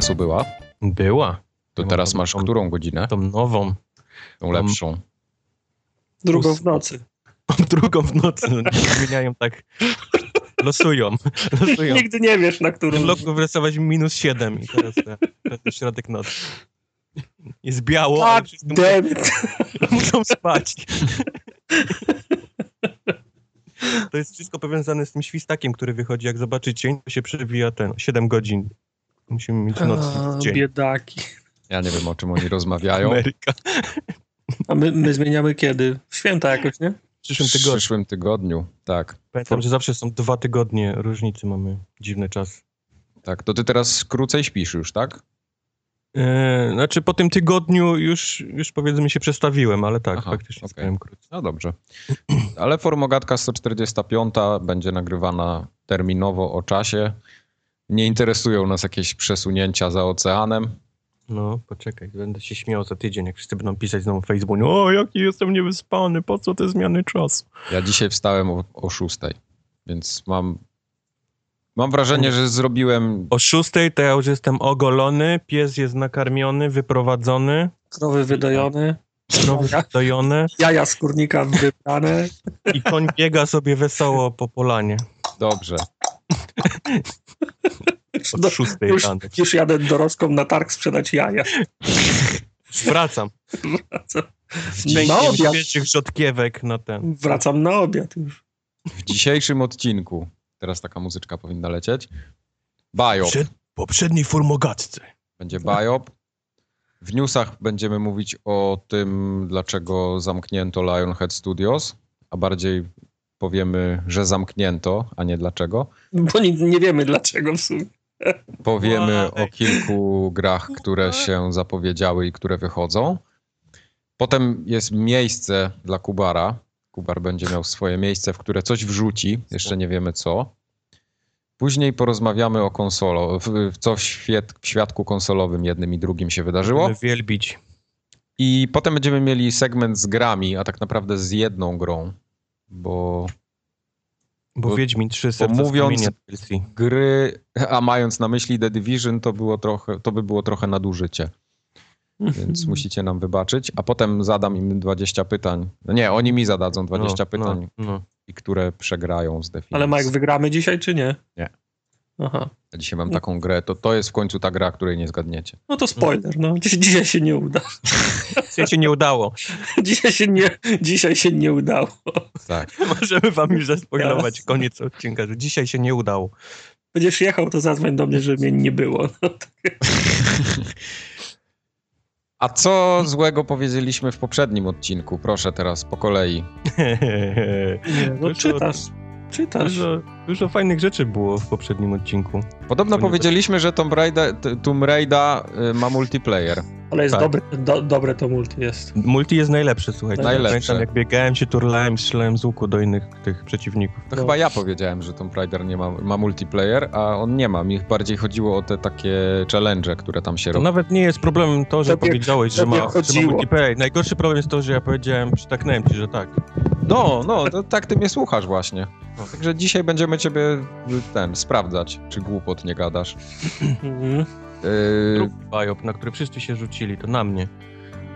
czasu była? Była. To Była teraz tą- masz tą- którą godzinę? Tą nową. Tą lepszą. Drugą w nocy. Drugą w nocy. No, nie zmieniają tak. Losują. Losują. Nigdy nie wiesz, na którą. roku wyrysować minus 7 i teraz, te- teraz jest środek nocy. Jest biało, ale Tak, wszyscy muszą, muszą spać. To jest wszystko powiązane z tym świstakiem, który wychodzi. Jak zobaczy cień, to się przewija ten 7 godzin. Musimy mieć noc A, i dzień. biedaki. Ja nie wiem, o czym oni rozmawiają. Ameryka. A my, my zmieniamy kiedy? W święta jakoś, nie? W W przyszłym tygodniu. przyszłym tygodniu, tak. Pamiętam, że zawsze są dwa tygodnie różnicy, mamy dziwny czas. Tak, to ty teraz krócej śpisz już, tak? Eee, znaczy po tym tygodniu już, już powiedzmy się przestawiłem, ale tak, Aha, faktycznie spałem krócej. No dobrze. Ale Formogatka 145 będzie nagrywana terminowo o czasie. Nie interesują nas jakieś przesunięcia za oceanem. No, poczekaj, będę się śmiał za tydzień, jak wszyscy będą pisać znowu w Facebooku, o, jaki jestem niewyspany, po co te zmiany czasu? Ja dzisiaj wstałem o, o 6, więc mam, mam wrażenie, że zrobiłem. O szóstej to ja już jestem ogolony, pies jest nakarmiony, wyprowadzony, Krowy wydojone, krowy Ja- dojone jaja skórnika wybrane. i koń biega sobie wesoło po polanie. Dobrze. Od Do- szóstej już, rano. już jadę doroską na targ sprzedać jaja. Wracam. Z Na obiad. świeżych rzodkiewek na ten. Wracam na obiad już. W dzisiejszym odcinku, teraz taka muzyczka powinna lecieć. Biop. Przed poprzedniej formogatce. Będzie biop. W newsach będziemy mówić o tym, dlaczego zamknięto Lionhead Studios, a bardziej powiemy, że zamknięto, a nie dlaczego. Bo nie, nie wiemy dlaczego w sumie. Powiemy Why? o kilku grach, które się zapowiedziały i które wychodzą. Potem jest miejsce dla Kubara. Kubar będzie miał swoje miejsce, w które coś wrzuci. Jeszcze nie wiemy co. Później porozmawiamy o konsolo, co w, świat, w świadku konsolowym jednym i drugim się wydarzyło. Będę wielbić. I potem będziemy mieli segment z grami, a tak naprawdę z jedną grą. Bo Bo, Bo- Wiedźmin 3 bo serca mówiąc- mówiąc... DLC. gry, a mając na myśli The Division, to, było trochę, to by było trochę nadużycie. Więc musicie nam wybaczyć. A potem zadam im 20 pytań. No nie, oni mi zadadzą 20 no, pytań, No, no. i które przegrają z definicji. Ale Mike, wygramy dzisiaj czy nie? Nie. Aha. Ja dzisiaj mam taką grę, to to jest w końcu ta gra, której nie zgadniecie. No to spoiler, no. Dziś, dzisiaj się nie uda. Co się nie udało. Dzisiaj się nie, dzisiaj się nie udało. Tak. Możemy wam już zaspoilować koniec odcinka, że dzisiaj się nie udało. Będziesz jechał, to zadzwoń do mnie, że mnie nie było. No, tak. A co złego powiedzieliśmy w poprzednim odcinku? Proszę teraz po kolei. Nie, no czytasz. Czytasz. Dużo, fajnych rzeczy było w poprzednim odcinku. Podobno Ponieważ- powiedzieliśmy, że Tomb Raider, Tomb Raider y, ma multiplayer. Ale jest tak. dobre, do, dobre to multi jest. Multi jest najlepsze, słuchajcie. Najlepsze. Pamiętam, jak biegałem się, turlałem, strzelałem z łuku do innych tych przeciwników. To No. chyba ja powiedziałem, że Tomb Raider nie ma, ma multiplayer, a on nie ma. Mi bardziej chodziło o te takie challenge, które tam się To robi. nawet nie jest problemem to, że Tobie- powiedziałeś, że ma, że ma multiplayer. Najgorszy problem jest to, że ja powiedziałem, przytaknąłem ci, że tak. No, no, to tak ty mnie słuchasz właśnie. No. Także dzisiaj będziemy ciebie y, ten, sprawdzać, czy głupot nie gadasz. Mhm. Yy, Drugi biop, na który wszyscy się rzucili, to na mnie.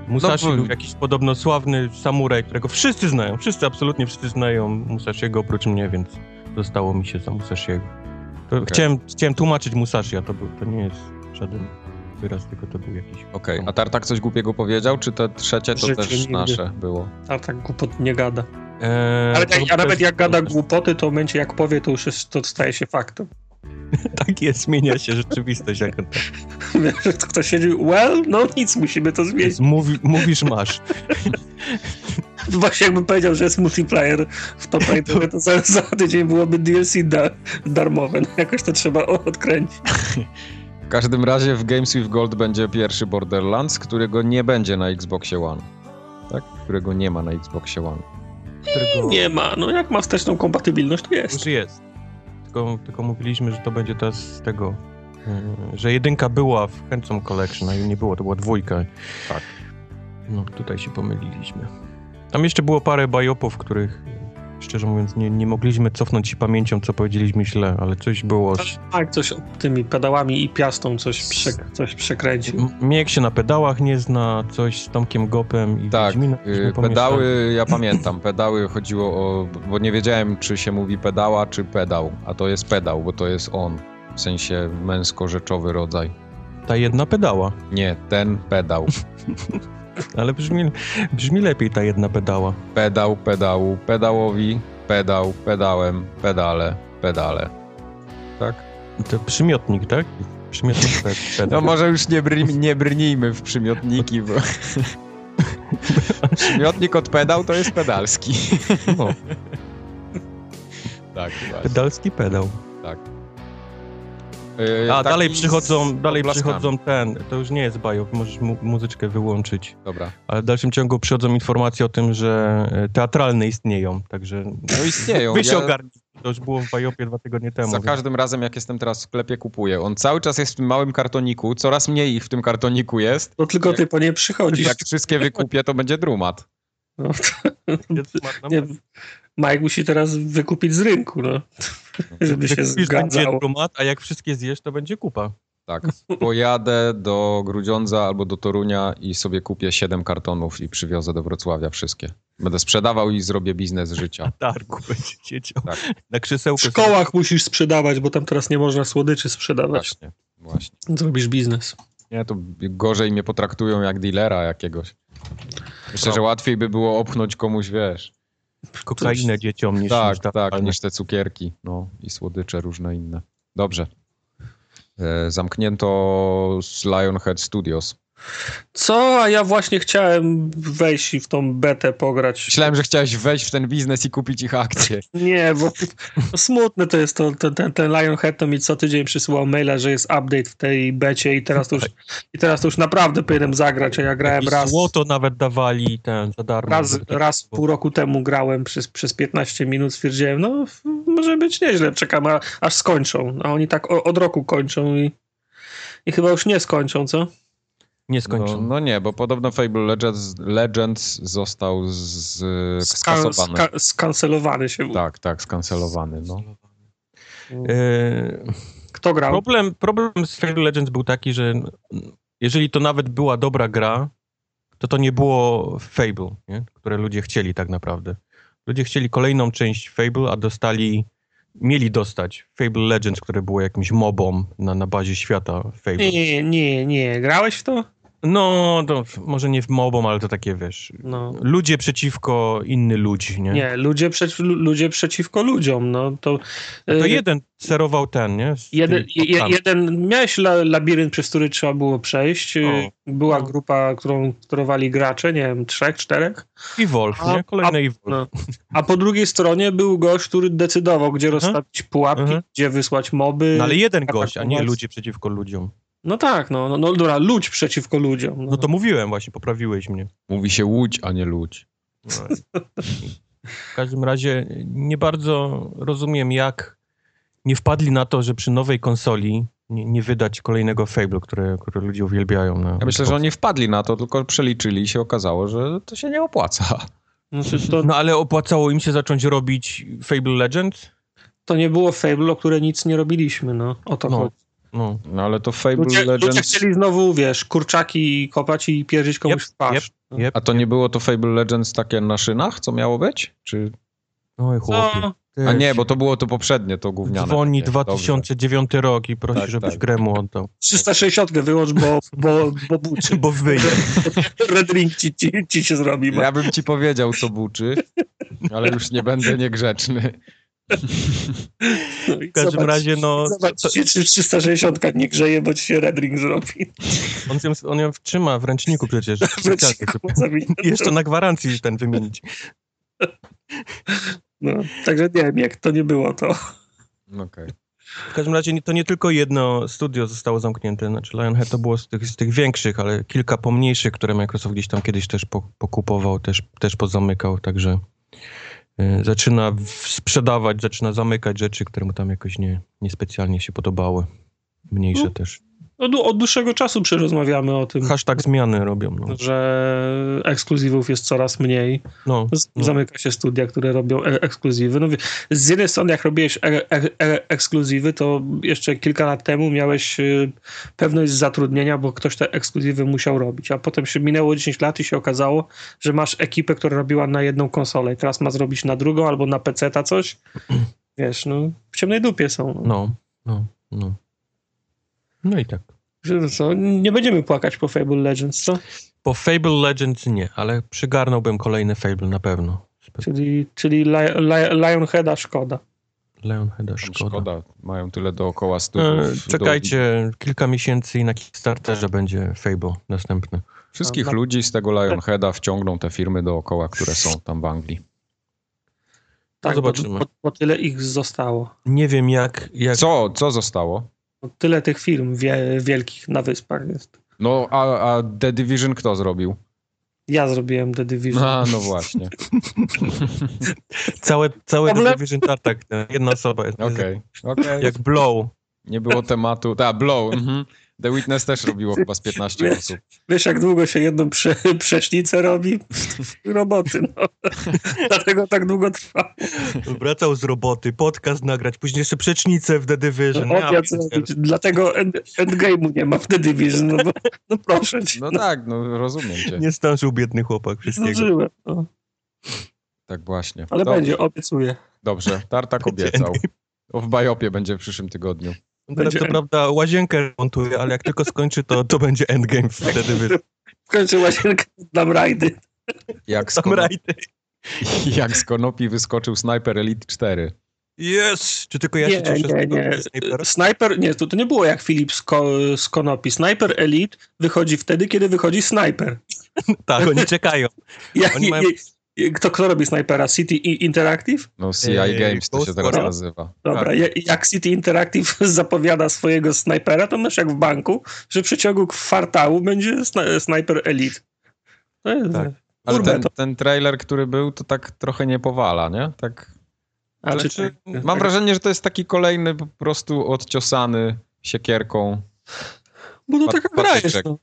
Musashi No, bo- był jakiś podobno sławny samuraj, którego wszyscy znają, wszyscy, absolutnie wszyscy znają Musashiego oprócz mnie, więc zostało mi się za Musashiego. To chciałem, chciałem tłumaczyć Musashi, a to, był, to nie jest żaden wyraz, tylko to był jakiś... Okej, a Tartak coś głupiego powiedział, czy te trzecie to Życie też nigdy. nasze było? A tak głupot nie gada. Eee, Ale tak, a nawet jak gada głupoty, to w momencie jak powie, to już jest, to staje się faktem. Tak jest, zmienia się rzeczywistość. Jak Ktoś siedzi, well, no nic, musimy to zmienić. jest. Mówi, mówisz, masz. Właśnie jakbym powiedział, że jest multiplayer w Tomb Raiderze, to za, za tydzień byłoby DLC da, darmowe. No, jakoś to trzeba odkręcić. W każdym razie w Games with Gold będzie pierwszy Borderlands, którego nie będzie na Xboxie One. Tak? Którego nie ma na Xboxie One. Którego Nie ma, no jak ma wsteczną kompatybilność, to jest. już jest. Tylko, tylko mówiliśmy, że to będzie teraz z tego, yy, że jedynka była w Handsome Collection, a jej nie było, to była dwójka. Tak. No, tutaj się pomyliliśmy. Tam jeszcze było parę biopów, których szczerze mówiąc, nie, nie mogliśmy cofnąć się pamięcią, co powiedzieliśmy źle, ale coś było. z- Tak, coś tymi pedałami i piastą coś, prze, coś przekręcił. Miek się na pedałach nie zna, coś z Tomkiem Gopem i Tak, y, pomieszali. pedały, ja pamiętam, pedały chodziło o, bo nie wiedziałem, czy się mówi pedała, czy pedał, a to jest pedał, bo to jest on, w sensie męsko-rzeczowy rodzaj. Ta jedna pedała, Nie, ten pedał. ale brzmi, brzmi lepiej ta jedna pedała. Pedał, pedału, pedałowi, pedał, pedałem, pedale, pedale. Tak? To przymiotnik, tak? Przymiotnik No pedał. może już nie, bry, nie brnijmy w przymiotniki, bo... Przymiotnik od pedał to jest pedalski. No, Tak, właśnie. pedalski pedał. A taki dalej przychodzą, dalej przychodzą ten, to już nie jest bajop, możesz mu, muzyczkę wyłączyć. Dobra. Ale w dalszym ciągu przychodzą informacje o tym, że e, teatralne istnieją, także No istnieją. wy się Ja. To już było w bajopie dwa tygodnie temu. za więc- każdym razem, jak jestem teraz w sklepie, kupuję. On cały czas jest w tym małym kartoniku, coraz mniej ich w tym kartoniku jest. No tylko ty po nie przychodzisz. Jak wszystkie wykupię, to będzie drumat. No, smartna nie, Mike musi teraz wykupić z rynku, no, żeby się Wykupisz, będzie zgadzał. drumat, a jak wszystkie zjesz, to będzie kupa. Tak. Pojadę do Grudziądza albo do Torunia i sobie kupię 7 kartonów i przywiozę do Wrocławia wszystkie. Będę sprzedawał i zrobię biznes życia. Targu będzie siedział. Tak. Na W krzesełku. szkołach musisz sprzedawać, bo tam teraz nie można słodyczy sprzedawać. Właśnie. Właśnie. Zrobisz biznes. Nie, to gorzej mnie potraktują jak dealera jakiegoś. Myślę, że łatwiej by było opchnąć komuś, wiesz. Kokainę dzieciom niż Tak, niż ta- tak, niż te cukierki. No i słodycze różne inne. Dobrze. E, zamknięto z Lionhead Studios. Co? A ja właśnie chciałem wejść i w tą betę pograć. Myślałem, że chciałeś wejść w ten biznes i kupić ich akcje. Nie, bo no smutne to jest to. Ten, ten, ten Lionhead to mi co tydzień przysyłał maila, że jest update w tej becie i teraz to już, i teraz to już naprawdę powinienem zagrać, a ja grałem I raz. złoto nawet dawali ten za darmo. Raz, raz pół roku temu grałem przez, przez 15 minut, stwierdziłem, no może być nieźle, czekam a, aż skończą. A oni tak o, od roku kończą i, i chyba już nie skończą, co? Nie skończą. No, no nie, bo podobno Fable Legends, Legends został z, Ska, skasowany. ska, skancelowany się. Tak, tak, skancelowany. No. E, Kto grał? problem, problem z Fable Legends był taki, że jeżeli to nawet była dobra gra, to to nie było Fable, nie? które ludzie chcieli tak naprawdę. Ludzie chcieli kolejną część Fable, a dostali, mieli dostać Fable Legends, które było jakimś mobom na, na bazie świata Fable. Nie, nie, nie. Grałeś w to? No, to może nie w mobom, ale to takie, wiesz, No. ludzie przeciwko inny ludzi, nie? Nie, ludzie, przeci- lu- ludzie przeciwko ludziom, no to... To e, jeden serował ten, nie? Jeden, je, jeden, miałeś la, labirynt, przez który trzeba było przejść. O, Była no. grupa, którą sterowali gracze, nie wiem, trzech, czterech. I Wolf, A- nie? Kolejny a- i Wolf. no. A po drugiej stronie był gość, który decydował, gdzie rozstawić pułapki, gdzie wysłać moby. No ale jeden gość, a nie ludzie przeciwko ludziom. No tak, no, no, no dobra, ludź przeciwko ludziom. No, No to mówiłem właśnie, poprawiłeś mnie. Mówi się łódź, a nie ludź. No. W każdym razie nie bardzo rozumiem, jak nie wpadli na to, że przy nowej konsoli nie, nie wydać kolejnego Fable, które, które ludzie uwielbiają. Na Ja myślę, że oni wpadli na to, tylko przeliczyli i się okazało, że to się nie opłaca. Znaczy, to, No ale opłacało im się zacząć robić Fable Legends? to nie było Fable, o które nic nie robiliśmy, no. O to No. chodzi. No. No ale to Fable Ludzie, ludzie Legends... chcieli znowu, wiesz, kurczaki kopać i pierdzić komuś Jep, w twarz. Jep. A to nie było to Fable Legends takie na szynach, co miało być? Czy... Oj, chłopie. No, A nie, bo to było to poprzednie, to gówniane. Dzwoni takie. 2009 rok i prosi, Tak, żebyś tak. grę mu oddał. 360 wyłącz, bo, bo, bo buczy. Bo wyjdzie. Red Ring ci, ci, ci się zrobi. Dobrze. Ja bym ci powiedział, co buczy, ale już nie będę niegrzeczny. W każdym zobacz- razie, no, Zobacz, to- czy 360 nie grzeje, bo ci się Red Ring zrobi. On ją, on ją trzyma w ręczniku przecież. Wręcz zawinię. Jeszcze na gwarancji ten wymienić. No, także nie wiem, jak to nie było to. Okej. W każdym razie to nie tylko jedno studio zostało zamknięte, znaczy Lionhead to było z tych, z tych większych, ale kilka pomniejszych, które Microsoft gdzieś tam kiedyś też po, pokupował, też, też pozamykał, także zaczyna w- sprzedawać, zaczyna zamykać rzeczy, które mu tam jakoś nie, niespecjalnie się podobały. Mniejsze No. też. Od, od dłuższego czasu przerozmawiamy o tym, Hashtag zmiany robią, no. że ekskluzywów jest coraz mniej. no, no. Zamyka się studia, które robią e ekskluzywy. No, z jednej strony, jak robiłeś e e e ekskluzywy, to jeszcze kilka lat temu miałeś y, pewność zatrudnienia, bo ktoś te ekskluzywy musiał robić. A potem się minęło 10 lat i się okazało, że masz ekipę, która robiła na jedną konsolę i teraz ma zrobić na drugą albo na PC-ta coś. Wiesz, no, w ciemnej dupie są. No. No, no, no. I tak. Że Co? Nie będziemy płakać po Fable Legends, co? Po Fable Legends nie, ale przygarnąłbym kolejny Fable na pewno. Czyli, czyli Li Li Lionheada szkoda. Leonheada szkoda. Szkoda, mają tyle dookoła E, studiów. czekajcie, kilka miesięcy i na Kickstarterze będzie Fable następny. Do, wszystkich ludzi z tego Lionheada wciągną te firmy dookoła, które są tam w Anglii. Tak, bo, zobaczymy. bo, bo tyle ich zostało. Nie wiem jak... jak... Co, co zostało? Bo Tyle tych firm wie, wielkich na wyspach jest. No, a, a The Division kto zrobił? Ja zrobiłem The Division. A, no właśnie. Całe, całe The Division tak, tak, jedna osoba jest. Okej, okej. Jak Blow. Nie było tematu. Ta, Blow. Mhm. The Witness też robiło chyba z 15 Wiesz, osób. Wiesz, jak długo się jedną prze, przecznicę robi? Roboty, no. Dlatego tak długo trwa. Wracał z roboty, podcast nagrać, później jeszcze przecznicę w The Division. Ja Obiad pierdzielę. zrobić. Dlatego end, endgame'u nie ma w The Division. No, bo, no proszę cię. No tak, no rozumiem cię. Nie zdążył biedny chłopak wszystkiego. Zdążyłem. No. Tak właśnie. Ale Dobrze, będzie, obiecuję. Dobrze, Tartak obiecał. O, w Bajopie będzie w przyszłym tygodniu. Teraz to Będzie- prawda łazienkę remontuje, ale jak tylko skończy, to, to będzie endgame w The Division. W końcu łazienkę dam rajdy. Jak z, Tam kono... rajdy. Jak z Konopi wyskoczył Sniper Elite 4. Yes! Czy tylko ja Nie, się cieszę z nie, tego, nie. Sniper? Sniper, nie, to, to nie było jak Filip z, ko, z Konopi. Sniper Elite wychodzi wtedy, kiedy wychodzi Sniper. Tak, oni czekają. Ja, Oni mają- kto, kto robi Snipera? City Interactive? No CI Games to się teraz nazywa. Dobra, Tak. ja- jak City Interactive zapowiada swojego snajpera, to masz jak w banku, że w przeciągu kwartału będzie sna- Sniper Elite. To jest, Tak. Ale ten, to- ten trailer, który był, to tak trochę nie powala, nie? Tak. A Ale czy, czy, tak- mam wrażenie, że to jest taki kolejny po prostu odciosany siekierką. Bo to taka gra jest. No.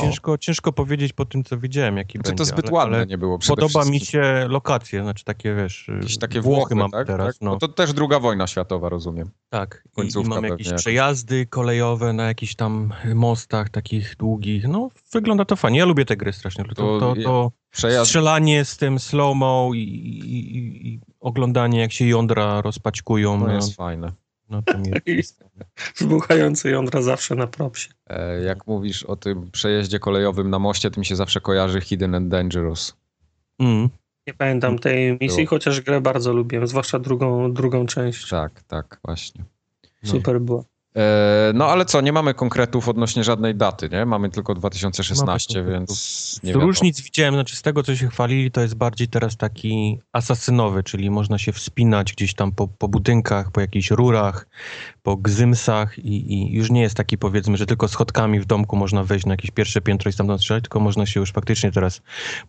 Ciężko, ciężko powiedzieć po tym, co widziałem, jaki Czy będzie. to zbyt ale, ładne ale nie było Podoba mi wszystkim. się lokacje, znaczy takie, wiesz, Jakieś takie Włochy, Włochy, mam tak? teraz, tak? no. No to też druga wojna światowa, rozumiem. Tak, i, i mam jakieś przejazdy kolejowe na jakichś tam mostach takich długich. No, wygląda to fajnie. Ja lubię te gry strasznie. To, To to, to Przejazd strzelanie z tym slow-mo i, i, i, oglądanie, jak się jądra rozpaćkują no na, jest fajne. Na tym jest. Wybuchające jądra zawsze na propsie. E, jak mówisz o tym przejeździe kolejowym na moście, to mi się zawsze kojarzy Hidden and Dangerous. Mm. Nie pamiętam tej misji, Było. chociaż grę bardzo lubiłem, zwłaszcza drugą, drugą część. Tak, tak, właśnie. No. Super była. E, no ale co, nie mamy konkretów odnośnie żadnej daty, nie? Mamy tylko 2016, Mamy więc nie wiadomo. różnic widziałem, znaczy z tego, co się chwalili, to jest bardziej teraz taki asasynowy, czyli można się wspinać gdzieś tam po, po budynkach, po jakichś rurach, po gzymsach i, i już nie jest taki powiedzmy, że tylko schodkami w domku można wejść na jakieś pierwsze piętro i stamtąd strzelać, tylko można się już faktycznie teraz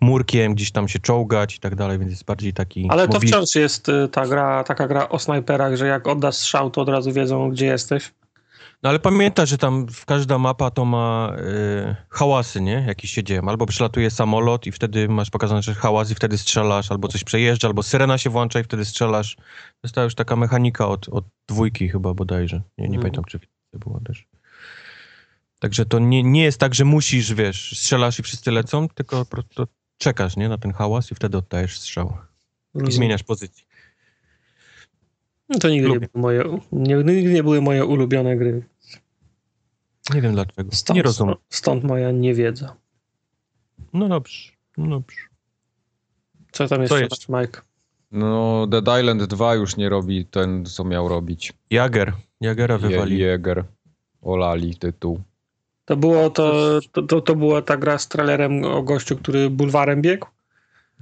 murkiem gdzieś tam się czołgać i tak dalej, więc jest bardziej taki Ale to mobilny. wciąż jest y, ta gra, taka gra o snajperach, że jak oddasz strzał, to od razu wiedzą, gdzie jesteś. No ale pamiętaj, że tam w każda mapa to ma y, hałasy, nie? Jakieś się dzieją. Albo przelatuje samolot i wtedy masz pokazane, że hałas i wtedy strzelasz, albo coś przejeżdża, albo syrena się włącza i wtedy strzelasz. To jest ta już taka mechanika od, od dwójki chyba bodajże. Nie, nie Mhm. pamiętam, czy to było też. Także to nie, nie jest tak, że musisz, wiesz, strzelasz i wszyscy lecą, tylko po prostu czekasz, nie? Na ten hałas i wtedy oddajesz strzał. I zmieniasz pozycję. No To nigdy nie, moje, nigdy nie były moje ulubione gry. Nie wiem dlaczego. Stąd, nie rozumiem. stąd moja niewiedza. No dobrze, no dobrze. Co tam jeszcze jest? masz, Mike? No, Dead Island 2 już nie robi ten, co miał robić. Jager. Jagera wywali. Jäger. Olali tytuł. To było to, to, to, to była ta gra z trailerem o gościu, który bulwarem biegł?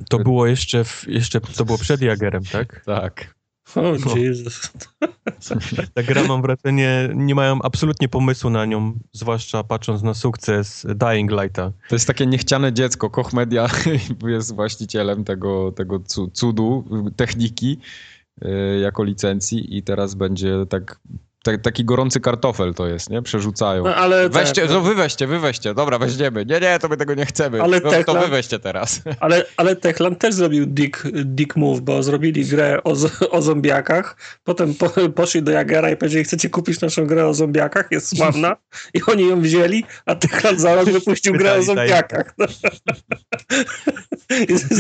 To było jeszcze, w, jeszcze to było przed Jagerem, tak? Tak. O, No. Jezus. Ta gra mam wrażenie, nie mają absolutnie pomysłu na nią, zwłaszcza patrząc na sukces Dying Lighta. To jest takie niechciane dziecko. Koch Media jest właścicielem tego, tego cu- cudu, techniki y, jako licencji i teraz będzie tak ta, taki gorący kartofel to jest, nie? Przerzucają. No, ale Weźcie, te- no wy weźcie, wy weźcie. Dobra, weźmiemy. Nie, nie, to my tego nie chcemy. Ale no, to Techland- wy weźcie teraz. Ale, ale Techland też zrobił dick, dick move, bo zrobili grę o, o zombiakach, potem po, poszli do Jagera i powiedzieli, chcecie kupić naszą grę o zombiakach, jest sławna i oni ją wzięli, a Techland za rok wypuścił grę o tak. zombiakach.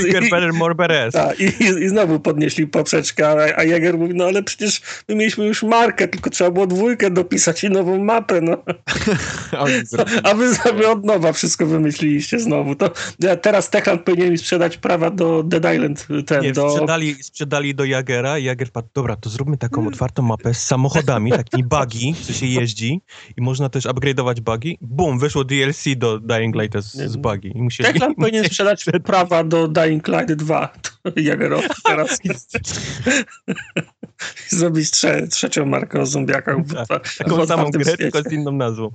Bigger, better, more tak, i, i, I znowu podnieśli poprzeczkę, a, a Jager mówi, no ale przecież my mieliśmy już markę, tylko trzeba było dwójkę dopisać i nową mapę, no. A wy sobie od nowa wszystko wymyśliliście znowu. To ja teraz Techland powinien mi sprzedać prawa do Dead Island ten, Nie, do... sprzedali, sprzedali do Jagera i Jager padł, dobra, to zróbmy taką otwartą mapę z samochodami, takimi buggy, co się jeździ i można też upgrade'ować buggy. Bum, wyszło DLC do Dying Light z, z buggy. I musieli, Techland powinien sprzedać prawa do Dying Light 2 to Jagerowi teraz. Zrobić trze, trzecią markę o zombiakach Tak, taką samą grę, świecie. tylko z inną nazwą.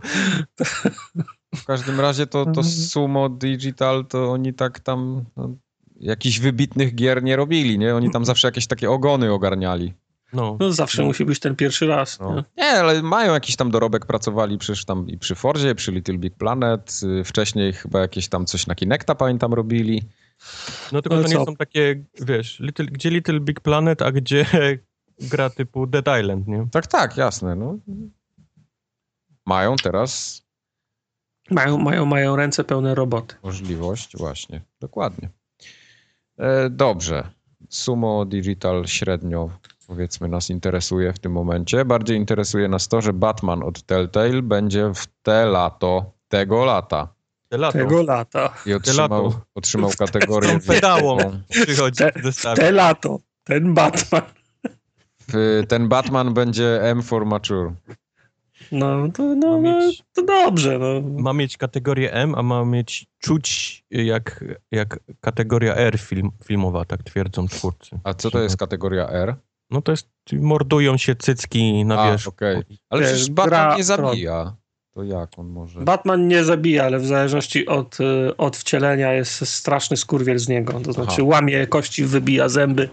W każdym razie to, to Mhm. Sumo Digital, to oni tak tam no, jakichś wybitnych gier nie robili, nie? Oni tam zawsze jakieś takie ogony ogarniali. No. No zawsze musi być ten pierwszy raz. No. nie? Nie, ale mają jakiś tam dorobek, pracowali przecież tam i przy Forzie, przy Little Big Planet, y, wcześniej chyba jakieś tam coś na Kinecta pamiętam robili. No tylko No to co? nie są takie, wiesz, little, gdzie Little Big Planet, a gdzie gra typu Dead Island, nie? Tak, tak, jasne, no. Mają teraz Mają, mają, mają ręce pełne roboty. możliwość, właśnie, dokładnie. E, dobrze. Sumo Digital średnio, powiedzmy, nas interesuje w tym momencie. Bardziej interesuje nas to, że Batman od Telltale będzie w te lato, tego lata. Te lato. Tego lata. I otrzymał, lato. otrzymał kategorię Z tą pedałą. Przychodzi Te- w zestawie. Te lato. Ten Batman. Ten Batman będzie M for Mature. No to, no, Ma no, mieć- to dobrze. No. Ma mieć kategorię M, a ma mieć czuć jak, jak kategoria R film, filmowa, tak twierdzą twórcy. A co to jest kategoria R? No to jest, mordują się cycki na wierzchu. okej. Ale przecież Batman nie zabija. To jak on może? Batman nie zabija, ale w zależności od, y, od wcielenia jest straszny skurwiel z niego. To znaczy Aha. łamie kości, wybija zęby.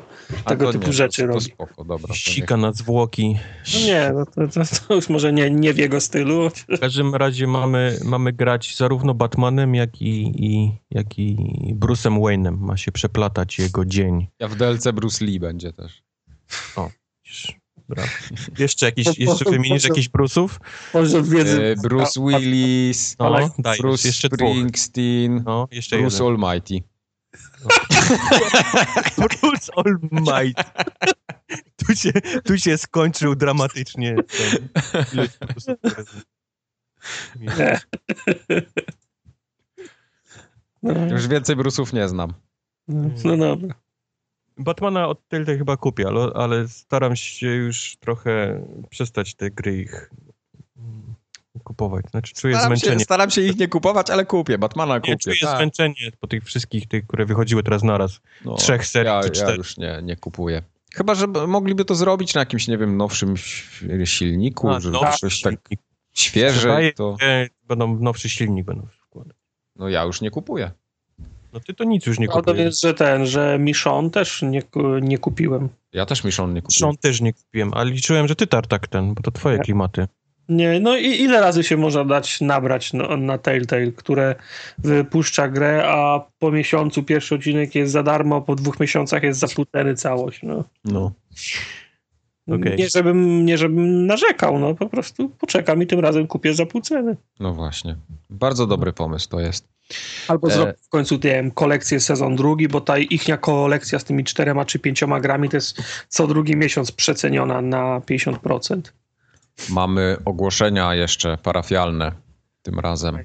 A tego typu nie, rzeczy to, to robi. spoko, dobra. to Sika na zwłoki. No nie, no to, to, to już może nie, nie w jego stylu. W każdym razie mamy, mamy grać zarówno Batmanem, jak i, i, jak i Bruce'em Wayne'em. Ma się przeplatać jego dzień. Ja w DLC Bruce Lee będzie też. Brawo. Jeszcze jakiś, Po- po- jeszcze wymienisz jakichś Bruce'ów? Może wiedzy. E, Bruce Willis, No, Ale- dajesz, Bruce jeszcze. Springsteen, No, jeszcze Bruce jeden. Almighty. Bruce Almighty. Tu się, tu się skończył dramatycznie ten. No, Już więcej Bruce'ów nie znam. no, no dobra. Batmana od Telltale chyba kupię, ale, ale staram się już trochę przestać te gry ich mm, kupować. Znaczy czuję Staram się, zmęczenie. staram się ich nie kupować, ale kupię. Batmana Nie, kupię. czuję tak. zmęczenie po tych wszystkich, tych, które wychodziły teraz naraz. No, trzech serii Ja, czy ja już nie, nie kupuję. Chyba, że mogliby to zrobić na jakimś, nie wiem, nowszym silniku, A, żeby nowszy coś tak silnik. świeżej, Wydaje to się, Będą nowszy silnik będą wkładać. no ja już nie kupuję. No ty to nic już nie Prawdą kupujesz. jest, że ten, że Michon też nie, nie kupiłem. Ja też Michon nie kupiłem. Zresztą też nie kupiłem, ale liczyłem, że ty tartak ten, bo to twoje Nie. klimaty. Nie, no i ile razy się można dać nabrać no, na Telltale, które wypuszcza grę, a po miesiącu pierwszy odcinek jest za darmo, po dwóch miesiącach jest za pół ceny całość. No. No. Okej. Nie, żebym, nie żebym narzekał, no po prostu poczekam i tym razem kupię za pół ceny. No właśnie. Bardzo dobry pomysł to jest. Albo E. zrobię w końcu tę kolekcję sezon drugi, bo ta ichnia kolekcja z tymi czterema czy pięcioma grami to jest co drugi miesiąc przeceniona na 50%. Mamy ogłoszenia jeszcze parafialne tym razem.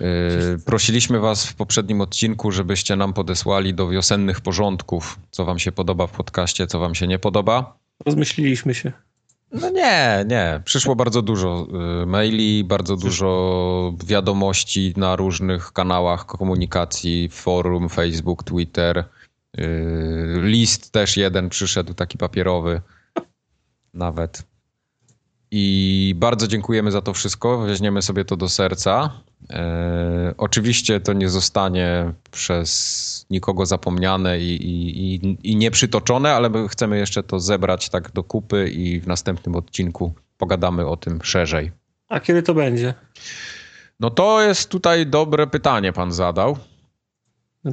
Yy, prosiliśmy was w poprzednim odcinku, żebyście nam podesłali do wiosennych porządków, co wam się podoba w podcaście, co wam się nie podoba. Rozmyśliliśmy się. No nie, nie. Przyszło bardzo dużo y, maili, bardzo dużo wiadomości na różnych kanałach komunikacji, forum, Facebook, Twitter. Y, List też jeden przyszedł, taki papierowy nawet. I bardzo dziękujemy za to wszystko. Weźmiemy sobie to do serca. E, oczywiście to nie zostanie przez nikogo zapomniane i, i, i, i nieprzytoczone, ale my chcemy jeszcze to zebrać tak do kupy i w następnym odcinku pogadamy o tym szerzej. A kiedy to będzie? No to jest tutaj dobre pytanie pan zadał.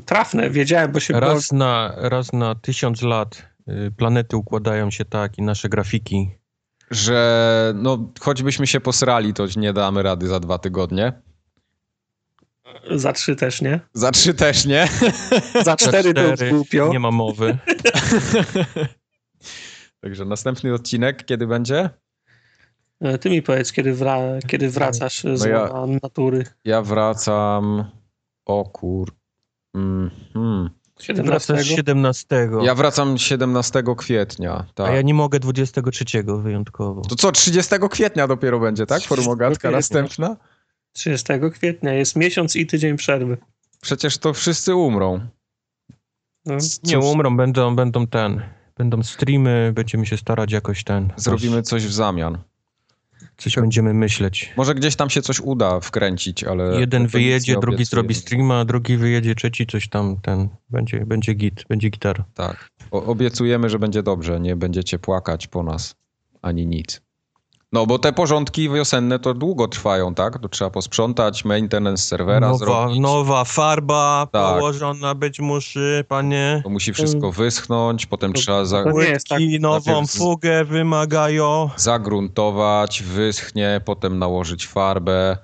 Trafne, wiedziałem, bo się... Raz na, raz na tysiąc lat y, planety układają się tak i nasze grafiki. Że no, choćbyśmy się posrali, to nie damy rady za dwa tygodnie. Za trzy też nie. Za trzy też nie. Za cztery już cztery głupio. Nie ma mowy. Także następny odcinek kiedy będzie? E, Ty mi powiedz, kiedy, wra kiedy wracasz z No ja- łona natury. Ja wracam. O kur. Wracasz 17. 17. Ja wracam 17 kwietnia. Tak. A ja nie mogę 23 wyjątkowo. To co, 30 kwietnia dopiero będzie, tak? 30 Formogatka kwietnia. następna? 30 kwietnia jest miesiąc i tydzień przerwy. Przecież to wszyscy umrą. No. Nie umrą, będą, będą ten. Będą streamy, będziemy się starać jakoś ten. Zrobimy coś w zamian. Coś będziemy myśleć. Może gdzieś tam się coś uda wkręcić, ale... Jeden wyjedzie, drugi obiecuję. zrobi streama, drugi wyjedzie, trzeci coś tam, ten. Będzie, będzie git, będzie gitara. Tak. O, obiecujemy, że będzie dobrze. Nie będziecie płakać po nas. Ani nic. No, bo te porządki wiosenne to długo trwają, tak? To trzeba posprzątać, maintenance serwera Nowa, zrobić. nowa farba Tak. położona być musi, panie. To musi wszystko wyschnąć, potem To- trzeba za, to nie jest tak. Nową fugę wymagają. zagruntować, wyschnie, potem nałożyć farbę.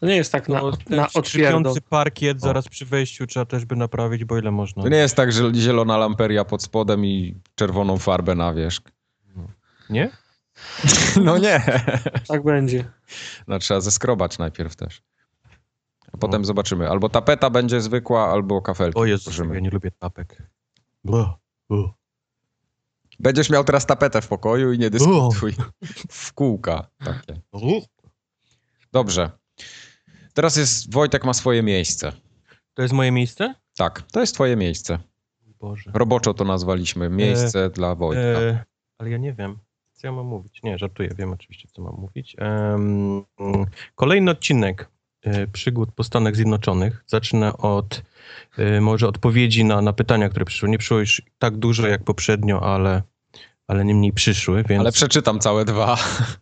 To nie jest tak na, No, na skrzypiący parkiet zaraz przy wejściu trzeba też by naprawić, bo ile można. To nie jest tak, że zielona lamperia pod spodem i czerwoną farbę na wierzch. Nie? No nie. Tak będzie. No trzeba zeskrobać najpierw też. A potem No. zobaczymy. Albo tapeta będzie zwykła, albo kafelki. O Jezu, ja nie lubię tapek. Blah. Będziesz miał teraz tapetę w pokoju i nie dyskutuj. W kółka takie. Dobrze. Teraz jest, Wojtek ma swoje miejsce. To jest moje miejsce? Tak, to jest twoje miejsce. Boże. Roboczo to nazwaliśmy. Miejsce dla Wojtka. E, ale ja nie wiem, co ja mam mówić. Nie, żartuję, wiem oczywiście, co mam mówić. Mm, kolejny odcinek e, przygód po Stanach Zjednoczonych. Zacznę od e, może odpowiedzi na, na pytania, które przyszły. Nie przyszło już tak dużo jak poprzednio, ale, ale niemniej przyszły, więc Ale przeczytam całe dwa.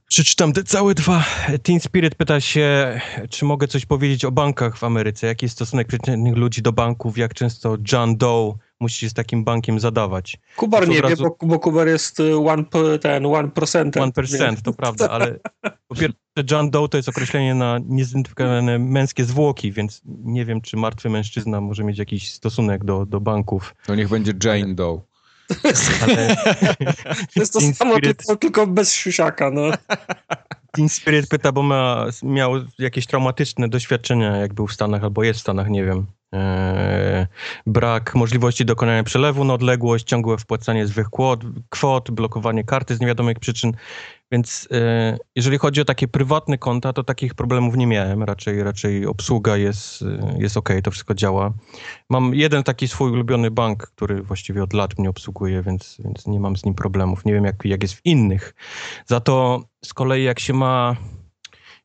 przeczytam te całe dwa. Teen Spirit pyta się, czy mogę coś powiedzieć o bankach w Ameryce. Jaki jest stosunek przeciętnych ludzi do banków? Jak często John Doe musi się z takim bankiem zadawać? Kubar nie od wie, razu- bo, bo Kubar jest y, one, ten 1%. 1%, to prawda, ale po pierwsze John Doe to jest określenie na niezidentyfikowane męskie zwłoki, więc nie wiem, czy martwy mężczyzna może mieć jakiś stosunek do, do banków, To niech będzie Jane Doe. ale To jest to samo, tylko, tylko bez siusiaka, no. Teen Spirit pyta, bo ma, miał jakieś traumatyczne doświadczenia, jak był w Stanach albo jest w Stanach, nie wiem. Eee, brak możliwości dokonania przelewu na odległość, ciągłe wpłacanie złych kwot, kwot, blokowanie karty z niewiadomych przyczyn. Więc e, jeżeli chodzi o takie prywatne konta, to takich problemów nie miałem. Raczej, raczej obsługa jest, e, jest ok, to wszystko działa. Mam jeden taki swój ulubiony bank, który właściwie od lat mnie obsługuje, więc, więc nie mam z nim problemów. Nie wiem, jak, jak jest w innych. Za to z kolei jak się ma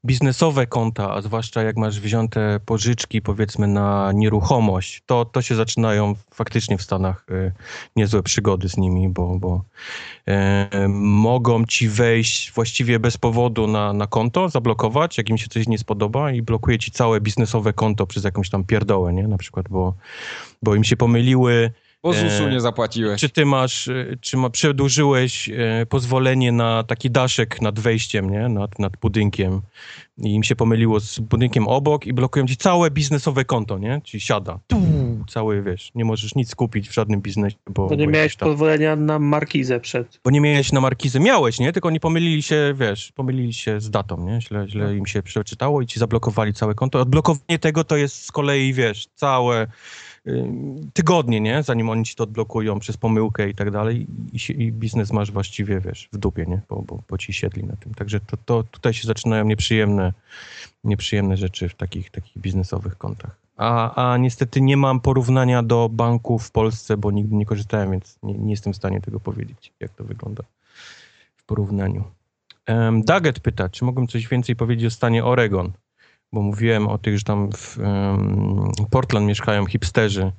biznesowe konta, a zwłaszcza jak masz wzięte pożyczki powiedzmy na nieruchomość, to, to się zaczynają faktycznie w Stanach y, niezłe przygody z nimi, bo, bo y, mogą ci wejść właściwie bez powodu na, na konto, zablokować, jak im się coś nie spodoba i blokuje ci całe biznesowe konto przez jakąś tam pierdołę, nie? Na przykład, bo, bo im się pomyliły Bo ZUS-u Eee, nie zapłaciłeś. czy ty masz, y, czy ma, przedłużyłeś e, pozwolenie na taki daszek nad wejściem, nie? Nad, nad budynkiem i im się pomyliło z budynkiem obok i blokują ci całe biznesowe konto, nie? Ci siada. Tu, cały, wiesz, nie możesz nic kupić w żadnym biznesie, bo... Bo nie bo miałeś tam- pozwolenia na markizę przed. bo nie miałeś na markizę. Miałeś, nie? Tylko oni pomylili się, wiesz, pomylili się z datą, nie? Źle, źle im się przeczytało i ci zablokowali całe konto. Odblokowanie tego to jest z kolei, wiesz, całe tygodnie, nie? Zanim oni ci to odblokują przez pomyłkę i tak dalej i, i biznes masz właściwie, wiesz, w dupie, nie? Bo, bo, bo ci siedli na tym. Także to, to tutaj się zaczynają nieprzyjemne, nieprzyjemne rzeczy w takich, takich biznesowych kontach. A, a niestety nie mam porównania do banków w Polsce, bo nigdy nie korzystałem, więc nie, nie jestem w stanie tego powiedzieć, jak to wygląda w porównaniu. Um, Daggett pyta, czy mogłem coś więcej powiedzieć o stanie Oregon, bo mówiłem o tych, że tam w em, Portland mieszkają hipsterzy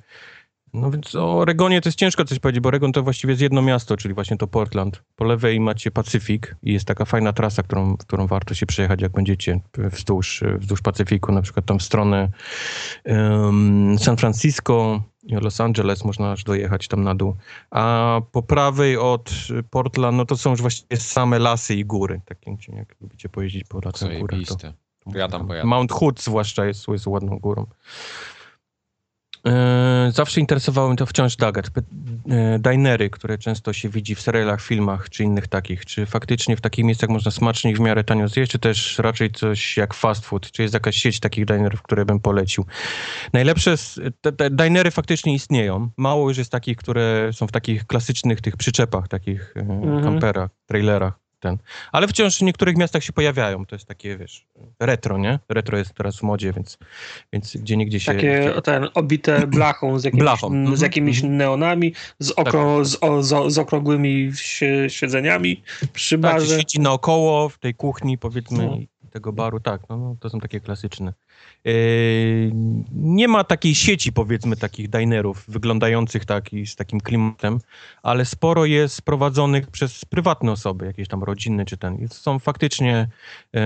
No więc o Oregonie to jest ciężko coś powiedzieć, bo Oregon to właściwie jest jedno miasto, czyli właśnie to Portland. Po lewej macie Pacyfik i jest taka fajna trasa, którą, którą warto się przejechać, jak będziecie wzdłuż, wzdłuż Pacyfiku, na przykład tam w stronę um, San Francisco, Los Angeles, można aż dojechać tam na dół. A po prawej od Portland, no to są już właściwie same lasy i góry. Takie, jak lubicie pojeździć po lasach górach. To ja tam pojadę. Mount Hood zwłaszcza jest, jest ładną górą. E, zawsze interesowały mnie to wciąż Dagat. E, dinery, które często się widzi w serialach, filmach czy innych takich. Czy faktycznie w takich miejscach można smacznie i w miarę tanio zjeść, czy też raczej coś jak fast food? Czy jest jakaś sieć takich dinerów, które bym polecił? Najlepsze, te, te dinery faktycznie istnieją. Mało już jest takich, które są w takich klasycznych tych przyczepach, takich e, mhm. kamperach, trailerach ten. Ale wciąż w niektórych miastach się pojawiają. To jest takie, wiesz, retro, nie? Retro jest teraz w modzie, więc, więc gdzie niegdzie się... Takie ten, obite blachą z jakimiś, blachą. z mhm, jakimiś -hmm. neonami, z, tak. z, o, z, z, okrągłymi siedzeniami przy tak, barze. Tak, siedzi naokoło w tej kuchni, powiedzmy, no. Tego baru, tak, no, no, to są takie klasyczne. Yy, nie ma takiej sieci, powiedzmy, takich dinerów wyglądających taki, z takim klimatem, ale sporo jest prowadzonych przez prywatne osoby, jakieś tam rodziny czy ten. Są faktycznie, yy,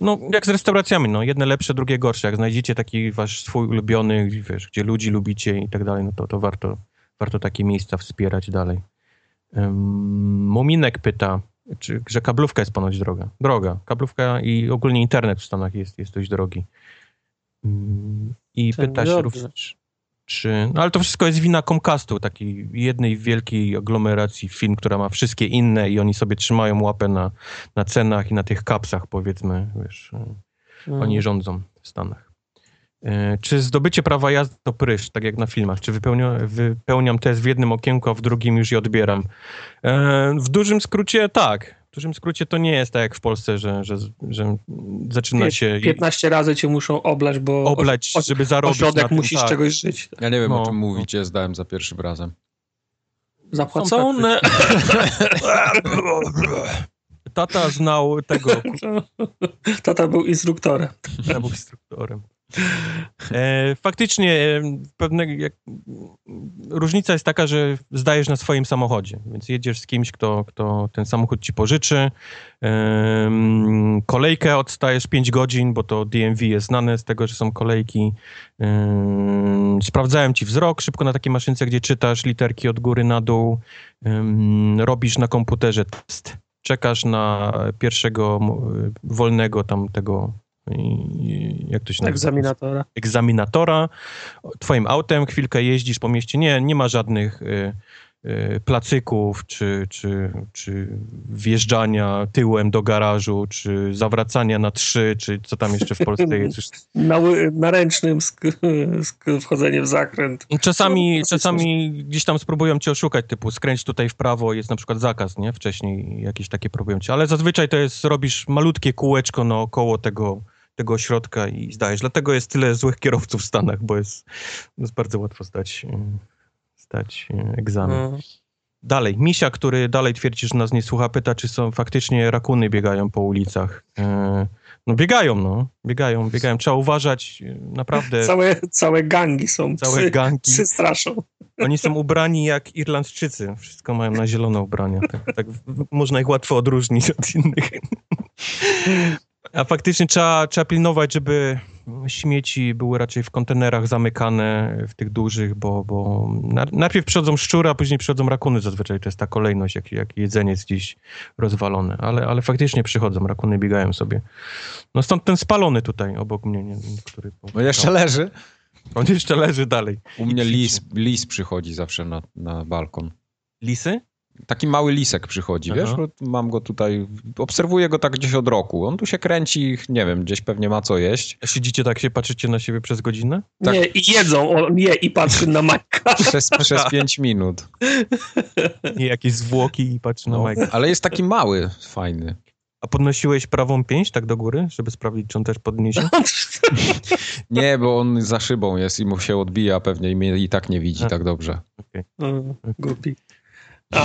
no jak z restauracjami, no jedne lepsze, drugie gorsze. Jak znajdziecie taki wasz swój ulubiony, wiesz, gdzie ludzi lubicie i tak dalej, no to, to warto, warto takie miejsca wspierać dalej. Muminek pyta, czy, że kablówka jest ponoć droga. Droga. Kablówka i ogólnie internet w Stanach jest, jest dość drogi. I pyta się również, czy... No ale to wszystko jest wina Comcastu, takiej jednej wielkiej aglomeracji film, która ma wszystkie inne i oni sobie trzymają łapę na, na cenach i na tych kapsach, powiedzmy, wiesz. Mm. Oni rządzą w Stanach. E, czy zdobycie prawa jazdy to prysz, tak jak na filmach? Czy wypełniam, wypełniam test w jednym okienku, a w drugim już je odbieram? E, w dużym skrócie tak. W dużym skrócie to nie jest tak jak w Polsce, że, że, że zaczyna się... 15 razy cię muszą oblać, bo oblać, żeby zarobić ośrodek tym, musisz tak. czegoś żyć. Ja nie wiem, no. o czym mówicie, zdałem za pierwszym razem. Zapłacone. Tata znał tego. Tata był instruktorem. Tata był instruktorem. E, faktycznie e, pewne, jak, różnica jest taka, że zdajesz na swoim samochodzie, więc jedziesz z kimś, kto, kto ten samochód ci pożyczy. E, kolejkę odstajesz 5 godzin, bo to DMV jest znane z tego, że są kolejki. E, sprawdzają ci wzrok szybko na takiej maszynce, gdzie czytasz literki od góry na dół. E, robisz na komputerze test. Czekasz na pierwszego wolnego tam tego jak to się nazywa? Egzaminatora. Egzaminatora. Twoim autem chwilkę jeździsz po mieście. Nie, nie ma żadnych y, y, placyków, czy, czy, czy wjeżdżania tyłem do garażu, czy zawracania na trzy, czy co tam jeszcze w Polsce jest. Na, na ręcznym wchodzenie w zakręt. Czasami, no, czasami gdzieś tam spróbują cię oszukać, typu skręć tutaj w prawo, jest na przykład zakaz, nie? Wcześniej jakieś takie próbują cię, ale zazwyczaj to jest, robisz malutkie kółeczko naokoło tego tego ośrodka i zdajesz. Dlatego jest tyle złych kierowców w Stanach, bo jest, jest bardzo łatwo stać, stać egzamin. No. Dalej, Misia, który dalej twierdzi, że nas nie słucha, pyta, czy są faktycznie rakuny biegają po ulicach. E, no biegają, no. Biegają, biegają. Trzeba uważać, e, naprawdę. Całe, całe gangi są, całe psy, gangi. psy straszą. Oni są ubrani jak Irlandczycy. Wszystko mają na zielone ubrania. Tak, tak można ich łatwo odróżnić od innych. A faktycznie trzeba, trzeba pilnować, żeby śmieci były raczej w kontenerach zamykane, w tych dużych, bo, bo najpierw przychodzą szczury, a później przychodzą rakuny zazwyczaj. To jest ta kolejność, jak, jak jedzenie jest gdzieś rozwalone. Ale, ale faktycznie przychodzą, rakuny biegają sobie. No stąd ten spalony tutaj obok mnie, nie, który... No jeszcze leży. On jeszcze leży dalej. U mnie lis, lis przychodzi zawsze na, na balkon. Lisy? Taki mały lisek przychodzi, Aha. wiesz? Mam go tutaj, obserwuję go tak gdzieś od roku. On tu się kręci, nie wiem, gdzieś pewnie ma co jeść. Siedzicie tak, się patrzycie na siebie przez godzinę? Tak. Nie, i jedzą, on je i patrzy na Majka. Przez, przez pięć minut. I jakieś zwłoki i patrzy no, na Majka. Ale jest taki mały, fajny. A podnosiłeś prawą pięść tak do góry, żeby sprawdzić, czy on też podniesie? nie, bo on za szybą jest i mu się odbija pewnie i mnie i tak nie widzi A. tak dobrze. Okay. Okay. Głupi. A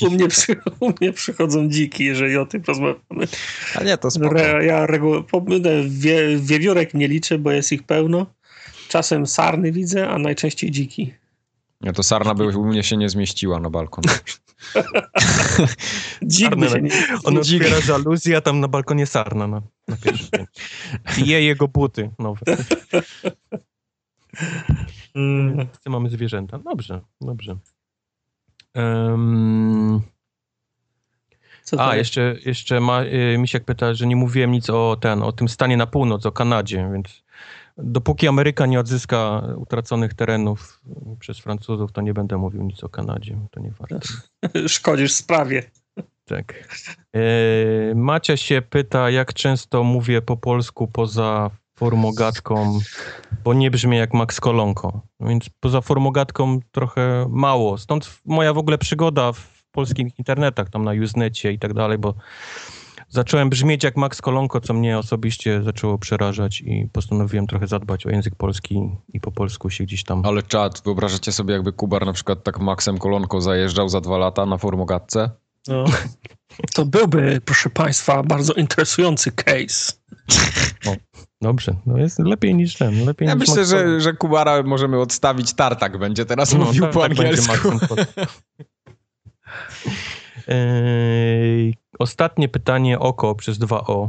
u mnie, przy, u mnie przychodzą dziki, jeżeli o tym rozmawiamy. A nie, to spoko. ja regu- wie, wiewiórek nie liczę, bo jest ich pełno. Czasem sarny widzę, a najczęściej dziki. Ja to sarna by u mnie się nie zmieściła na balkon. Się nie... On otwiera żaluzję, a tam na balkonie sarna na, na pierwszym piętrze. I je jego buty nowe. Mm. Wszyscy mamy zwierzęta. Dobrze, dobrze. Um, a, jeszcze, jeszcze ma, y, Misiek pyta, że nie mówiłem nic o, ten, o tym stanie na północ, o Kanadzie, więc dopóki Ameryka nie odzyska utraconych terenów przez Francuzów, to nie będę mówił nic o Kanadzie. To nie warto. Szkodzisz sprawie. Tak. E, Macia się pyta, jak często mówię po polsku poza formogatką, bo nie brzmi jak Max Kolonko. Więc poza formogatką trochę mało. Stąd moja w ogóle przygoda w polskich internetach, tam na Usenecie i tak dalej, bo zacząłem brzmieć jak Max Kolonko, co mnie osobiście zaczęło przerażać i postanowiłem trochę zadbać o język polski i po polsku się gdzieś tam... Ale czad, wyobrażacie sobie, jakby Kubar na przykład tak Maxem Kolonko zajeżdżał za dwa lata na formogatce? No. To byłby, proszę Państwa, bardzo interesujący case. Dobrze, no jest lepiej niż ten, lepiej Ja niż myślę, że, że Kubara możemy odstawić tartak, będzie teraz mówił tak- po tak angielsku. Eee, Ostatnie pytanie oko przez dwa o.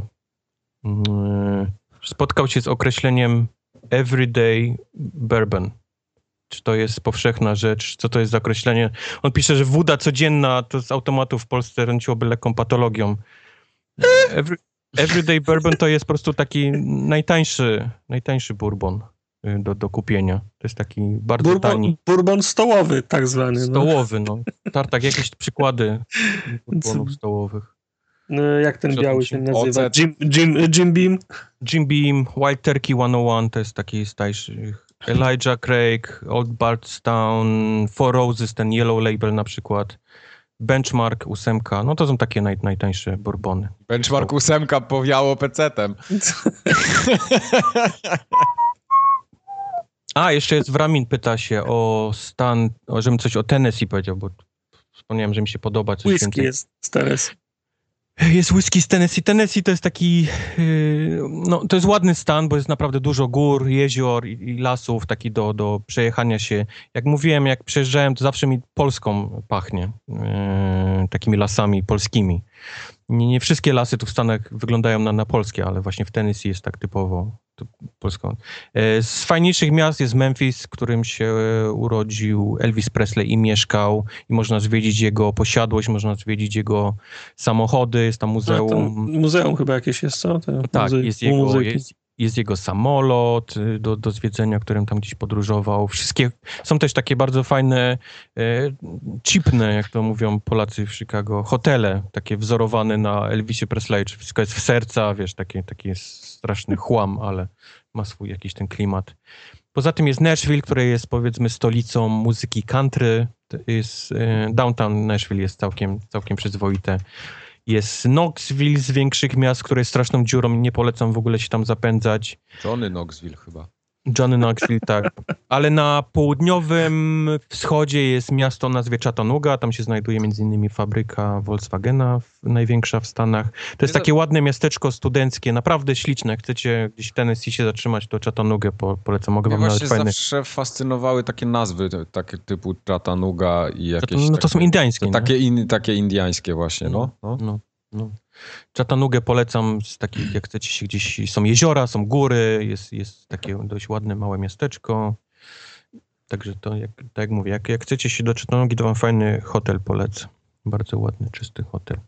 Eee, Spotkał się z określeniem everyday bourbon. Czy to jest powszechna rzecz? Co to jest za określenie? On pisze, że woda codzienna to z automatu w Polsce ręczyłoby lekką patologią. Every, everyday bourbon to jest po prostu taki najtańszy, najtańszy bourbon y, do, do kupienia. To jest taki bardzo Bourbon, tani. bourbon stołowy tak zwany. No. Stołowy, no. Tartak, jakieś przykłady bourbonów stołowych. No, jak ten biały się nazywa? ocet? Jim, Jim, Jim Beam? Jim Beam, Wild Turkey 101 to jest taki starszy. Elijah Craig, Old Bardstown, Four Roses, ten Yellow Label na przykład. Benchmark 8, no to są takie naj, najtańsze bourbony. Benchmark ósemka powiało pecetem. A, jeszcze jest Wramin, pyta się o stan, o, żebym coś o Tennessee powiedział, bo wspomniałem, że mi się podoba coś Whisky więcej. jest teraz. Jest whisky z Tennessee. Tennessee to jest taki, yy, no to jest ładny stan, bo jest naprawdę dużo gór, jezior i, i lasów, taki do, do przejechania się. Jak mówiłem, jak przejeżdżałem, to zawsze mi Polską pachnie, yy, takimi lasami polskimi. Nie, nie wszystkie lasy tu w Stanach wyglądają na, na polskie, ale właśnie w Tennessee jest tak typowo polską. E, Z fajniejszych miast jest Memphis, w którym się e, urodził Elvis Presley i mieszkał i można zwiedzić jego posiadłość, można zwiedzić jego samochody, jest tam A, to muzeum. muzeum chyba jakieś jest, co? Te Tak, muzy- jest jego, jest, jest jego samolot y, do, do zwiedzenia, którym tam gdzieś podróżował. Wszystkie, są też takie bardzo fajne, e, chipne, jak to mówią Polacy w Chicago, hotele, takie wzorowane na Elvisie Presley, czy wszystko jest w serca, wiesz, taki, taki jest straszny chłam, ale ma swój jakiś ten klimat. Poza tym jest Nashville, które jest powiedzmy stolicą muzyki country. Jest, e, downtown Nashville jest całkiem, całkiem przyzwoite. Jest Knoxville z większych miast, które jest straszną dziurą i nie polecam w ogóle się tam zapędzać. Johnny Knoxville chyba. Johnny Knoxville, tak. Ale na południowym wschodzie jest miasto o nazwie Chattanooga. Tam się znajduje między innymi fabryka Volkswagena, największa w Stanach. To jest takie ładne miasteczko studenckie, naprawdę śliczne. Jak chcecie gdzieś w Tennessee się zatrzymać, to Chattanooga po, polecam. Mogę wam nawet właśnie fajne... zawsze fascynowały takie nazwy, takie typu Chattanooga i jakieś No to, to są takie, indyjskie. takie, in, takie indiańskie właśnie, no. no. No, no. Chattanooga polecam z takich, jak chcecie się gdzieś, są jeziora, są góry, jest, jest takie dość ładne, małe miasteczko. Także to, jak, tak jak mówię, jak, jak chcecie się do Chattanoogi, to wam fajny hotel polecę. Bardzo ładny, czysty hotel.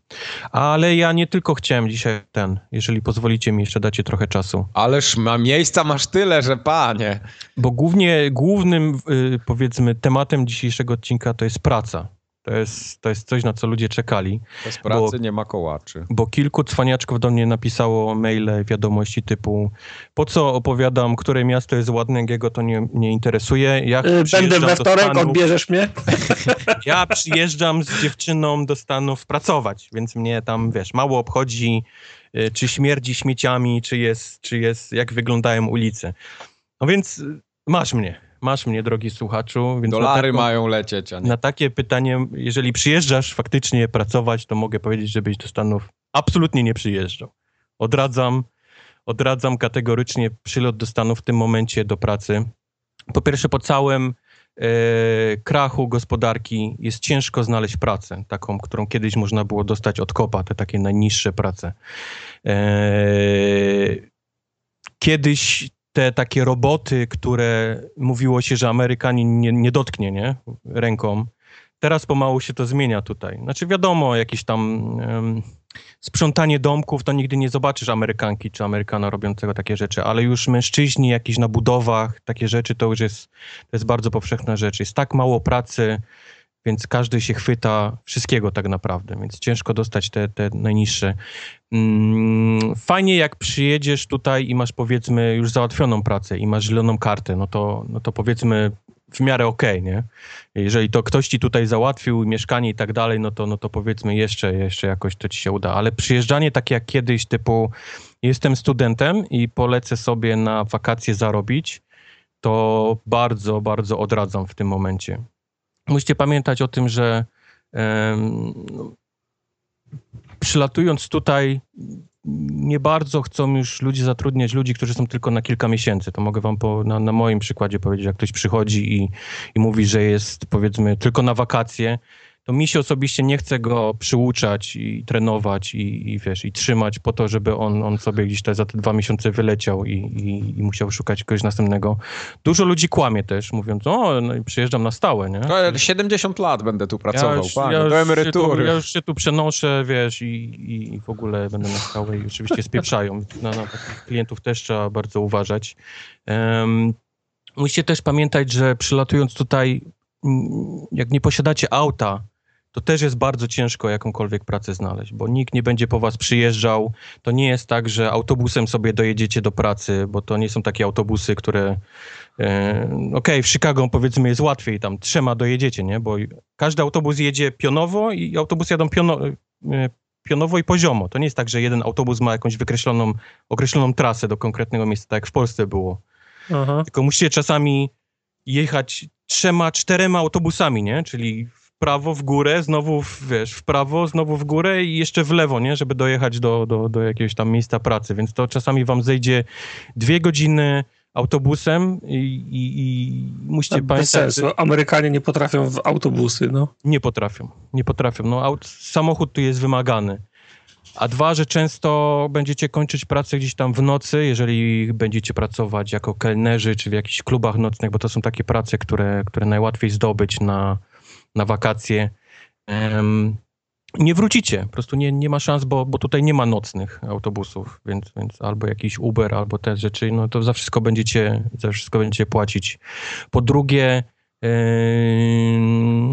Ale ja nie tylko chciałem dzisiaj ten, jeżeli pozwolicie mi, jeszcze dacie trochę czasu. Ależ ma miejsca masz tyle, że panie. Bo głównie, głównym, y, powiedzmy, tematem dzisiejszego odcinka to jest praca. To jest, to jest coś, na co ludzie czekali. Bez pracy nie ma kołaczy. bo kilku cwaniaczków do mnie napisało maile, wiadomości typu po co opowiadam, które miasto jest ładne, jak jego to nie, nie interesuje. Ja Y, Będę we wtorek, Stanów- odbierzesz mnie? Ja przyjeżdżam z dziewczyną do Stanów pracować, więc mnie tam, wiesz, mało obchodzi, y, czy śmierdzi śmieciami, czy jest, czy jest, jak wyglądają ulice. No więc y, masz mnie, masz mnie, drogi słuchaczu. Więc Dolary taką- mają lecieć, a nie. na takie pytanie, jeżeli przyjeżdżasz faktycznie pracować, to mogę powiedzieć, żebyś do Stanów absolutnie nie przyjeżdżał. Odradzam, odradzam kategorycznie przylot do Stanów w tym momencie do pracy. Po pierwsze, po całym krachu gospodarki jest ciężko znaleźć pracę, taką, którą kiedyś można było dostać od kopa, te takie najniższe prace. Kiedyś te takie roboty, które mówiło się, że Amerykanin nie, nie dotknie nie? ręką, teraz pomału się to zmienia tutaj. Znaczy wiadomo, jakieś tam um, sprzątanie domków, to nigdy nie zobaczysz Amerykanki czy Amerykana robiącego takie rzeczy, ale już mężczyźni jakieś na budowach, takie rzeczy, to już jest, to jest bardzo powszechna rzecz. Jest tak mało pracy, więc każdy się chwyta wszystkiego tak naprawdę, więc ciężko dostać te, te najniższe. Mm, fajnie jak przyjedziesz tutaj i masz powiedzmy już załatwioną pracę i masz zieloną kartę, no to, no to powiedzmy w miarę okej, okay, nie? Jeżeli to ktoś ci tutaj załatwił mieszkanie i tak dalej, no to, no to powiedzmy jeszcze, jeszcze jakoś to ci się uda. Ale przyjeżdżanie tak jak kiedyś, typu jestem studentem i polecę sobie na wakacje zarobić, to bardzo, bardzo odradzam w tym momencie. Musicie pamiętać o tym, że um, przylatując tutaj nie bardzo chcą już ludzi zatrudniać, ludzi, którzy są tylko na kilka miesięcy. To mogę wam po, na, na moim przykładzie powiedzieć, jak ktoś przychodzi i, i mówi, że jest powiedzmy tylko na wakacje, to mi się osobiście nie chce go przyuczać i trenować i, i wiesz, i trzymać po to, żeby on, on sobie gdzieś te, za te dwa miesiące wyleciał i, i, i musiał szukać kogoś następnego. Dużo ludzi kłamie też, mówiąc, o, no, przyjeżdżam na stałe, nie? To 70 lat będę tu pracował, ja już, panie, ja do emerytury. Tu, ja już się tu przenoszę, wiesz, i, i, w ogóle będę na stałe i oczywiście spieprzają. Na, na takich klientów też trzeba bardzo uważać. Um, musicie też pamiętać, że przylatując tutaj, jak nie posiadacie auta, to też jest bardzo ciężko jakąkolwiek pracę znaleźć, bo nikt nie będzie po was przyjeżdżał. To nie jest tak, że autobusem sobie dojedziecie do pracy, bo to nie są takie autobusy, które. E, Okej, okay, w Chicago powiedzmy jest łatwiej, tam trzema dojedziecie, nie? Bo każdy autobus jedzie pionowo i autobus jadą piono, e, pionowo i poziomo. To nie jest tak, że jeden autobus ma jakąś wykreśloną, określoną trasę do konkretnego miejsca, tak jak w Polsce było. Aha. Tylko musicie czasami jechać trzema, czterema autobusami, nie? Czyli prawo, w górę, znowu w, wiesz, w prawo, znowu w górę i jeszcze w lewo, nie? Żeby dojechać do, do, do jakiegoś tam miejsca pracy. Więc to czasami wam zejdzie dwie godziny autobusem i, i, i musicie tak, pamiętać... Bez sensu. Amerykanie nie potrafią w autobusy, no. Nie potrafią, nie potrafią. No, aut, samochód tu jest wymagany. A dwa, że często będziecie kończyć pracę gdzieś tam w nocy, jeżeli będziecie pracować jako kelnerzy czy w jakichś klubach nocnych, bo to są takie prace, które, które najłatwiej zdobyć na, na wakacje, nie wrócicie. Po prostu nie, nie ma szans, bo, bo tutaj nie ma nocnych autobusów, więc, więc albo jakiś Uber, albo te rzeczy, no to za wszystko będziecie, za wszystko będziecie płacić. Po drugie,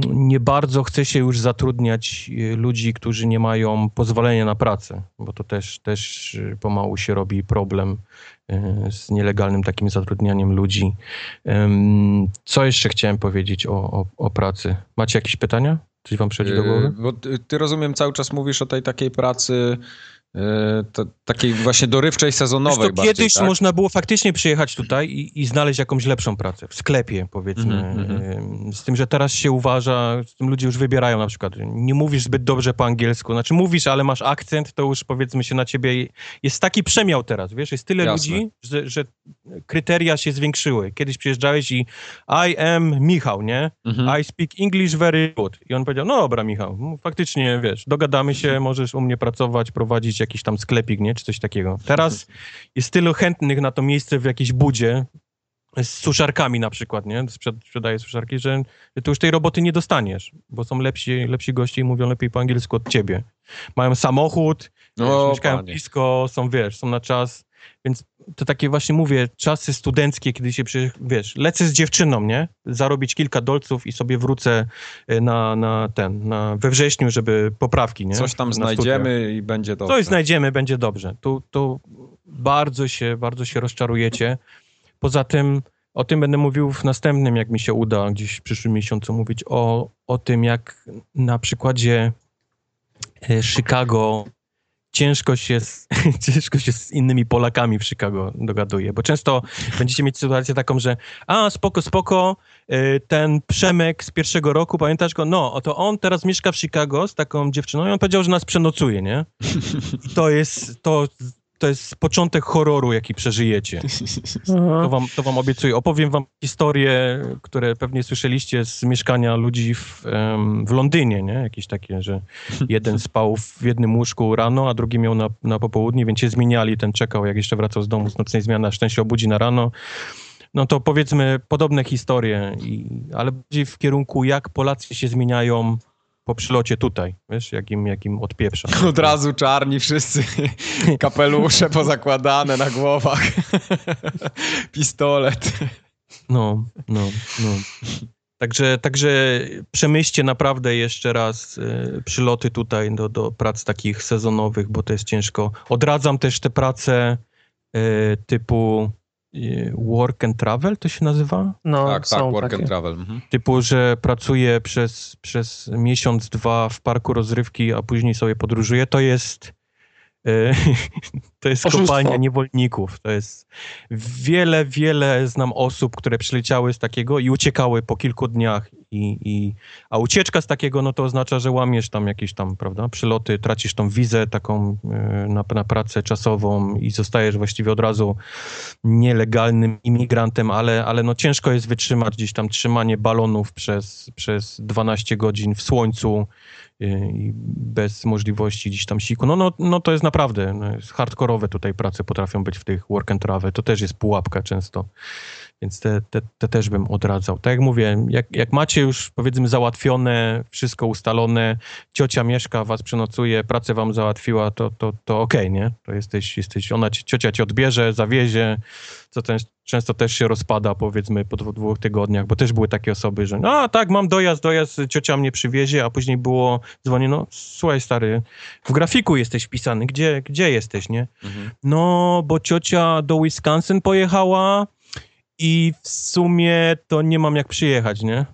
nie bardzo chce się już zatrudniać e, ludzi, którzy nie mają pozwolenia na pracę, bo to też, też pomału się robi problem z nielegalnym takim zatrudnianiem ludzi. Co jeszcze chciałem powiedzieć o, o, o pracy? Macie jakieś pytania? Coś wam przychodzi do głowy? Bo ty, ty rozumiem, cały czas mówisz o tej takiej pracy to, takiej właśnie dorywczej, sezonowej. to kiedyś tak? można było faktycznie przyjechać tutaj i, i, znaleźć jakąś lepszą pracę, w sklepie powiedzmy. Mm -hmm. Z tym, że teraz się uważa, z tym ludzie już wybierają na przykład, nie mówisz zbyt dobrze po angielsku, znaczy mówisz, ale masz akcent, to już powiedzmy się na ciebie, jest taki przemiał teraz, wiesz, jest tyle Jasne. ludzi, że, że, kryteria się zwiększyły. Kiedyś przyjeżdżałeś i I am Michał, nie? Mm -hmm. I speak English very good. I on powiedział, no dobra Michał, faktycznie, wiesz, dogadamy się, możesz u mnie pracować, prowadzić jakiś tam sklepik, nie? Czy coś takiego. Teraz jest tylu chętnych na to miejsce w jakiejś budzie, z suszarkami na przykład, nie? Sprzedaje suszarki, że, że ty już tej roboty nie dostaniesz, bo są lepsi, lepsi goście i mówią lepiej po angielsku od ciebie. Mają samochód, no, wiesz, mieszkają panie. blisko, są, wiesz, są na czas, więc to takie właśnie mówię, czasy studenckie, kiedy się, przy, wiesz, lecę z dziewczyną, nie? Zarobić kilka dolców i sobie wrócę e, na, na ten, na, we wrześniu, żeby poprawki, nie? Coś tam na znajdziemy studiach. i będzie dobrze. Coś znajdziemy, będzie dobrze. Tu, tu bardzo się, bardzo się rozczarujecie. Poza tym, o tym będę mówił w następnym, jak mi się uda gdzieś w przyszłym miesiącu mówić o, o tym, jak na przykładzie e, Chicago ciężko się, z, ciężko się z innymi Polakami w Chicago dogaduje, bo często będziecie mieć sytuację taką, że a, spoko, spoko, y, ten Przemek z pierwszego roku, pamiętasz go? No, oto on teraz mieszka w Chicago z taką dziewczyną i on powiedział, że nas przenocuje, nie? I to jest, to to jest początek horroru, jaki przeżyjecie. To wam, to wam obiecuję. Opowiem wam historie, które pewnie słyszeliście z mieszkania ludzi w, w Londynie, nie? Jakieś takie, że jeden spał w jednym łóżku rano, a drugi miał na, na popołudnie, więc się zmieniali. Ten czekał, jak jeszcze wracał z domu z nocnej zmiany, a szczęście obudzi na rano. No to powiedzmy podobne historie, i, ale bardziej w kierunku, jak Polacy się zmieniają po przylocie tutaj, wiesz, jakim, jakim odpieprza. Od razu czarni wszyscy, kapelusze pozakładane na głowach, pistolet. No, no, no. Także, także przemyślcie naprawdę jeszcze raz y, przyloty tutaj do, do prac takich sezonowych, bo to jest ciężko. Odradzam też te prace y, typu work and travel, to się nazywa? No, tak, tak, work takie. and travel. Mhm. Typu, że pracuję przez, przez miesiąc, dwa w parku rozrywki, a później sobie podróżuję. To jest. y, To jest Oszustwo. kopalnia niewolników. To jest wiele, wiele znam osób, które przyleciały z takiego i uciekały po kilku dniach. I, i, a ucieczka z takiego, no to oznacza, że łamiesz tam jakieś tam, prawda, przyloty, tracisz tą wizę taką y, na, na pracę czasową i zostajesz właściwie od razu nielegalnym imigrantem, ale, ale no ciężko jest wytrzymać gdzieś tam trzymanie balonów przez, przez 12 godzin w słońcu y, i bez możliwości gdzieś tam siku. No, no, no to jest naprawdę no, hardkorowe tutaj prace potrafią być w tych work and travel. To też jest pułapka często. Więc te, te, te też bym odradzał. Tak jak mówię, jak, jak macie już powiedzmy załatwione, wszystko ustalone, ciocia mieszka, was przenocuje, pracę wam załatwiła, to, to, to okej, nie? To jesteś, jesteś, ona, ci- ciocia cię odbierze, zawiezie, co też, często też się rozpada powiedzmy po dwu, dwóch tygodniach, bo też były takie osoby, że no a tak, mam dojazd, dojazd, ciocia mnie przywiezie, a później było dzwonię, no słuchaj stary, w grafiku jesteś wpisany, gdzie, gdzie jesteś, nie? Mhm. No, bo ciocia do Wisconsin pojechała i w sumie to nie mam jak przyjechać, nie?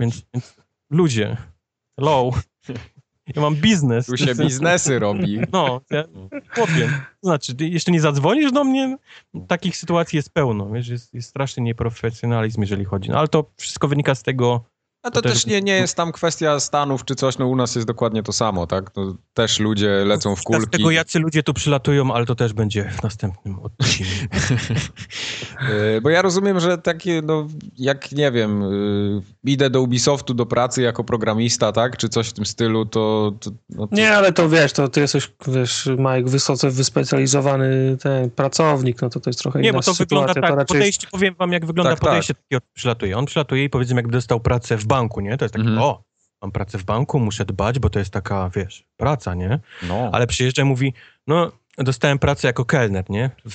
Więc, więc ludzie, hello, ja mam biznes. Tu się biznesy robi. No, ja powiem. To znaczy, ty jeszcze nie zadzwonisz do mnie? Takich sytuacji jest pełno, wiesz, jest, jest straszny nieprofesjonalizm, jeżeli chodzi. No, ale to wszystko wynika z tego, A to To też- też nie, nie jest tam kwestia Stanów czy coś, no u nas jest dokładnie to samo, tak? No, też ludzie lecą w z kulki. tego, jacy ludzie tu przylatują, ale to też będzie w następnym odcinku. Y, Bo ja rozumiem, że takie, no, jak nie wiem, y, idę do Ubisoftu do pracy jako programista, tak? Czy coś w tym stylu, to. to, no to Nie, ale to wiesz, to ty jesteś, wiesz, Mike, wysoce wyspecjalizowany ten pracownik, no to to jest trochę Nie, inna bo to sytuacja. wygląda tak, to raczej podejście, powiem wam, jak wygląda Tak, tak. podejście takiego przylatuje. On przylatuje i powiedzmy, jakby dostał pracę w banku, nie? To jest takie, Mhm. o, mam pracę w banku, muszę dbać, bo to jest taka, wiesz, praca, nie? no. Ale przyjeżdża i mówi, no, dostałem pracę jako kelner, nie? W,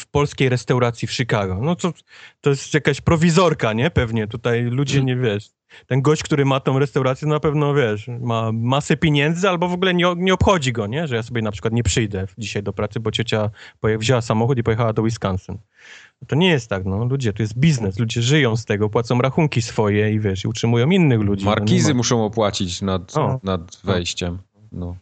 w polskiej restauracji w Chicago. No to, to jest jakaś prowizorka, nie? Pewnie tutaj ludzie Mhm. nie, wiesz... Ten gość, który ma tą restaurację, na pewno, wiesz, ma masę pieniędzy albo w ogóle nie, nie obchodzi go, nie? Że ja sobie na przykład nie przyjdę dzisiaj do pracy, bo ciocia wzięła samochód i pojechała do Wisconsin. To nie jest tak, no. Ludzie, to jest biznes. Ludzie żyją z tego, płacą rachunki swoje i wiesz, i utrzymują innych ludzi. No, Markizy ma- muszą opłacić nad, O. nad wejściem. No.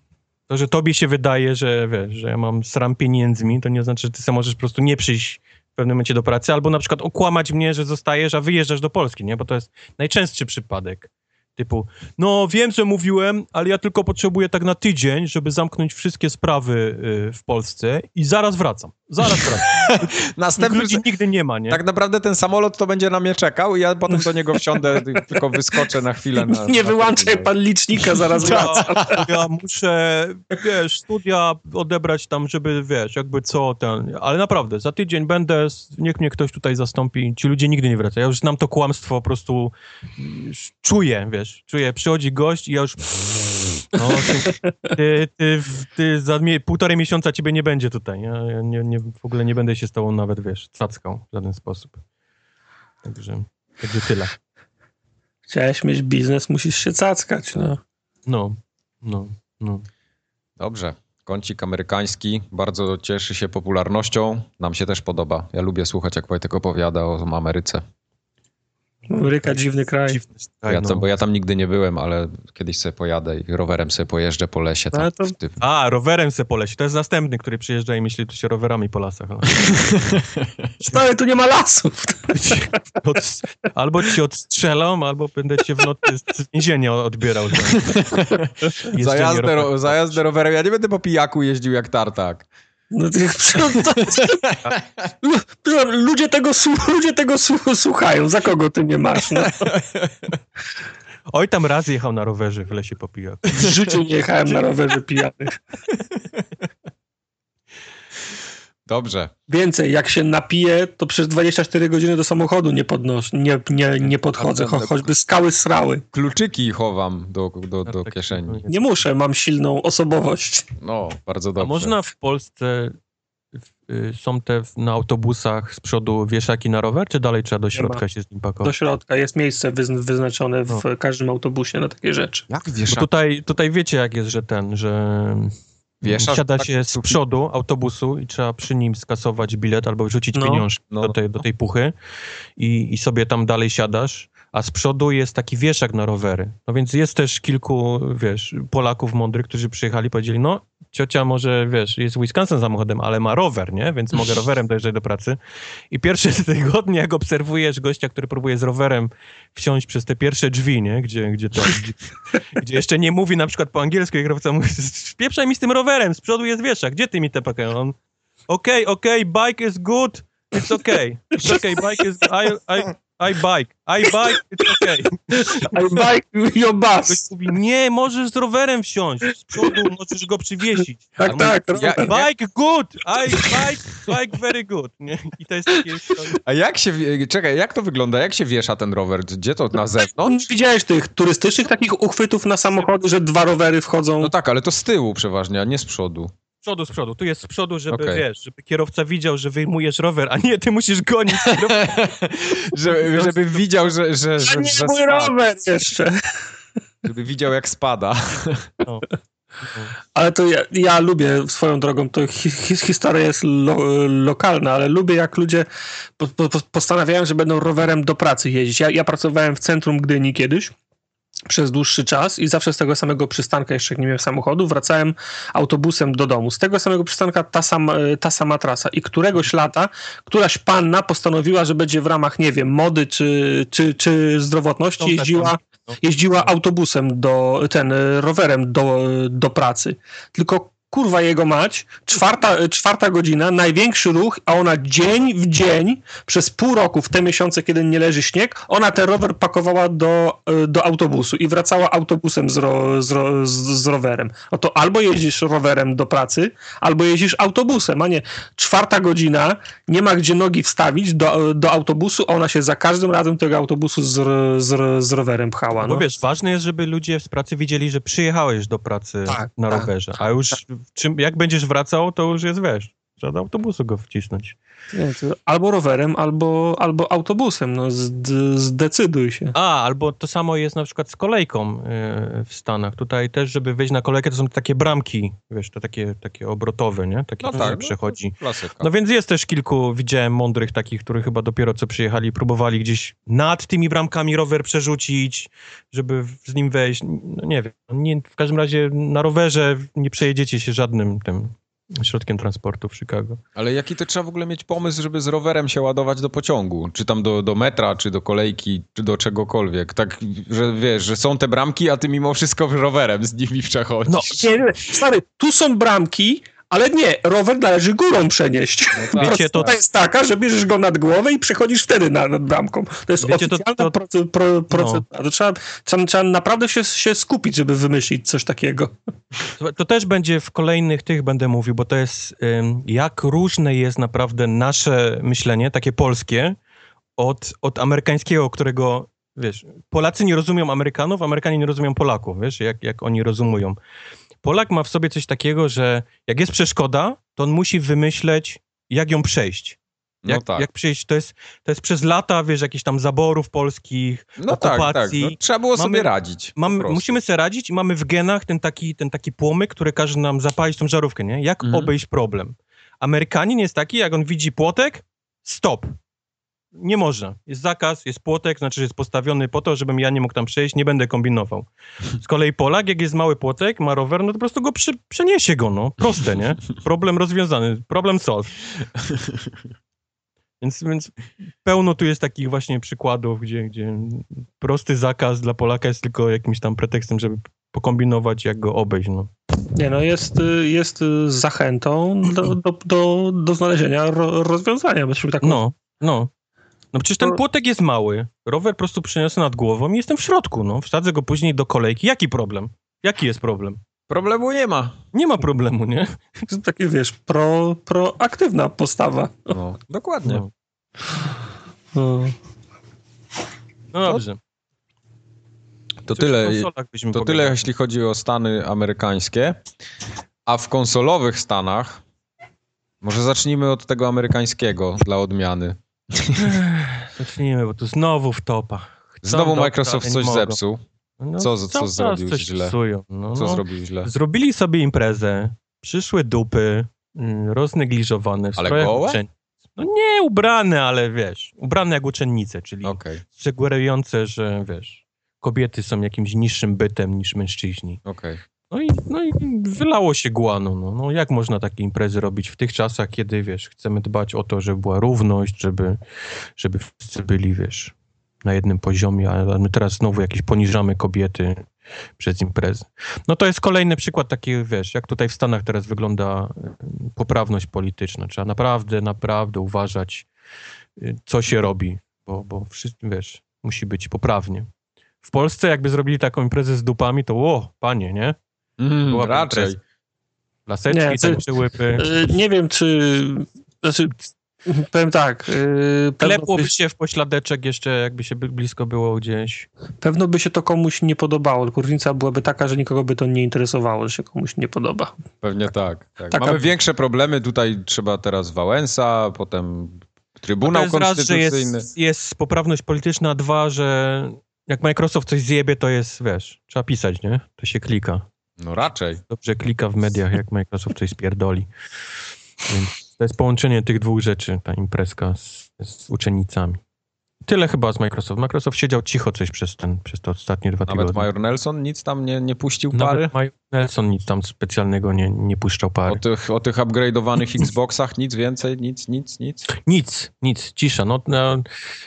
To, że tobie się wydaje, że wiesz, że ja mam sram pieniędzmi, to nie oznacza, że ty sam możesz po prostu nie przyjść w pewnym momencie do pracy, albo na przykład okłamać mnie, że zostajesz, a wyjeżdżasz do Polski, nie? Bo to jest najczęstszy przypadek. Typu, no wiem, że mówiłem, ale ja tylko potrzebuję tak na tydzień, żeby zamknąć wszystkie sprawy y, w Polsce i zaraz wracam. Zaraz wracam. Tych Następny, ludzi nigdy nie ma, nie? tak naprawdę ten samolot to będzie na mnie czekał i ja potem do niego wsiądę, tylko wyskoczę na chwilę. Na, nie na wyłączaj terminal. pan licznika, zaraz wraca. ja muszę, wiesz, studia odebrać tam, żeby, wiesz, jakby co ten, ale naprawdę, za tydzień będę, niech mnie ktoś tutaj zastąpi, ci ludzie nigdy nie wracają, ja już znam to kłamstwo, po prostu już czuję, wiesz, czuję, przychodzi gość i ja już, no, ty, ty, ty, ty za mie- półtorej miesiąca ciebie nie będzie tutaj, ja, ja nie, nie, w ogóle nie będę się z tobą nawet, wiesz, cackał w żaden sposób. Także, także tyle. Chciałeś mieć biznes, musisz się cackać, no. No, no, no. Dobrze. Kącik amerykański bardzo cieszy się popularnością. Nam się też podoba. Ja lubię słuchać, jak Wojtek opowiada o Ameryce. Ameryka, dziwny kraj. Dziwny kraj, Ja no. tam, bo ja tam nigdy nie byłem, ale kiedyś sobie pojadę i rowerem sobie pojeżdżę po lesie. Tam, to- tym. A, rowerem se poleci. To jest następny, który przyjeżdża i myśli, tu się rowerami po lasach. No. Stary, tu nie ma lasów. Albo ci odstrzelą, albo będę cię w nocy z więzienia odbierał. Za, jazdę, rowerem. za jazdę rowerem. Ja nie będę po pijaku jeździł jak tartak. No, to, to, ludzie tego, ludzie tego słuchają. Za kogo ty nie masz? No. Oj, tam raz jechał na rowerze w lesie popijał. W życiu nie jechałem na rowerze pijany. Dobrze. Więcej, jak się napiję, to przez 24 godziny do samochodu nie podnoszę, nie, nie, nie podchodzę, cho, choćby skały srały. Kluczyki chowam do, do, do kieszeni. Nie muszę, mam silną osobowość. No, bardzo dobrze. A można w Polsce y, są te na autobusach z przodu wieszaki na rower, czy dalej trzeba do środka się z nim pakować? Do środka, jest miejsce wyznaczone w no. każdym autobusie na takie rzeczy. Jak wieszaki? Tutaj, tutaj wiecie jak jest, że ten, że Wieszasz, Siada tak, się z przodu autobusu i trzeba przy nim skasować bilet albo wrzucić no, pieniążki no. do, tej, do tej puchy i, i sobie tam dalej siadasz, a z przodu jest taki wieszak na rowery. No więc jest też kilku, wiesz, Polaków mądrych, którzy przyjechali i powiedzieli, no ciocia może, wiesz, jest Wisconsin samochodem, ale ma rower, nie? Więc mogę rowerem dojeżdżać do pracy. I pierwsze tygodnie, jak obserwujesz gościa, który próbuje z rowerem wsiąść przez te pierwsze drzwi, nie? Gdzie, gdzie, to, gdzie, gdzie jeszcze nie mówi na przykład po angielsku, i kierowca mówi, spieprzaj mi z tym rowerem, z przodu jest wieszak, gdzie ty mi te pakę? On, okej, okay, okej, okay, bike is good, it's okay. It's okay, bike is, I, I, i bike, I bike, it's okay. I bike your bus. Mówi, nie, możesz z rowerem wsiąść, z przodu możesz go przywiesić. Tak, tak. Ja, bike good, I bike, bike very good. Nie? I to jest takie... A jak się, czekaj, jak to wygląda? Jak się wiesza ten rower? Gdzie to, na zewnątrz? Widziałeś tych turystycznych takich uchwytów na samochody, że dwa rowery wchodzą? No tak, ale to z tyłu przeważnie, a nie z przodu przodu, z przodu. Tu jest z przodu, żeby, okay. wiesz, żeby kierowca widział, że wyjmujesz rower, a nie ty musisz gonić. żeby, żeby widział, że, że, że, nie mój rower jeszcze. Żeby widział, jak spada. No. Ale to ja, ja, lubię swoją drogą, to hi, historia jest lo, lokalna, ale lubię jak ludzie po, po, postanawiają, że będą rowerem do pracy jeździć. Ja, ja pracowałem w centrum Gdyni kiedyś przez dłuższy czas i zawsze z tego samego przystanka, jeszcze jak nie miałem samochodu, wracałem autobusem do domu. Z tego samego przystanka ta, sam, e, ta sama trasa. I któregoś lata któraś panna postanowiła, że będzie w ramach, nie wiem, mody czy, czy, czy zdrowotności jeździła, jeździła autobusem do, ten, e, rowerem do, do pracy. Tylko kurwa jego mać, czwarta, czwarta godzina, największy ruch, a ona dzień w dzień, przez pół roku, w te miesiące, kiedy nie leży śnieg, ona ten rower pakowała do, do autobusu i wracała autobusem z, ro, z, z, rowerem. No to albo jeździsz rowerem do pracy, albo jeździsz autobusem, a nie czwarta godzina, nie ma gdzie nogi wstawić do, do autobusu, a ona się za każdym razem tego autobusu z, z, z rowerem pchała. No. Bo wiesz, ważne jest, żeby ludzie z pracy widzieli, że przyjechałeś do pracy tak, na tak, rowerze, a już tak czym, jak będziesz wracał, to już jest, wiesz, trzeba do autobusu go wcisnąć. Nie, albo rowerem, albo, albo autobusem, no zdecyduj się. A, albo to samo jest na przykład z kolejką yy, w Stanach. Tutaj też, żeby wejść na kolejkę, to są takie bramki, wiesz, to takie, takie obrotowe, nie? Takie, no tak, no przechodzi. No, no więc jest też kilku, widziałem mądrych takich, którzy chyba dopiero co przyjechali, próbowali gdzieś nad tymi bramkami rower przerzucić, żeby z nim wejść. No nie wiem, nie, w każdym razie na rowerze nie przejedziecie się żadnym tym środkiem transportu w Chicago. Ale jaki to trzeba w ogóle mieć pomysł, żeby z rowerem się ładować do pociągu? Czy tam do, do metra, czy do kolejki, czy do czegokolwiek? Tak, że wiesz, że są te bramki, a ty mimo wszystko rowerem z nimi przechodzisz. No, nie, stary, tu są bramki, ale nie, rower należy górą przenieść. No tak. Wiecie, to... jest taka, że bierzesz go nad głowę i przechodzisz wtedy nad, nad bramką. To jest Wiecie, oficjalna to, to... procedura. No. To trzeba, trzeba, trzeba, naprawdę się, się skupić, żeby wymyślić coś takiego. To też będzie w kolejnych tych będę mówił, bo to jest jak różne jest naprawdę nasze myślenie, takie polskie, od, od amerykańskiego, którego wiesz, Polacy nie rozumieją Amerykanów, Amerykanie nie rozumieją Polaków, wiesz, jak, jak oni rozumują. Polak ma w sobie coś takiego, że jak jest przeszkoda, to on musi wymyśleć, jak ją przejść. No jak, no tak. jak przejść, to jest, to jest przez lata, wiesz, jakichś tam zaborów polskich, no okupacji. Tak, tak. No, trzeba było mamy, sobie radzić. Mamy, musimy sobie radzić i mamy w genach ten taki, ten taki płomyk, który każe nam zapalić tą żarówkę, nie? Jak mhm. obejść problem. Amerykanin jest taki, jak on widzi płotek, stop nie można. Jest zakaz, jest płotek, znaczy, że jest postawiony po to, żebym ja nie mógł tam przejść, nie będę kombinował. Z kolei Polak, jak jest mały płotek, ma rower, no to po prostu go przy, przeniesie go, no. Proste, nie? Problem rozwiązany, problem solved. Więc, więc pełno tu jest takich właśnie przykładów, gdzie, gdzie prosty zakaz dla Polaka jest tylko jakimś tam pretekstem, żeby pokombinować, jak go obejść, no. Nie no, jest, jest zachętą do, do, do, do znalezienia ro, rozwiązania. Bo taką... No, no. No przecież ten płotek jest mały. Rower po prostu przyniosę nad głową i jestem w środku, no. Wsadzę go później do kolejki. Jaki problem? Jaki jest problem? Problemu nie ma. Nie ma problemu, nie? To takie, wiesz, pro, proaktywna postawa. No, dokładnie. No, No. no dobrze. To Coś tyle, to tyle, jeśli chodzi o Stany amerykańskie. A w konsolowych Stanach, może zacznijmy od tego amerykańskiego dla odmiany. Zacznijmy, bo tu znowu w topa. Chcą Znowu Microsoft coś mogą. zepsuł. No, Co- co czas zrobił źle? No, Co no. zrobił źle? Zrobili sobie imprezę, przyszły dupy, mm, roznegliżowane, w Ale gołe? No nie ubrane, ale wiesz, ubrane jak uczennice, czyli Okej, sugerujące, że wiesz, kobiety są jakimś niższym bytem niż mężczyźni. okej. No i, no i wylało się guano. No. no jak można takie imprezy robić w tych czasach, kiedy wiesz, chcemy dbać o to, żeby była równość, żeby, żeby wszyscy byli, wiesz, na jednym poziomie, a my teraz znowu jakieś poniżamy kobiety przez imprezy. No to jest kolejny przykład taki, wiesz, jak tutaj w Stanach teraz wygląda y, poprawność polityczna. Trzeba naprawdę, naprawdę uważać, y, co się robi, bo, bo wszyscy, wiesz, musi być poprawnie. W Polsce jakby zrobili taką imprezę z dupami, to o, panie, nie? Mm, Byłaby raczej. impreza. Laseczki, Nie, to- tańczy łypy. Y, Nie wiem, czy... Znaczy, powiem tak. Pewno Klepłoby by, się w pośladeczek jeszcze, jakby się blisko było gdzieś. pewno by się to komuś nie podobało. tylko Różnica byłaby taka, że nikogo by to nie interesowało, że się komuś nie podoba. Pewnie tak. tak. Taka- Mamy większe problemy. Tutaj trzeba teraz Wałęsa, potem Trybunał No to jest raz, że Konstytucyjny. jest, jest poprawność polityczna, dwa, że jak Microsoft coś zjebie, to jest, wiesz, trzeba pisać, nie? To się klika. No raczej. Dobrze klika w mediach, jak Microsoft coś spierdoli. Więc to jest połączenie tych dwóch rzeczy, ta imprezka z, z uczennicami. Tyle chyba z Microsoft. Microsoft siedział cicho coś przez, ten, przez te ostatnie dwa Nawet tygodnie. Major Nelson nic tam nie, nie puścił pary? Nawet Mike Nelson nic tam specjalnego nie, nie puszczał pary. O tych, o tych upgrade'owanych Xboxach nic więcej, nic, nic, nic. Nic, nic, cisza. No, no,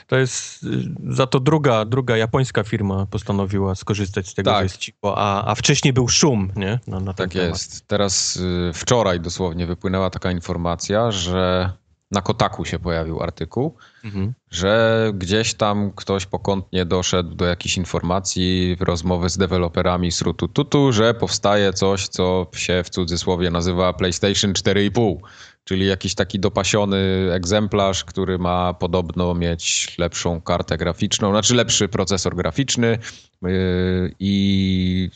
to jest y, za to druga, druga japońska firma postanowiła skorzystać z tego, Tak. że jest cicho, a, a wcześniej był szum, nie? Ten Tak temat. jest. Teraz y, wczoraj dosłownie wypłynęła taka informacja, że na Kotaku się pojawił artykuł, Mhm. że gdzieś tam ktoś pokątnie doszedł do jakichś informacji, rozmowy z deweloperami z Rutututu, że powstaje coś, co się w cudzysłowie nazywa PlayStation 4,5, czyli jakiś taki dopasiony egzemplarz, który ma podobno mieć lepszą kartę graficzną, znaczy lepszy procesor graficzny yy, i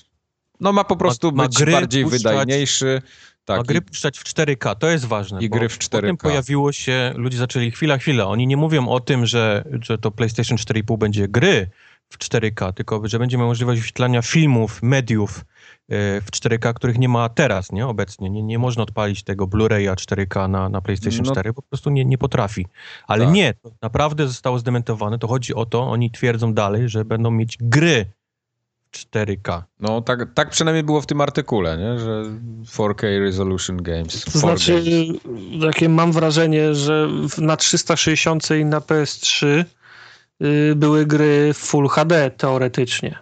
no ma po prostu ma być gry bardziej puszczać- wydajniejszy. Tak, Ma gry i- puszczać w 4K, to jest ważne. I gry w 4K. Potem pojawiło się, ludzie zaczęli chwila, chwila. Oni nie mówią o tym, że, że to PlayStation 4,5 będzie gry w 4K, tylko że będzie miał możliwość wyświetlania filmów, mediów e, w 4K, których nie ma teraz, nie? Obecnie. Nie, nie można odpalić tego Blu-raya 4K na, na PlayStation No. 4, po prostu nie, nie potrafi. Ale Tak. nie, to naprawdę zostało zdementowane. To chodzi o to, oni twierdzą dalej, że będą mieć gry 4K. No tak, tak przynajmniej było w tym artykule, nie? że 4K Resolution Games. To 4 znaczy, games. takie mam wrażenie, że na 360 i na PS3 y, były gry w Full HD teoretycznie,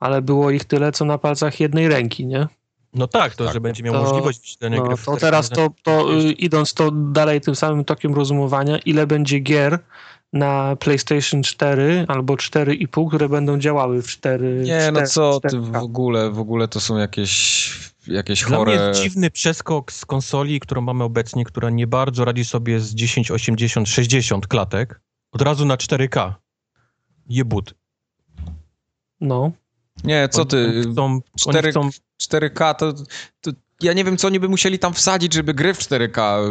ale było ich tyle, co na palcach jednej ręki, nie? No tak, to, Tak. że będzie miał To- możliwość wyświetlenia No, gry w to 4K. teraz to, to y, idąc to dalej tym samym tokiem rozumowania, ile będzie gier na PlayStation 4 albo 4,5, które będą działały w 4 Nie, no 4, co ty 4K. w ogóle, w ogóle to są jakieś, jakieś Dla chore... mnie jest dziwny przeskok z konsoli, którą mamy obecnie, która nie bardzo radzi sobie z 10, 80, 60 klatek, od razu na 4K. Jebut. No. Nie, co ty, chcą, cztery- oni chcą 4K to, to... Ja nie wiem, co oni by musieli tam wsadzić, żeby gry w 4K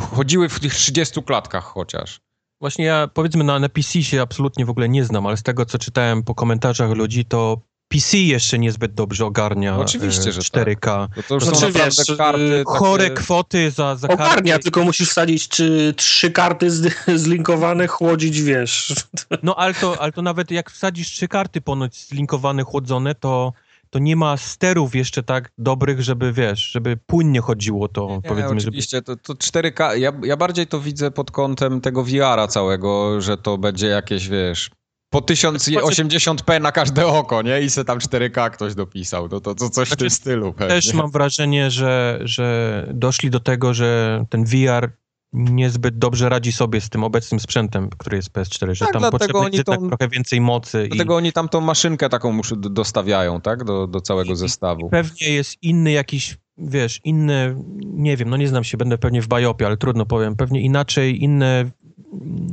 chodziły w tych 30 klatkach chociaż. Właśnie ja powiedzmy na, na PC się absolutnie w ogóle nie znam, ale z tego co czytałem po komentarzach ludzi, to PC jeszcze niezbyt dobrze ogarnia No oczywiście, e, że 4K. Bo to już Znaczy, wiesz, karty Chore takie... kwoty za, za Ogarnia, karty. tylko musisz wsadzić czy trzy karty z, zlinkowane, chłodzić, wiesz. No ale to, ale to nawet jak wsadzisz trzy karty ponoć zlinkowane, chłodzone, to, to nie ma sterów jeszcze tak dobrych, żeby wiesz, żeby płynnie chodziło to, Nie, powiedzmy, żeby oczywiście, to, to 4K, ja, ja bardziej to widzę pod kątem tego VR-a całego, że to będzie jakieś, wiesz, po 1080p na każde oko, nie? I se tam 4K ktoś dopisał. No to, to coś w tym Znaczy, stylu pewnie. Też mam wrażenie, że, że doszli do tego, że ten VR niezbyt dobrze radzi sobie z tym obecnym sprzętem, który jest PS4, że Tak, tam potrzebne jest tą- trochę więcej mocy Dlatego oni tam tą maszynkę taką dostawiają, tak? Do, do całego I- zestawu. i pewnie jest inny jakiś, wiesz, inny, nie wiem, no nie znam się, będę pewnie w bajopie, ale trudno powiem, pewnie inaczej, inne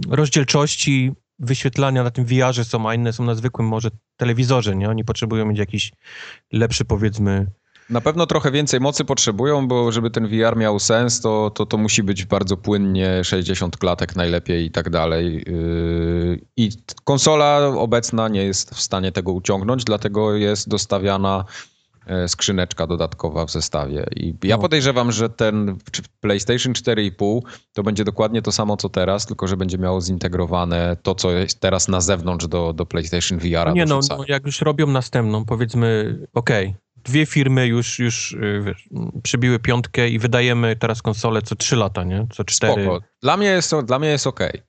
rozdzielczości wyświetlania na tym VR-ze są, a inne są na zwykłym może telewizorze, nie? Oni potrzebują mieć jakiś lepszy, powiedzmy, Na pewno trochę więcej mocy potrzebują, bo żeby ten VR miał sens, to, to, to musi być bardzo płynnie 60 klatek najlepiej i tak dalej. Yy, I konsola obecna nie jest w stanie tego uciągnąć, dlatego jest dostawiana e, skrzyneczka dodatkowa w zestawie. I ja No. podejrzewam, że ten PlayStation 4,5 to będzie dokładnie to samo co teraz, tylko że będzie miało zintegrowane to, co jest teraz na zewnątrz do, do PlayStation VR-a. Nie no, no, jak już robią następną, powiedzmy, okej, dwie firmy już, już y, wiesz, przybiły piątkę i wydajemy teraz konsolę co trzy lata, nie? Co cztery. Spoko. Dla mnie jest, dla mnie jest okej.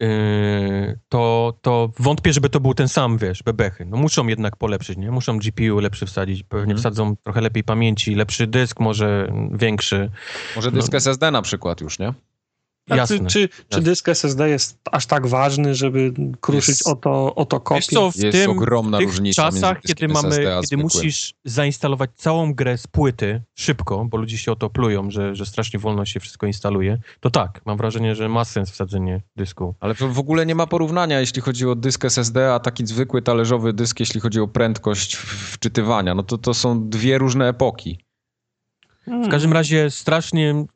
Yy, to, to wątpię, żeby to był ten sam, wiesz, bebechy. No muszą jednak polepszyć, nie? Muszą GPU lepszy wsadzić, pewnie Mhm. wsadzą trochę lepiej pamięci, lepszy dysk, może większy. Może dysk SSD na przykład już, nie? Jasne. czy, czy, czy jasne. dysk SSD jest aż tak ważny, żeby kruszyć Jest- o to, o to kopię? Wiesz co, w Jest tym, ogromna w tych różnica między czasach, kiedy mamy, SSD a kiedy musisz zainstalować całą grę z płyty szybko, bo ludzie się o to plują, że, że strasznie wolno się wszystko instaluje, to tak, mam wrażenie, że ma sens wsadzenie dysku. Ale to w ogóle nie ma porównania, jeśli chodzi o dysk SSD, a taki zwykły talerzowy dysk, jeśli chodzi o prędkość wczytywania. No to to są dwie różne epoki. W każdym razie strasznie mm,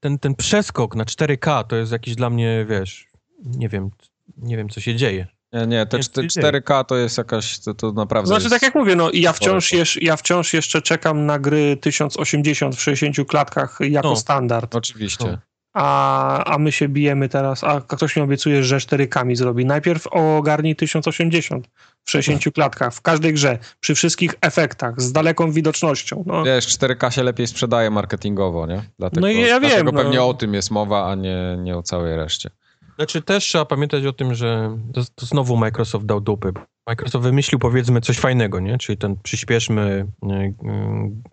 ten, ten przeskok na 4K to jest jakiś dla mnie, wiesz, nie wiem, nie wiem co się dzieje. Nie, nie te Nie, czte- nie. 4K to jest jakaś, to, to naprawdę Znaczy, jest... tak jak mówię, no ja wciąż, ja wciąż jeszcze czekam na gry 1080 w 60 klatkach jako No. standard, Oczywiście. No. A, a my się bijemy teraz, a ktoś mi obiecuje, że 4K mi zrobi. Najpierw ogarnij 1080 w 60 klatkach, w każdej grze, przy wszystkich efektach, z daleką widocznością. No. Wiesz, 4K się lepiej sprzedaje marketingowo, nie? Dlatego, No i ja wiem, Dlatego no. pewnie o tym jest mowa, a nie, nie o całej reszcie. Znaczy też trzeba pamiętać o tym, że to, to znowu Microsoft dał dupy. Microsoft wymyślił powiedzmy coś fajnego, nie? Czyli ten przyspieszmy y, y,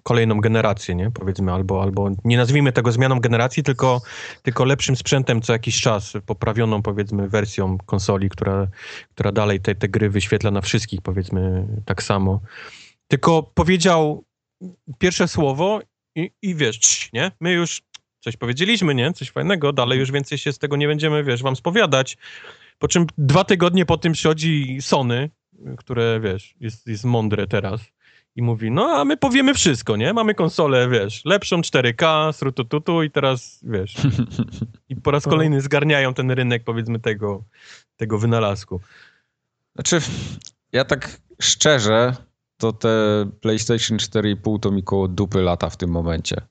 kolejną generację, nie? Powiedzmy, albo, albo nie nazwijmy tego zmianą generacji, tylko, tylko lepszym sprzętem co jakiś czas, poprawioną powiedzmy wersją konsoli, która, która dalej te, te gry wyświetla na wszystkich powiedzmy tak samo. Tylko powiedział pierwsze słowo i, i wiesz, nie? My już coś powiedzieliśmy, nie? Coś fajnego, dalej już więcej się z tego nie będziemy, wiesz, wam spowiadać. Po czym dwa tygodnie po tym przychodzi Sony, które, wiesz, jest, jest mądre teraz i mówi, no a my powiemy wszystko, nie? Mamy konsolę, wiesz, lepszą 4K, srutututu i teraz, wiesz, i po raz kolejny zgarniają ten rynek, powiedzmy, tego, tego wynalazku. Znaczy, ja tak szczerze, to te PlayStation 4,5 to mi koło dupy lata w tym momencie.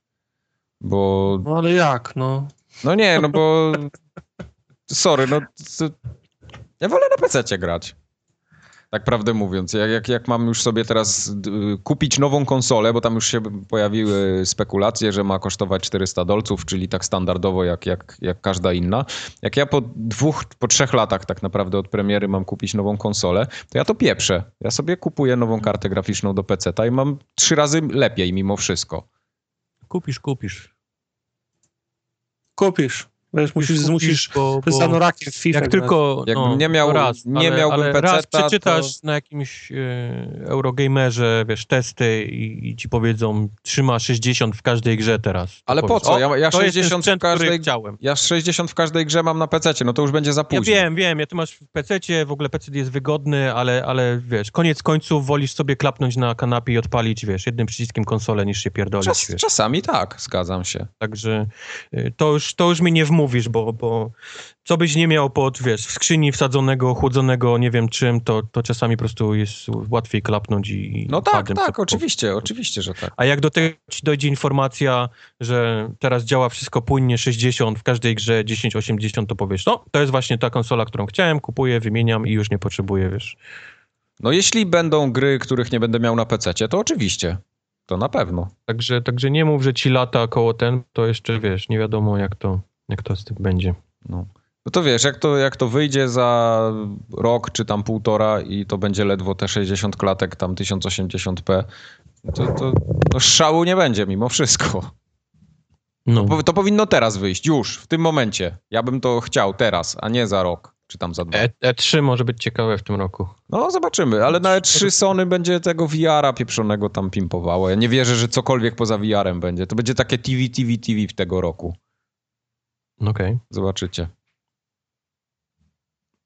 Bo no ale jak, no? No nie, no bo. Sorry, no. to- Ja wolę na PC grać. Tak prawdę mówiąc. Jak, jak, jak mam już sobie teraz d- kupić nową konsolę, bo tam już się pojawiły spekulacje, że ma kosztować 400 dolców, czyli tak standardowo jak, jak, jak każda inna. Jak ja po dwóch, po trzech latach tak naprawdę od premiery mam kupić nową konsolę, to ja to pieprzę. Ja sobie kupuję nową kartę graficzną do PC i mam trzy razy lepiej mimo wszystko. Kupisz, kupisz. Kupisz. Wiesz, musisz, kupisz, musisz bo, z anorakiem w FIFA Jak tylko. Jakbym no, nie miał- no raz, nie ale, miałbym ale peceta, raz przeczytasz to- na jakimś e, Eurogamerze, wiesz, testy i, i ci powiedzą, trzyma 60 w każdej grze teraz. Ale po powiesz, co? Ja, ja to jest ten 60 w sprzęt, który każdej chciałem. Ja 60 w każdej grze mam na PC, no to już będzie za Ja późno. wiem, wiem, ja ty masz w PC, w ogóle PC jest wygodny, ale, ale wiesz, koniec końców wolisz sobie klapnąć na kanapie i odpalić, wiesz, jednym przyciskiem konsolę niż się pierdolić, Czas, czasami tak, zgadzam się. Także y, to już, to już mi nie wmówisz, bo, bo co byś nie miał pod, wiesz, w skrzyni wsadzonego, chłodzonego, nie wiem czym, to, to czasami po prostu jest łatwiej klapnąć i... No tak, padem tak, oczywiście, oczywiście, że tak. A jak do tego ci dojdzie informacja, że teraz działa wszystko płynnie 60, w każdej grze 1080, to powiesz, no, to jest właśnie ta konsola, którą chciałem, kupuję, wymieniam i już nie potrzebuję, wiesz. No jeśli będą gry, których nie będę miał na PC, to oczywiście. To na pewno. Także, także nie mów, że ci lata koło ten, to jeszcze, wiesz, nie wiadomo jak to, jak to z tym będzie. No. No to wiesz, jak to, jak to wyjdzie za rok czy tam półtora i to będzie ledwo te 60 klatek, tam 1080p, to, to, to szału nie będzie mimo wszystko. No. Po- To powinno teraz wyjść, już, w tym momencie. Ja bym to chciał teraz, a nie za rok, czy tam za dwa. E, E3 może być ciekawe w tym roku. No zobaczymy, ale na E3 Sony będzie tego VR-a pieprzonego tam pimpowało. Ja nie wierzę, że cokolwiek poza VR-em będzie. To będzie takie TV, TV, TV w tego roku. Okej. Zobaczycie.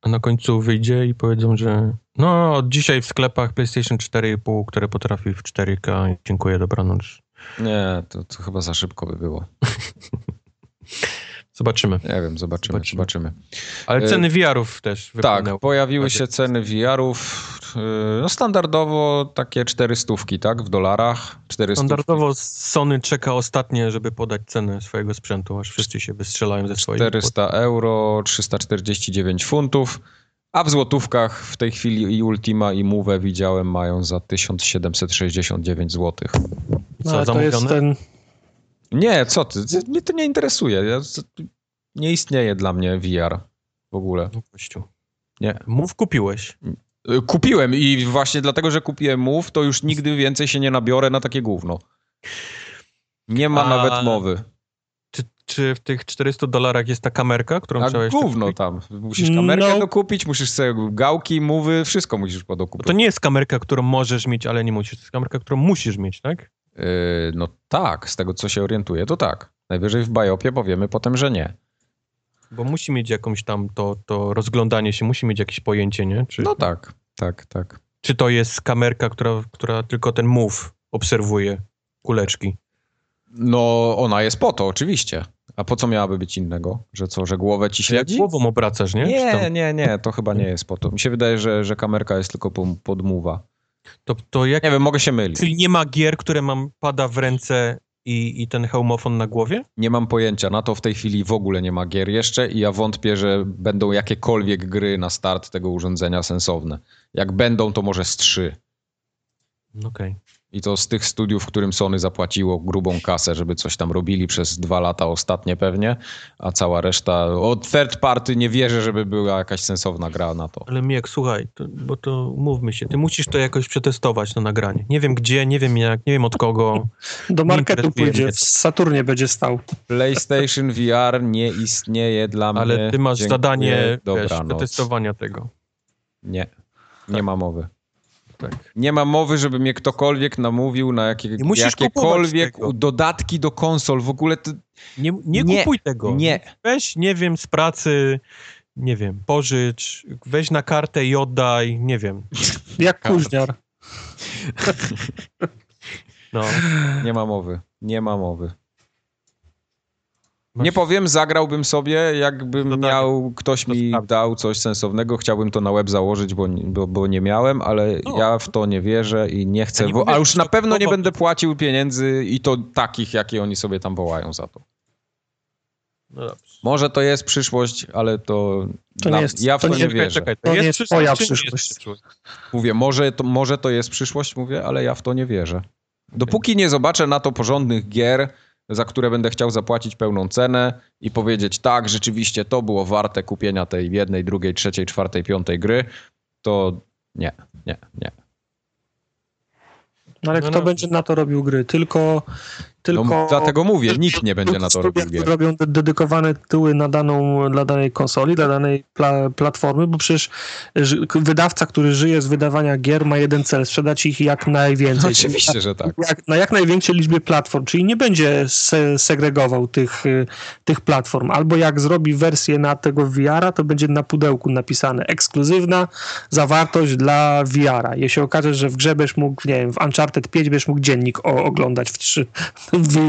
A na końcu wyjdzie i powiedzą, że no od dzisiaj w sklepach PlayStation 4,5, które potrafi w 4K. Dziękuję, dobranoc. Nie, to, to chyba za szybko by było. Zobaczymy. Nie wiem, zobaczymy, Zobaczymy. zobaczymy. Ale E, ceny VR-ów też Tak, wypłynęły. pojawiły Tak się jest. ceny VR-ów. yy, No standardowo takie 400, tak? W dolarach. 400. Standardowo Sony czeka ostatnie, żeby podać cenę swojego sprzętu, aż wszyscy się wystrzelają ze swoich. 400 euro, 349 funtów. A w złotówkach w tej chwili i Ultima i Move widziałem mają za 1769 złotych. Co, No, to jest zamówione? ten... Nie, co ty? Mnie to nie interesuje. Ja, nie istnieje dla mnie VR w ogóle. No. Nie. Mów kupiłeś. Y, Kupiłem i właśnie dlatego, że kupiłem Move, to już nigdy więcej się nie nabiorę na takie gówno. Nie ma A- nawet mowy. Czy, czy w tych 400 dolarach jest ta kamerka, którą A chciałeś gówno kupić? tam. Musisz kamerkę No. dokupić, musisz sobie gałki, mówy, wszystko musisz podokupić. to nie jest kamerka, którą możesz mieć, ale nie musisz. To jest kamerka, którą musisz mieć, tak? Yy, no tak, z tego co się orientuję, to tak. Najwyżej w Biopie powiemy potem, że nie. Bo musi mieć jakąś tam to, to rozglądanie się, musi mieć jakieś pojęcie, nie? Czy, No tak, tak, tak. czy to jest kamerka, która, która tylko ten move obserwuje kuleczki. No ona jest po to, oczywiście. A po co miałaby być innego? Że co, że głowę ci Czy jak śledzi? głową obracasz, nie? Nie, nie, nie, to chyba nie jest po to. Mi się wydaje, że, że kamerka jest tylko po- podmuwa. To, to jak, Nie wiem, mogę się mylić. czyli nie ma gier, które mam pada w ręce i, i ten hełmofon na głowie? Nie mam pojęcia. Na to w tej chwili w ogóle nie ma gier jeszcze i ja wątpię, że będą jakiekolwiek gry na start tego urządzenia sensowne. Jak będą, to może z trzy. Okej. I to z tych studiów, którym Sony zapłaciło grubą kasę, żeby coś tam robili przez dwa lata ostatnie pewnie, a cała reszta od third party nie wierzę, żeby była jakaś sensowna gra na to. Ale Miek, słuchaj, to, bo to mówmy się, ty musisz to jakoś przetestować na nagranie. Nie wiem gdzie, nie wiem jak, nie wiem od kogo. Do marketu pójdzie, w to. Saturnie będzie stał. PlayStation VR nie istnieje dla mnie. Ale ty masz Dziękuję. zadanie wiesz, przetestowania tego. Nie, nie ma mowy. Tak. Nie ma mowy, żeby mnie ktokolwiek namówił na jakie, jakiekolwiek dodatki do konsol. W ogóle to Nie, nie, Nie, kupuj tego. nie. Weź, nie wiem, z pracy, nie wiem, pożycz, weź na kartę i oddaj, nie wiem. Jak kuźniar. No. nie ma mowy. Nie ma mowy. Masz- Nie powiem, zagrałbym sobie, jakbym Dodanie. miał, ktoś To mi dał coś sensownego, chciałbym to na web założyć, bo, bo, bo nie miałem, ale No. ja w to nie wierzę i nie chcę, Ja nie bo, mówię, a już to na pewno nie będę płacił pieniędzy i to takich, jakie oni sobie tam wołają za to. no dobrze. Może to jest przyszłość, ale to, To nie jest- ja w to to nie nie jest- wierzę. Czekaj, To nie jest twoja czy nie jest przyszłość. Mówię, może to, może to jest przyszłość, mówię, ale ja w to nie wierzę. Dopóki nie zobaczę na to porządnych gier, za które będę chciał zapłacić pełną cenę i powiedzieć, tak, rzeczywiście to było warte kupienia tej jednej, drugiej, trzeciej, czwartej, piątej gry, to nie, nie, nie. No ale No, kto no. będzie na to robił gry? Tylko... No, Tylko no, dlatego mówię, nikt nie będzie na to robił gier. Robią dedykowane tyły na daną, dla danej konsoli, dla danej pla platformy, bo przecież wydawca, który żyje z wydawania gier ma jeden cel, sprzedać ich jak najwięcej. Oczywiście, że tak. Jak, na jak największej liczbie platform, czyli nie będzie se segregował tych, y, tych platform. Albo jak zrobi wersję na tego VR-a, to będzie na pudełku napisane ekskluzywna zawartość dla VR-a. Jeśli okaże, że w grze będziesz mógł, nie wiem, w Uncharted 5 będziesz mógł dziennik oglądać w, 3,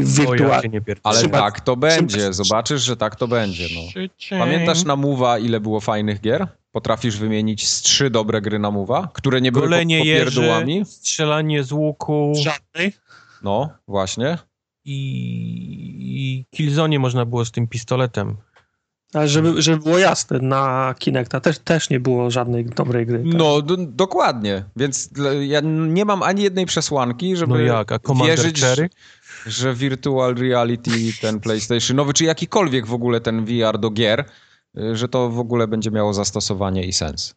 wirtualnie. Ja Ale tak to będzie. Zobaczysz, że tak to będzie. No. Pamiętasz na Muwa ile było fajnych gier? Potrafisz wymienić z trzy dobre gry na Muwa, które nie były Golenie po, popierdłami? Jeży, strzelanie z łuku. Żadnej? No, właśnie. I, i Killzone można było z tym pistoletem. Ale żeby, żeby było jasne, na Kinecta też, też nie było żadnej dobrej gry. Tak? No, do, dokładnie. Więc ja nie mam ani jednej przesłanki, żeby no jak, a wierzyć że virtual reality, ten PlayStationowy, czy jakikolwiek w ogóle ten VR do gier y, że to w ogóle będzie miało zastosowanie i sens.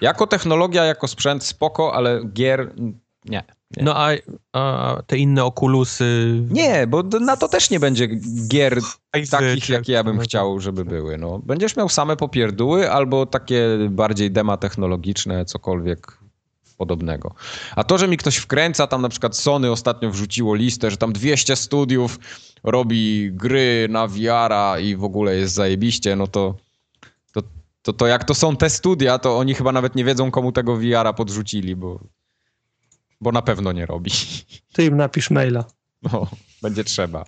Jako technologia, jako sprzęt spoko, ale gier nie. nie. No a, a te inne okulusy... Nie, bo na to też nie będzie gier takich, czy jak ja bym chciał, żeby były. No. Będziesz miał same popierdóły albo takie bardziej dema technologiczne, cokolwiek podobnego. A to, że mi ktoś wkręca, tam na przykład Sony ostatnio wrzuciło listę, że tam 200 studiów robi gry na VR-a i w ogóle jest zajebiście, no to to, to to jak to są te studia, to oni chyba nawet nie wiedzą, komu tego VR-a podrzucili, bo, bo na pewno nie robi. Ty im napisz maila. No, będzie trzeba.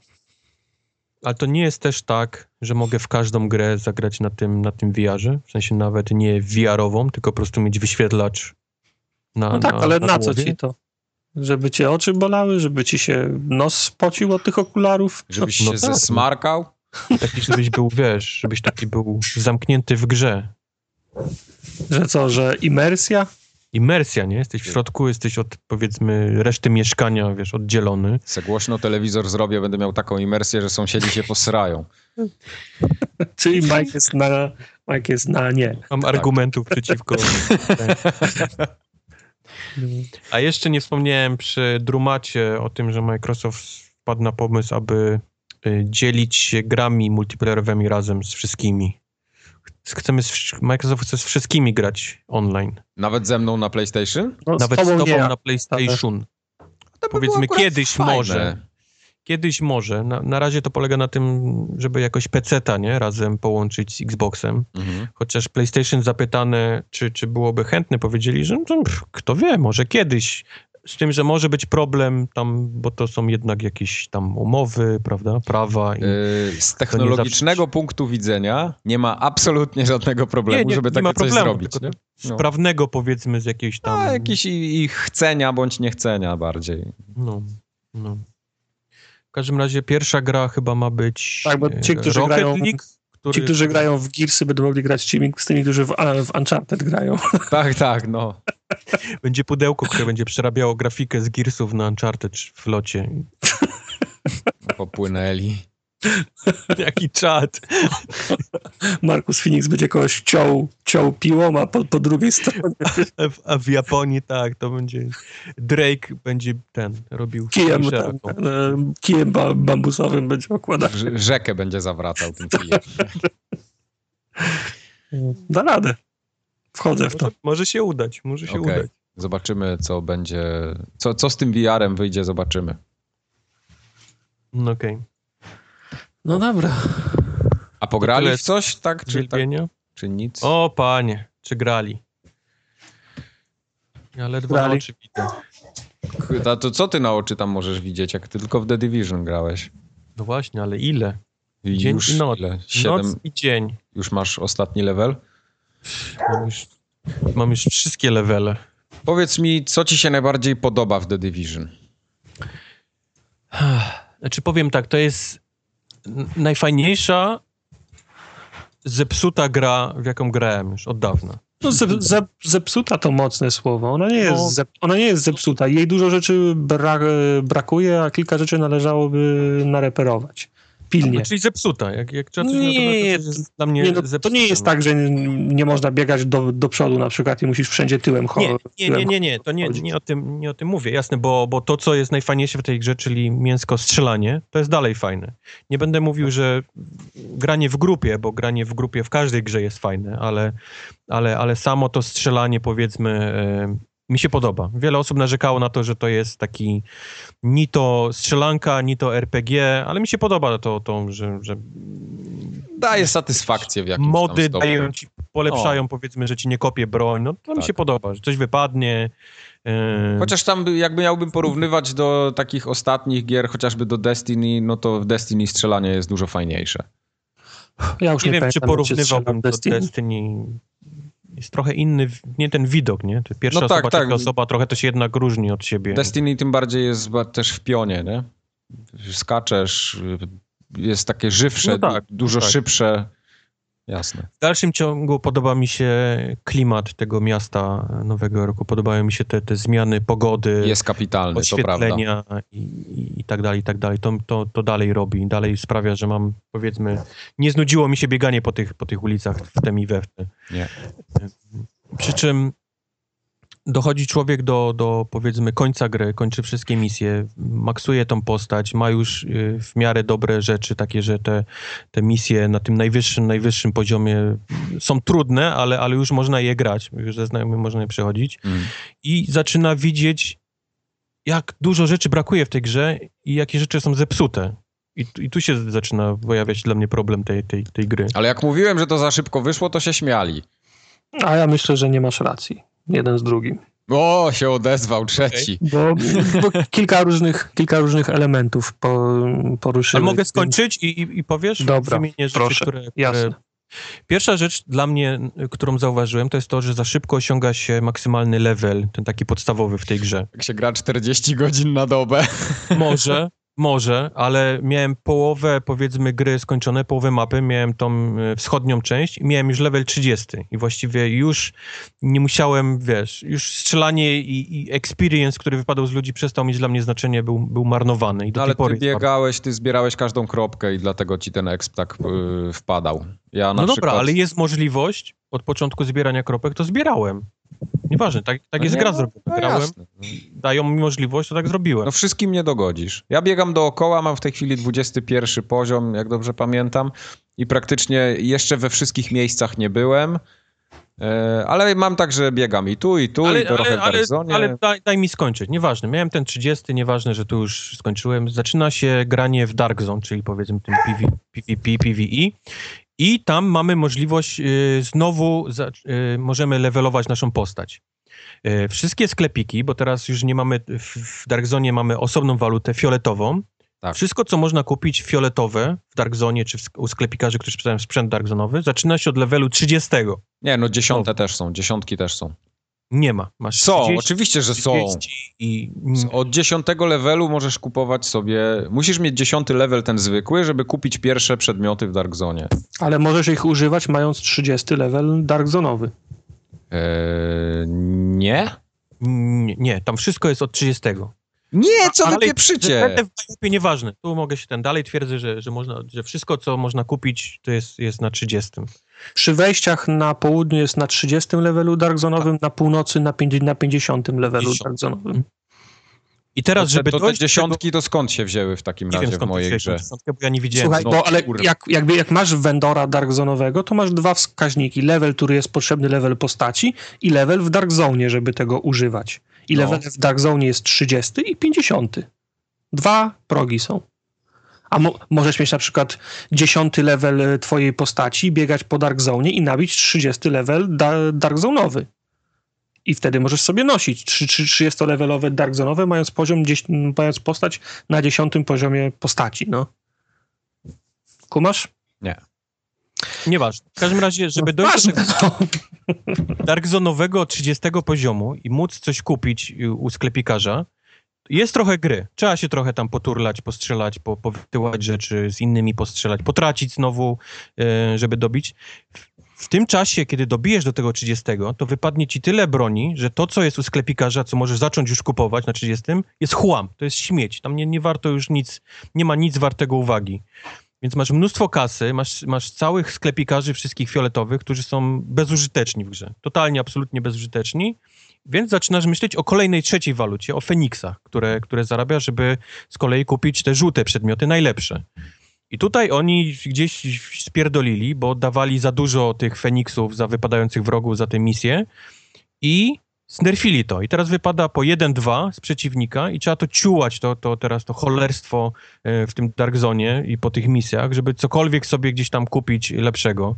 Ale to nie jest też tak, że mogę w każdą grę zagrać na tym, na tym VR-ze, w sensie nawet nie VR-ową, tylko po prostu mieć wyświetlacz na No tak, na, ale na co głowie. ci to? Żeby cię oczy bolały, żeby ci się nos spocił od tych okularów? Żebyś No się tak. zesmarkał. Taki, żebyś był, wiesz, żebyś taki był zamknięty w grze. Że co, że imersja? Imersja, nie? Jesteś w środku, jesteś od, powiedzmy, reszty mieszkania, wiesz, oddzielony. Se głośno telewizor zrobię, będę miał taką imersję, że sąsiedzi się posrają. Czyli Mike jest na, Mike jest na nie. Mam argumentów przeciwko. A jeszcze nie wspomniałem przy Drumacie o tym, że Microsoft wpadł na pomysł, aby y, dzielić się grami multiplayerowymi razem z wszystkimi. Chcemy z, Microsoft chce z wszystkimi grać online. Nawet ze mną na PlayStation? No, Nawet z tobą tobą nie, na PlayStation. To by Powiedzmy, kiedyś fajne. może. Kiedyś może. Na, na razie to polega na tym, żeby jakoś PC-ta nie? razem połączyć z Xboxem. Mhm. Chociaż PlayStation zapytane, czy, czy byłoby chętne, powiedzieli, że no, pff, kto wie, może kiedyś. Z tym, że może być problem tam, bo to są jednak jakieś tam umowy, prawda, prawa. I... Yy, Z technologicznego punktu widzenia nie ma absolutnie żadnego problemu, żeby takie ma coś problemu, zrobić. tylko Nie? Z No. prawnego powiedzmy z jakiejś tam... A, jakieś i, i chcenia bądź niechcenia bardziej. No, no. W każdym razie pierwsza gra chyba ma być Tak, bo ci, e, którzy Rocket grają- League, który... Ci, którzy grają w Gearsy, będą mogli grać z tymi, z tymi którzy w, w Uncharted grają. Tak, tak, no. Będzie pudełko, które będzie przerabiało grafikę z Gearsów na Uncharted w locie. Popłynęli. Jaki czad. Markus Phoenix będzie kogoś ciął, ciął piłą, a po, po drugiej stronie A w, a w Japonii tak, to będzie. Drake będzie ten robił kijem, ten, e, kijem ba, bambusowym będzie okładał. Rz- Rzekę będzie zawracał tym kijem. Da radę. Wchodzę w to. Może, może się udać, może się Okej. udać. Zobaczymy, co będzie. Co, co z tym VR-em wyjdzie, zobaczymy. No okej. No dobra. A pograli w coś, tak? Czy, tak, Wielbienia? czy nic? O panie, czy grali? Ja ledwo Grali. na oczy widzę. To, to co ty na oczy tam możesz widzieć, jak ty tylko w The Division grałeś? No właśnie, ale ile? I Dzień już i noc. ile? Siedem, Noc i dzień. już masz ostatni level? Mam już, mam już wszystkie levele. Powiedz mi, co ci się najbardziej podoba w The Division? Znaczy powiem tak, to jest najfajniejsza zepsuta gra, w jaką grałem już od dawna. No, ze, ze, zepsuta to mocne słowo. Ona nie jest, No. zep, ona nie jest zepsuta. Jej dużo rzeczy bra, brakuje, a kilka rzeczy należałoby nareperować. Pilnie. Czyli zepsuta. Jak, jak trzeba coś Nie, to jest dla mnie Nie, no, to nie jest no. tak, że nie można biegać do, do przodu na przykład i musisz wszędzie tyłem Nie, chodzić. nie, nie, nie, nie, to nie, nie, o tym, nie o tym mówię, jasne, bo, bo to, co jest najfajniejsze w tej grze, czyli mięsko strzelanie, to jest dalej fajne. Nie będę mówił, że granie w grupie, bo granie w grupie w każdej grze jest fajne, ale, ale, ale samo to strzelanie, powiedzmy, e, mi się podoba. Wiele osób narzekało na to, że to jest taki ni to strzelanka, ni to RPG, ale mi się podoba to, to że, że Daje satysfakcję w jakimś mody stopniu. dają ci, polepszają, powiedzmy, że ci nie kopie broń, no to mi Tak. się podoba, że coś wypadnie. e, Chociaż tam by- jakby miałbym porównywać do takich ostatnich gier, chociażby do Destiny, no to w Destiny strzelanie jest dużo fajniejsze. Ja już nie nie, wiem, czy pamiętam, strzela porównywałbym w do Destiny. Destiny. Jest trochę inny, nie ten widok, nie? Pierwsza No tak, osoba, tak. osoba, trochę to się jednak różni od siebie. Destiny tym bardziej jest też w pionie, nie? Skaczesz, jest takie żywsze, No tak, du- dużo tak. szybsze. Jasne. W dalszym ciągu podoba mi się klimat tego miasta Nowego Jorku. Podobają mi się te, te zmiany pogody, Jest kapitalny, to prawda. oświetlenia i, i, tak dalej, i tak dalej. To, to, to dalej robi. Dalej sprawia, że mam, powiedzmy, nie znudziło mi się bieganie po tych, po tych ulicach w tem i we w. Przy czym dochodzi człowiek do, do powiedzmy końca gry, kończy wszystkie misje, maksuje tą postać, ma już y, w miarę dobre rzeczy, takie, że te, te misje na tym najwyższym, najwyższym poziomie są trudne, ale, ale już można je grać, już ze znajomym można je przechodzić Mm. i zaczyna widzieć, jak dużo rzeczy brakuje w tej grze i jakie rzeczy są zepsute. I, tu- I tu się zaczyna pojawiać dla mnie problem tej, tej, tej gry. Ale jak mówiłem, że to za szybko wyszło, to się śmiali. A ja myślę, że nie masz racji. Jeden z drugim. O, się odezwał trzeci. Bo, bo kilka, różnych, kilka różnych elementów po, poruszyłeś. Ale mogę skończyć i, i, i powiesz? Dobra, Wymienię rzeczy, proszę, które, które... jasne. Pierwsza rzecz dla mnie, którą zauważyłem, to jest to, że za szybko osiąga się maksymalny level, ten taki podstawowy w tej grze. Jak się gra 40 godzin na dobę. Może, może, ale miałem połowę, powiedzmy, gry skończone, połowę mapy, miałem tą y, wschodnią część i miałem już level 30 i właściwie już nie musiałem, wiesz, już strzelanie i, i experience, który wypadał z ludzi, przestał mieć dla mnie znaczenie, był, był marnowany i do No, tej ale pory ty biegałeś, ty zbierałeś każdą kropkę i dlatego ci ten exp tak yy, wpadał. Ja No dobra, przykład... ale jest możliwość od początku zbierania kropek, to zbierałem. Nieważne, tak, tak No jest nie, gra no, zrobiona. no Grałem, jasne. dają mi możliwość, to tak zrobiłem. No wszystkim nie dogodzisz. Ja biegam dookoła, mam w tej chwili 21 poziom, jak dobrze pamiętam, i praktycznie jeszcze we wszystkich miejscach nie byłem, e, ale mam tak, że biegam i tu, i tu, i trochę w ale, Darkzonie. ale daj, daj mi skończyć, nieważne. Miałem ten 30, nieważne, że tu już skończyłem. Zaczyna się granie w Dark Zone, czyli powiedzmy tym PV, PvP, PvE. I tam mamy możliwość y, znowu, za, y, możemy levelować naszą postać. Y, wszystkie sklepiki, bo teraz już nie mamy, w, Dark Zone mamy osobną walutę fioletową. Tak. Wszystko, co można kupić fioletowe w Dark Zone, czy w, u sklepikarzy, którzy sprzedają sprzęt Dark Zone'owy, zaczyna się od levelu 30. Nie, no dziesiąte też są, dziesiątki też są. Nie ma. Masz Są, 30, oczywiście, że są. 30 i Od dziesiątego levelu możesz kupować sobie. Musisz mieć dziesiąty level, ten zwykły, żeby kupić pierwsze przedmioty w Dark Zone. Ale możesz ich używać mając 30 level Dark Zone'owy. Eee, nie? Nie, nie, tam wszystko jest od 30. Nie, co wy Ale pieprzycie? Te w Tajpie nieważne. Tu mogę się ten dalej twierdzę, że, że można, że wszystko, co można kupić, to jest, jest na 30. Przy wejściach na południu jest na 30 levelu Dark Zone'owym, Tak. na północy na, 50, na 50 levelu 50. Dark Zone'owym. I teraz, to, żeby to te dojść do dziesiątki to skąd się wzięły w takim razie wiem, w skąd mojej grze? dziesiątkę, bo ja nie widziałem. Słuchaj, no, bo, ale jak, jakby, jak masz Vendora Dark Zone'owego, to masz dwa wskaźniki. Level, który jest potrzebny, level postaci i level w Dark Zone, żeby tego używać. I No. level w Dark Zone jest 30 i 50. Dwa progi są. A mo możesz mieć na przykład 10 level e, twojej postaci, biegać po Dark Zone i nabić 30 level da Dark Zone'owy. I wtedy możesz sobie nosić 30-levelowe Dark Zone'owe, mając poziom, mając postać na 10 poziomie postaci, no. Kumasz? Nieważne. W każdym razie, żeby dojść do tego no. Dark Zone'owego 30 poziomu i móc coś kupić y, u sklepikarza, jest trochę gry. Trzeba się trochę tam poturlać, postrzelać, po, powytyłać rzeczy, z innymi postrzelać, potracić znowu, e, żeby dobić. W, tym czasie, kiedy dobijesz do tego 30, to wypadnie ci tyle broni, że to, co jest u sklepikarza, co możesz zacząć już kupować na 30, jest chłam, to jest śmieć. Tam nie, nie warto już nic, nie ma nic wartego uwagi. Więc masz mnóstwo kasy, masz, masz całych sklepikarzy wszystkich fioletowych, którzy są bezużyteczni w grze. Totalnie, absolutnie bezużyteczni. Więc zaczynasz myśleć o kolejnej trzeciej walucie, o Feniksach, które, które zarabia, żeby z kolei kupić te żółte przedmioty, najlepsze. I tutaj oni gdzieś spierdolili, bo dawali za dużo tych Feniksów za wypadających wrogów za tę misję i znerfili to. I teraz wypada po 1-2 z przeciwnika i trzeba to ciułać, to, to teraz to cholerstwo e, w tym Dark Zone i po tych misjach, żeby cokolwiek sobie gdzieś tam kupić lepszego.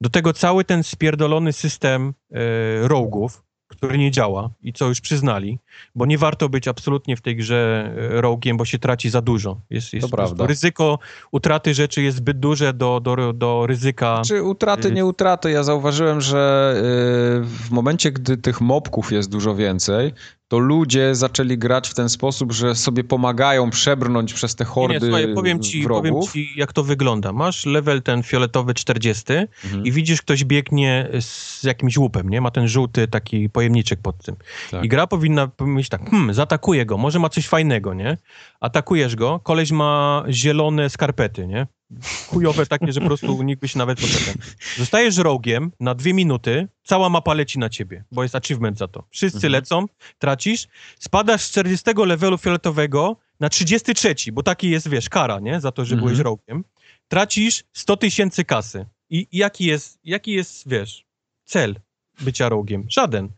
Do tego cały ten spierdolony system e, rogue'ów, który nie działa i co już przyznali, bo nie warto być absolutnie w tej grze e, rogue'iem, bo się traci za dużo. Jest, jest To prawda. Ryzyko utraty rzeczy jest zbyt duże do, do, do ryzyka. Czy utraty, nie utraty? Ja zauważyłem, że y, w momencie, gdy tych mobków jest dużo więcej, to ludzie zaczęli grać w ten sposób, że sobie pomagają przebrnąć przez te hordy Nie, nie, słuchaj, powiem ci, powiem wrogów. ci, jak to wygląda. Masz level ten fioletowy 40 Mhm. i widzisz, ktoś biegnie z jakimś łupem, nie? Ma ten żółty taki pojemniczek pod tym. Tak. I gra powinna myśleć tak, hmm, zaatakuję go, może ma coś fajnego, nie? Atakujesz go, koleś ma zielone skarpety, nie? Chujowe takie, że po prostu nikt by się nawet poczekał. Zostajesz rogiem na dwie minuty, cała mapa leci na ciebie, bo jest achievement za to. Wszyscy Mhm. lecą, tracisz, spadasz z 40 levelu fioletowego na 33, bo taki jest, wiesz, kara, nie? Za to, że Mhm. byłeś rogiem. Tracisz 100 tysięcy kasy. I i jaki jest, jaki jest, wiesz, cel bycia rogiem? Żaden.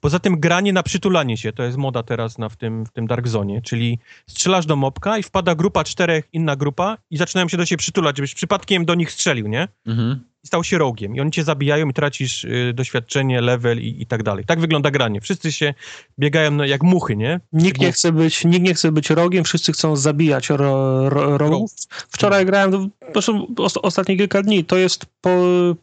Poza tym granie na przytulanie się, to jest moda teraz na, w, tym, w tym Dark Zone, czyli strzelasz do mopka i wpada grupa czterech, inna grupa i zaczynają się do siebie przytulać, żebyś przypadkiem do nich strzelił, nie? Mhm. I stał się rogiem. I oni cię zabijają i tracisz y, doświadczenie, level i, i tak dalej. Tak wygląda granie. Wszyscy się biegają no, jak muchy, nie? Nikt nie, chce być, nikt nie chce być rogiem, wszyscy chcą zabijać ro, ro, rogów. Wczoraj grałem, to, proszę, os, ostatnie kilka dni, to jest po,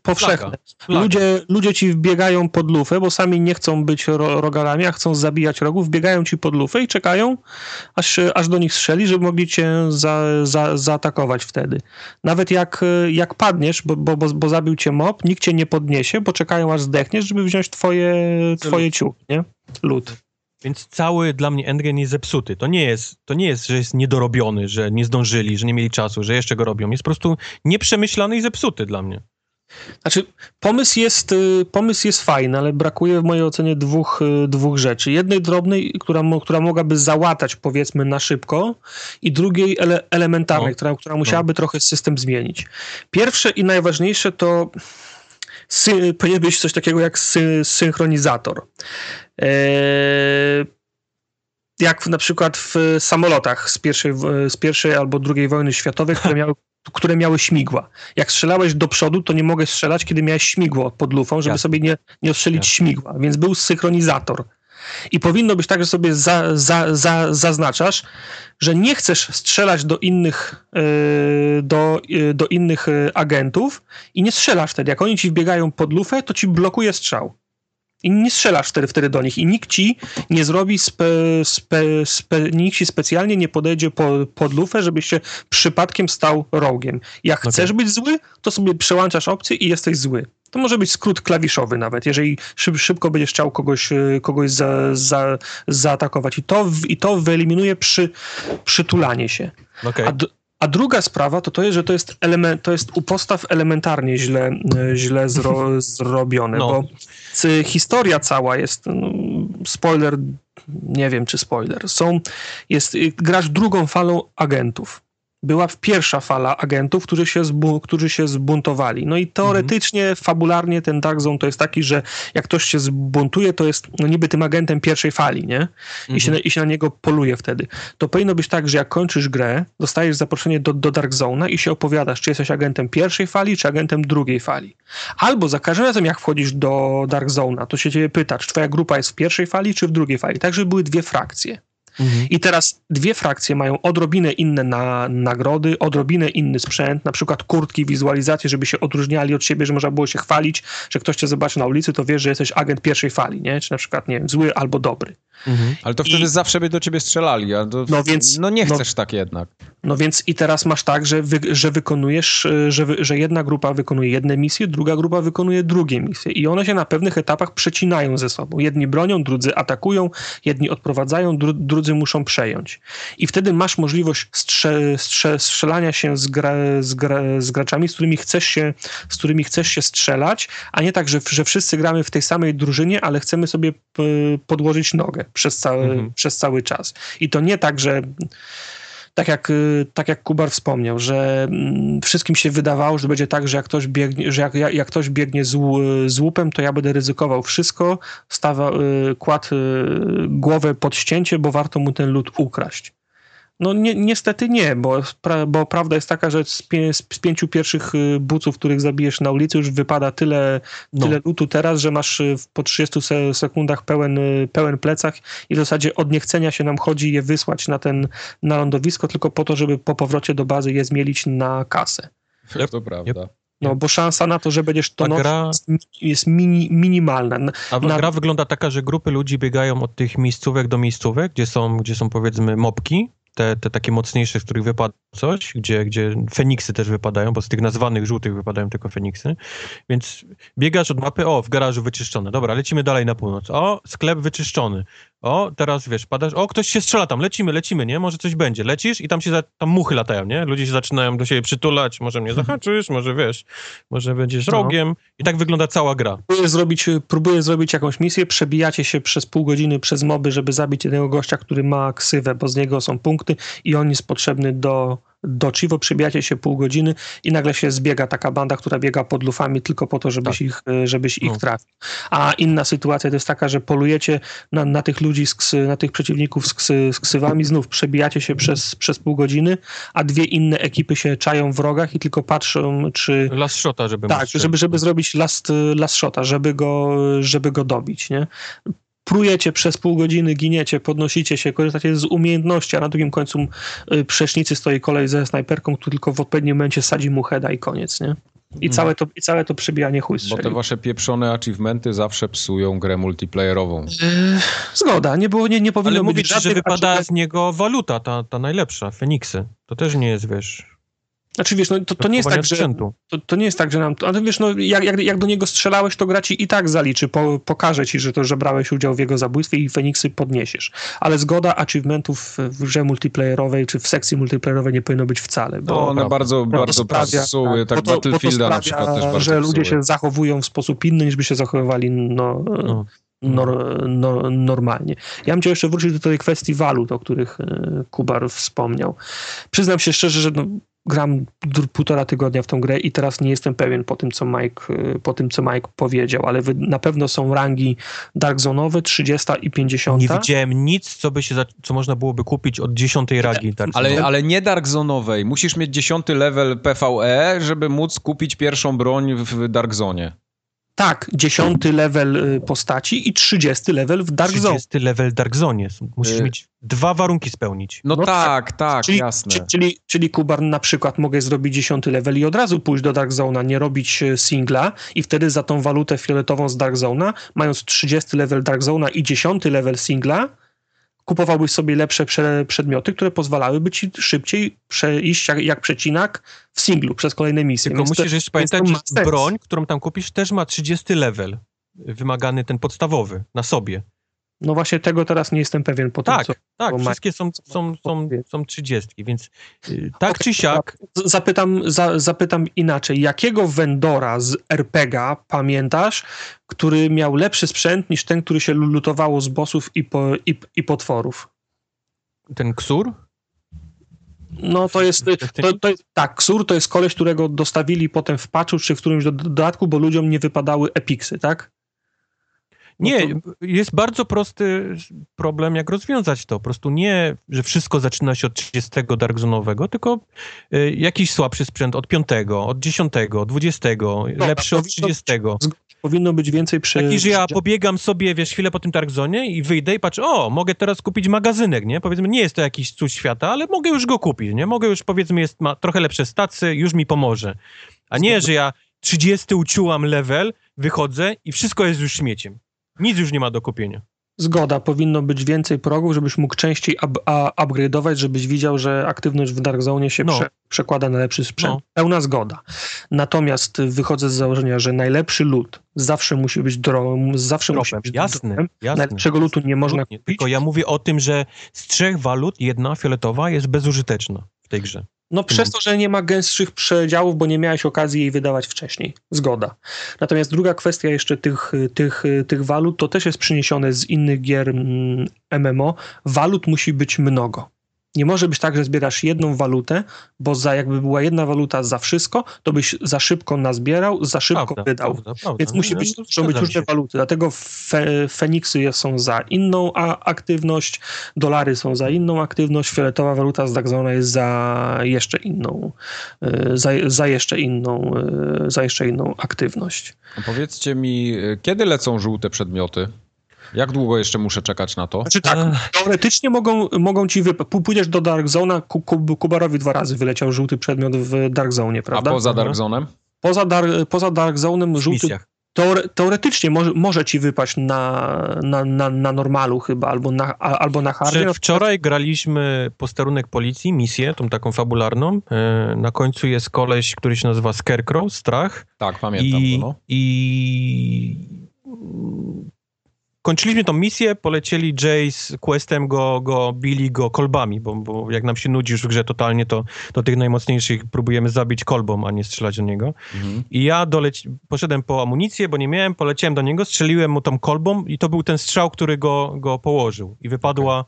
powszechne. Ludzie, ludzie ci wbiegają pod lufę, bo sami nie chcą być ro, rogalami, a chcą zabijać rogów, biegają ci pod lufę i czekają, aż, aż do nich strzeli, żeby mogli cię za, za, zaatakować wtedy. Nawet jak, jak padniesz, bo, bo, bo, zabił cię mob, nikt cię nie podniesie, bo czekają aż zdechniesz, żeby wziąć twoje, twoje ciuchy, nie? Lód. Więc cały dla mnie endgame jest zepsuty. To nie jest, to nie jest, że jest niedorobiony, że nie zdążyli, że nie mieli czasu, że jeszcze go robią. Jest po prostu nieprzemyślany i zepsuty dla mnie. Znaczy, pomysł jest, y, pomysł jest fajny, ale brakuje w mojej ocenie dwóch, y, dwóch rzeczy. Jednej drobnej, która, która mogłaby załatać, powiedzmy, na szybko, i drugiej ele, elementarnej, No. która, która musiałaby trochę system zmienić. Pierwsze i najważniejsze to sy, powinien być coś takiego jak sy, synchronizator. Eee, jak na przykład w samolotach z pierwszej, w- z pierwszej albo drugiej wojny światowej, które miały, które miały śmigła. Jak strzelałeś do przodu, to nie mogłeś strzelać, kiedy miałeś śmigło pod lufą, żeby sobie nie, nie ostrzelić śmigła, więc był synchronizator. I powinno być tak, że sobie za, za, za, zaznaczasz, że nie chcesz strzelać do innych, yy, do, yy, do innych yy, agentów i nie strzelasz wtedy. Jak oni ci wbiegają pod lufę, to ci blokuje strzał. I nie strzelasz wtedy, wtedy do nich. I nikt ci nie zrobi, spe, spe, spe, nikt ci specjalnie nie podejdzie po, pod lufę, żebyś się przypadkiem stał rogiem. Jak Okej. chcesz być zły, to sobie przełączasz opcję i jesteś zły. To może być skrót klawiszowy nawet, jeżeli szyb, szybko będziesz chciał kogoś, e, kogoś za, za, zaatakować. I to, I to wyeliminuje przy, przytulanie się. Okej. A, a druga sprawa to to jest, że to jest, element, to jest u postaw elementarnie źle, e, źle zro, zrobione, No. bo historia cała jest, no, spoiler, nie wiem czy spoiler, są, jest, grasz drugą falą agentów. Była pierwsza fala agentów, którzy się, zbu, którzy się zbuntowali. No i teoretycznie, fabularnie ten Dark Zone to jest taki, że jak ktoś się zbuntuje, to jest no niby tym agentem pierwszej fali, nie? I, się, na- I się na niego poluje wtedy. To powinno być tak, że jak kończysz grę, dostajesz zaproszenie do, do Dark Zone'a i się opowiadasz, czy jesteś agentem pierwszej fali, czy agentem drugiej fali. Albo za każdym razem, jak wchodzisz do Dark Zone'a, to się ciebie pyta, czy twoja grupa jest w pierwszej fali, czy w drugiej fali. Tak, żeby były dwie frakcje. Mhm. I teraz dwie frakcje mają odrobinę inne na, nagrody, odrobinę inny sprzęt, na przykład kurtki, wizualizacje, żeby się odróżniali od siebie, że można było się chwalić, że ktoś cię zobaczy na ulicy, to wiesz, że jesteś agent pierwszej fali, nie? Czy na przykład, nie wiem, zły albo dobry. Mhm. Ale to wtedy I- zawsze by do ciebie strzelali, a to, No więc- no nie no- chcesz tak jednak. No więc i teraz masz tak, że, wy, że wykonujesz, y, że, wy, że jedna grupa wykonuje jedne misje, druga grupa wykonuje drugie misje i one się na pewnych etapach przecinają ze sobą. Jedni bronią, drudzy atakują, jedni odprowadzają, dru, drudzy muszą przejąć. I wtedy masz możliwość strze, strze, strzelania się z, gra, z, gra, z graczami, z którymi, chcesz się, z którymi chcesz się strzelać, a nie tak, że, że wszyscy gramy w tej samej drużynie, ale chcemy sobie p- podłożyć nogę przez cały, Mhm. przez cały czas. I to nie tak, że tak jak, y, tak jak Kubar wspomniał, że mm, wszystkim się wydawało, że będzie tak, że jak ktoś biegnie, że jak, jak, ktoś biegnie z, ł- z łupem, to ja będę ryzykował wszystko, stawa, y, kładł y, głowę pod ścięcie, bo warto mu ten lód ukraść. No ni niestety nie, bo, pra bo prawda jest taka, że z, pię z pięciu pierwszych y, buców, których zabijesz na ulicy, już wypada tyle, No. tyle lutu teraz, że masz y, po 30 se sekundach pełen, y, pełen plecach i w zasadzie od niechcenia się nam chodzi je wysłać na ten, na lądowisko, tylko po to, żeby po powrocie do bazy je zmielić na kasę. Yep. To prawda. No, bo szansa na to, że będziesz to gra... jest, jest mini, minimalna. A Na- gra wygląda taka, że grupy ludzi biegają od tych miejscówek do miejscówek, gdzie są, gdzie są powiedzmy mopki, te, te takie mocniejsze, z których wypada coś, gdzie, gdzie Feniksy też wypadają, bo z tych nazwanych żółtych wypadają tylko Feniksy. Więc biegasz od mapy, o, w garażu wyczyszczone. Dobra, lecimy dalej na północ. O, sklep wyczyszczony. O, teraz wiesz, padasz, o, ktoś się strzela tam, lecimy, lecimy, nie? Może coś będzie. Lecisz i tam się, za, tam muchy latają, nie? Ludzie się zaczynają do siebie przytulać, może mnie zahaczysz, może wiesz, może będziesz No. rogiem. I tak wygląda cała gra. Próbuję zrobić, próbuję zrobić jakąś misję, przebijacie się przez pół godziny przez moby, żeby zabić jednego gościa, który ma ksywę, bo z niego są punkty i on jest potrzebny do, do Chivo. Przebijacie się pół godziny i nagle się zbiega taka banda, która biega pod lufami tylko po to, żebyś, Tak. ich, e, żebyś ich No. trafił. A inna sytuacja to jest taka, że polujecie na, na tych ludzi, z ksy, na tych przeciwników z, ksy, z ksywami, znów przebijacie się przez, przez pół godziny, a dwie inne ekipy się czają w rogach i tylko patrzą, czy Last shota, żeby tak, żeby, żeby zrobić last, last shota, żeby go, żeby go dobić, nie? Prujecie przez pół godziny, giniecie, podnosicie się, korzystacie z umiejętności, a na drugim końcu y, przecznicy stoi kolej ze snajperką, który tylko w odpowiednim momencie sadzi mu heada i koniec, nie? I Mhm. całe to, i całe to przebijanie chuj Bo te strzeli. wasze pieprzone achievementy zawsze psują grę multiplayerową. Yy, Zgoda, nie, było, nie, nie powinno Ale mówisz, że wypada achievement- z niego waluta, ta, ta najlepsza, Feniksy. To też nie jest, wiesz... Znaczy wiesz, no, to, to nie jest tak, że to, to nie jest tak, że nam. Ale wiesz, no, jak, jak, jak do niego strzelałeś, to gra ci i tak zaliczy, po, pokaże ci, że to, że brałeś udział w jego zabójstwie i Feniksy podniesiesz. Ale zgoda achievementów w grze multiplayerowej czy w sekcji multiplayerowej nie powinno być wcale. Bo No, one prawda. bardzo, bardzo sprawia, psuły. Tak, bo to- bo na przykład też bardzo że ludzie psuły. się zachowują w sposób inny, niż by się zachowywali no, No. nor, nor, normalnie. Ja bym chciał jeszcze wrócić do tej kwestii walut, o których e, Kubar wspomniał. Przyznam się szczerze, że no, gram półtora tygodnia w tą grę i teraz nie jestem pewien po tym, co Mike, e, po tym, co Mike powiedział, ale wy, na pewno są rangi Dark Zone'owe, 30 i 50. Nie widziałem nic, co by się, za, co można byłoby kupić od dziesiątej ragi. Dark Ale, Souls. ale nie Dark Zone'owej. Musisz mieć dziesiąty level PvE, żeby móc kupić pierwszą broń w Dark Zone. Tak, 10 level y, postaci i 30 level w Dark Zone. 30 level Dark Zone jest. Musisz Y- mieć dwa warunki spełnić. No, No tak, tak, Czyli, jasne. czy- czyli, czyli Kubar na przykład mogę zrobić 10 level i od razu pójść do Dark Zone'a, nie robić e, singla i wtedy za tą walutę fioletową z Dark Zone'a, mając 30 level Dark Zone'a i 10 level singla, kupowałbyś sobie lepsze prze, przedmioty, które pozwalałyby ci szybciej przejść jak, jak przecinak w singlu przez kolejne misje. Tylko Więc to- musisz jeszcze pamiętać, że broń, którą tam kupisz, też ma 30 level. Wymagany ten podstawowy na sobie. No właśnie tego teraz nie jestem pewien po tym, Tak, co... tak, ma- wszystkie są, co są, są, są 30, więc y, tak Okej, czy siak, Zapytam, za, zapytam inaczej. Jakiego vendora z RPGa pamiętasz, który miał lepszy sprzęt niż ten, który się lutowało z bossów i, po, i, i potworów? ten ksur, No to jest, to, to jest, tak, Ksur to jest koleś, którego dostawili potem w patchu czy w którymś do- dodatku, bo ludziom nie wypadały epiksy, tak? No Nie, jest bardzo prosty problem, jak rozwiązać to. Po prostu nie, że wszystko zaczyna się od 30 Dark Zone'owego, tylko y, jakiś słabszy sprzęt od 5, od 10, 20, lepszy to- od 30. Powinno być więcej przy... Taki, że ja pobiegam sobie, wiesz, chwilę po tym Dark Zone i wyjdę i patrzę, o, mogę teraz kupić magazynek, nie? Powiedzmy, nie jest to jakiś cud świata, ale mogę już go kupić, nie? Mogę już, powiedzmy, jest, ma trochę lepsze stacje, już mi pomoże. A nie, że ja 30 uciułam level, wychodzę i wszystko jest już śmieciem. Nic już nie ma do kupienia. Zgoda, powinno być więcej progów, żebyś mógł częściej up, upgrade'ować, żebyś widział, że aktywność w Dark Zone się No. prze, przekłada na lepszy sprzęt. No. Pełna zgoda. Natomiast wychodzę z założenia, że najlepszy lód zawsze musi być drogą, zawsze musi być Jasne, dropem. jasne. Najlepszego lutu nie można kupić. Tylko ja mówię o tym, że z trzech walut jedna fioletowa jest bezużyteczna w tej grze. No przez to, że nie ma gęstszych przedziałów, bo nie miałeś okazji jej wydawać wcześniej. Zgoda. Natomiast druga kwestia jeszcze tych, tych, tych walut, to też jest przyniesione z innych gier mm, MMO. Walut musi być mnogo. Nie może być tak, że zbierasz jedną walutę, bo za jakby była jedna waluta za wszystko, to byś za szybko nazbierał, za szybko Prawda, wydał. prawda, prawda. Więc musi No, być, no, muszą być różne waluty. Dlatego fe, Feniksy są za inną a, aktywność, dolary są za inną aktywność, fioletowa waluta z Dagzona jest za jeszcze inną, y, za, za jeszcze inną, y, za jeszcze inną aktywność. A Powiedzcie mi, y, kiedy lecą żółte przedmioty? Jak długo jeszcze muszę czekać na to? Znaczy tak, teoretycznie mogą, mogą ci wy... P- pójdziesz do Dark Zona, Ku- Ku- Kubarowi dwa razy wyleciał żółty przedmiot w Dark Zone, A prawda? poza Mhm. Dark Zonem? poza, dar, poza Dark Zone'em w żółty misjach. teore, teoretycznie może, może ci wypaść na, na, na, na normalu chyba, albo na, a- albo na hardzie. Wczoraj graliśmy posterunek policji, misję, tą taką fabularną. E, Na końcu jest koleś, który się nazywa Scarecrow, Strach. Tak, pamiętam I, go, no. i kończyliśmy tą misję, polecieli Jay z Questem, go, go bili go kolbami, bo, bo jak nam się nudzi już w grze totalnie, to do tych najmocniejszych próbujemy zabić kolbą, a nie strzelać do niego. Mhm. I ja doleci- poszedłem po amunicję, bo nie miałem, poleciałem do niego, strzeliłem mu tą kolbą i to był ten strzał, który go, go położył. I wypadła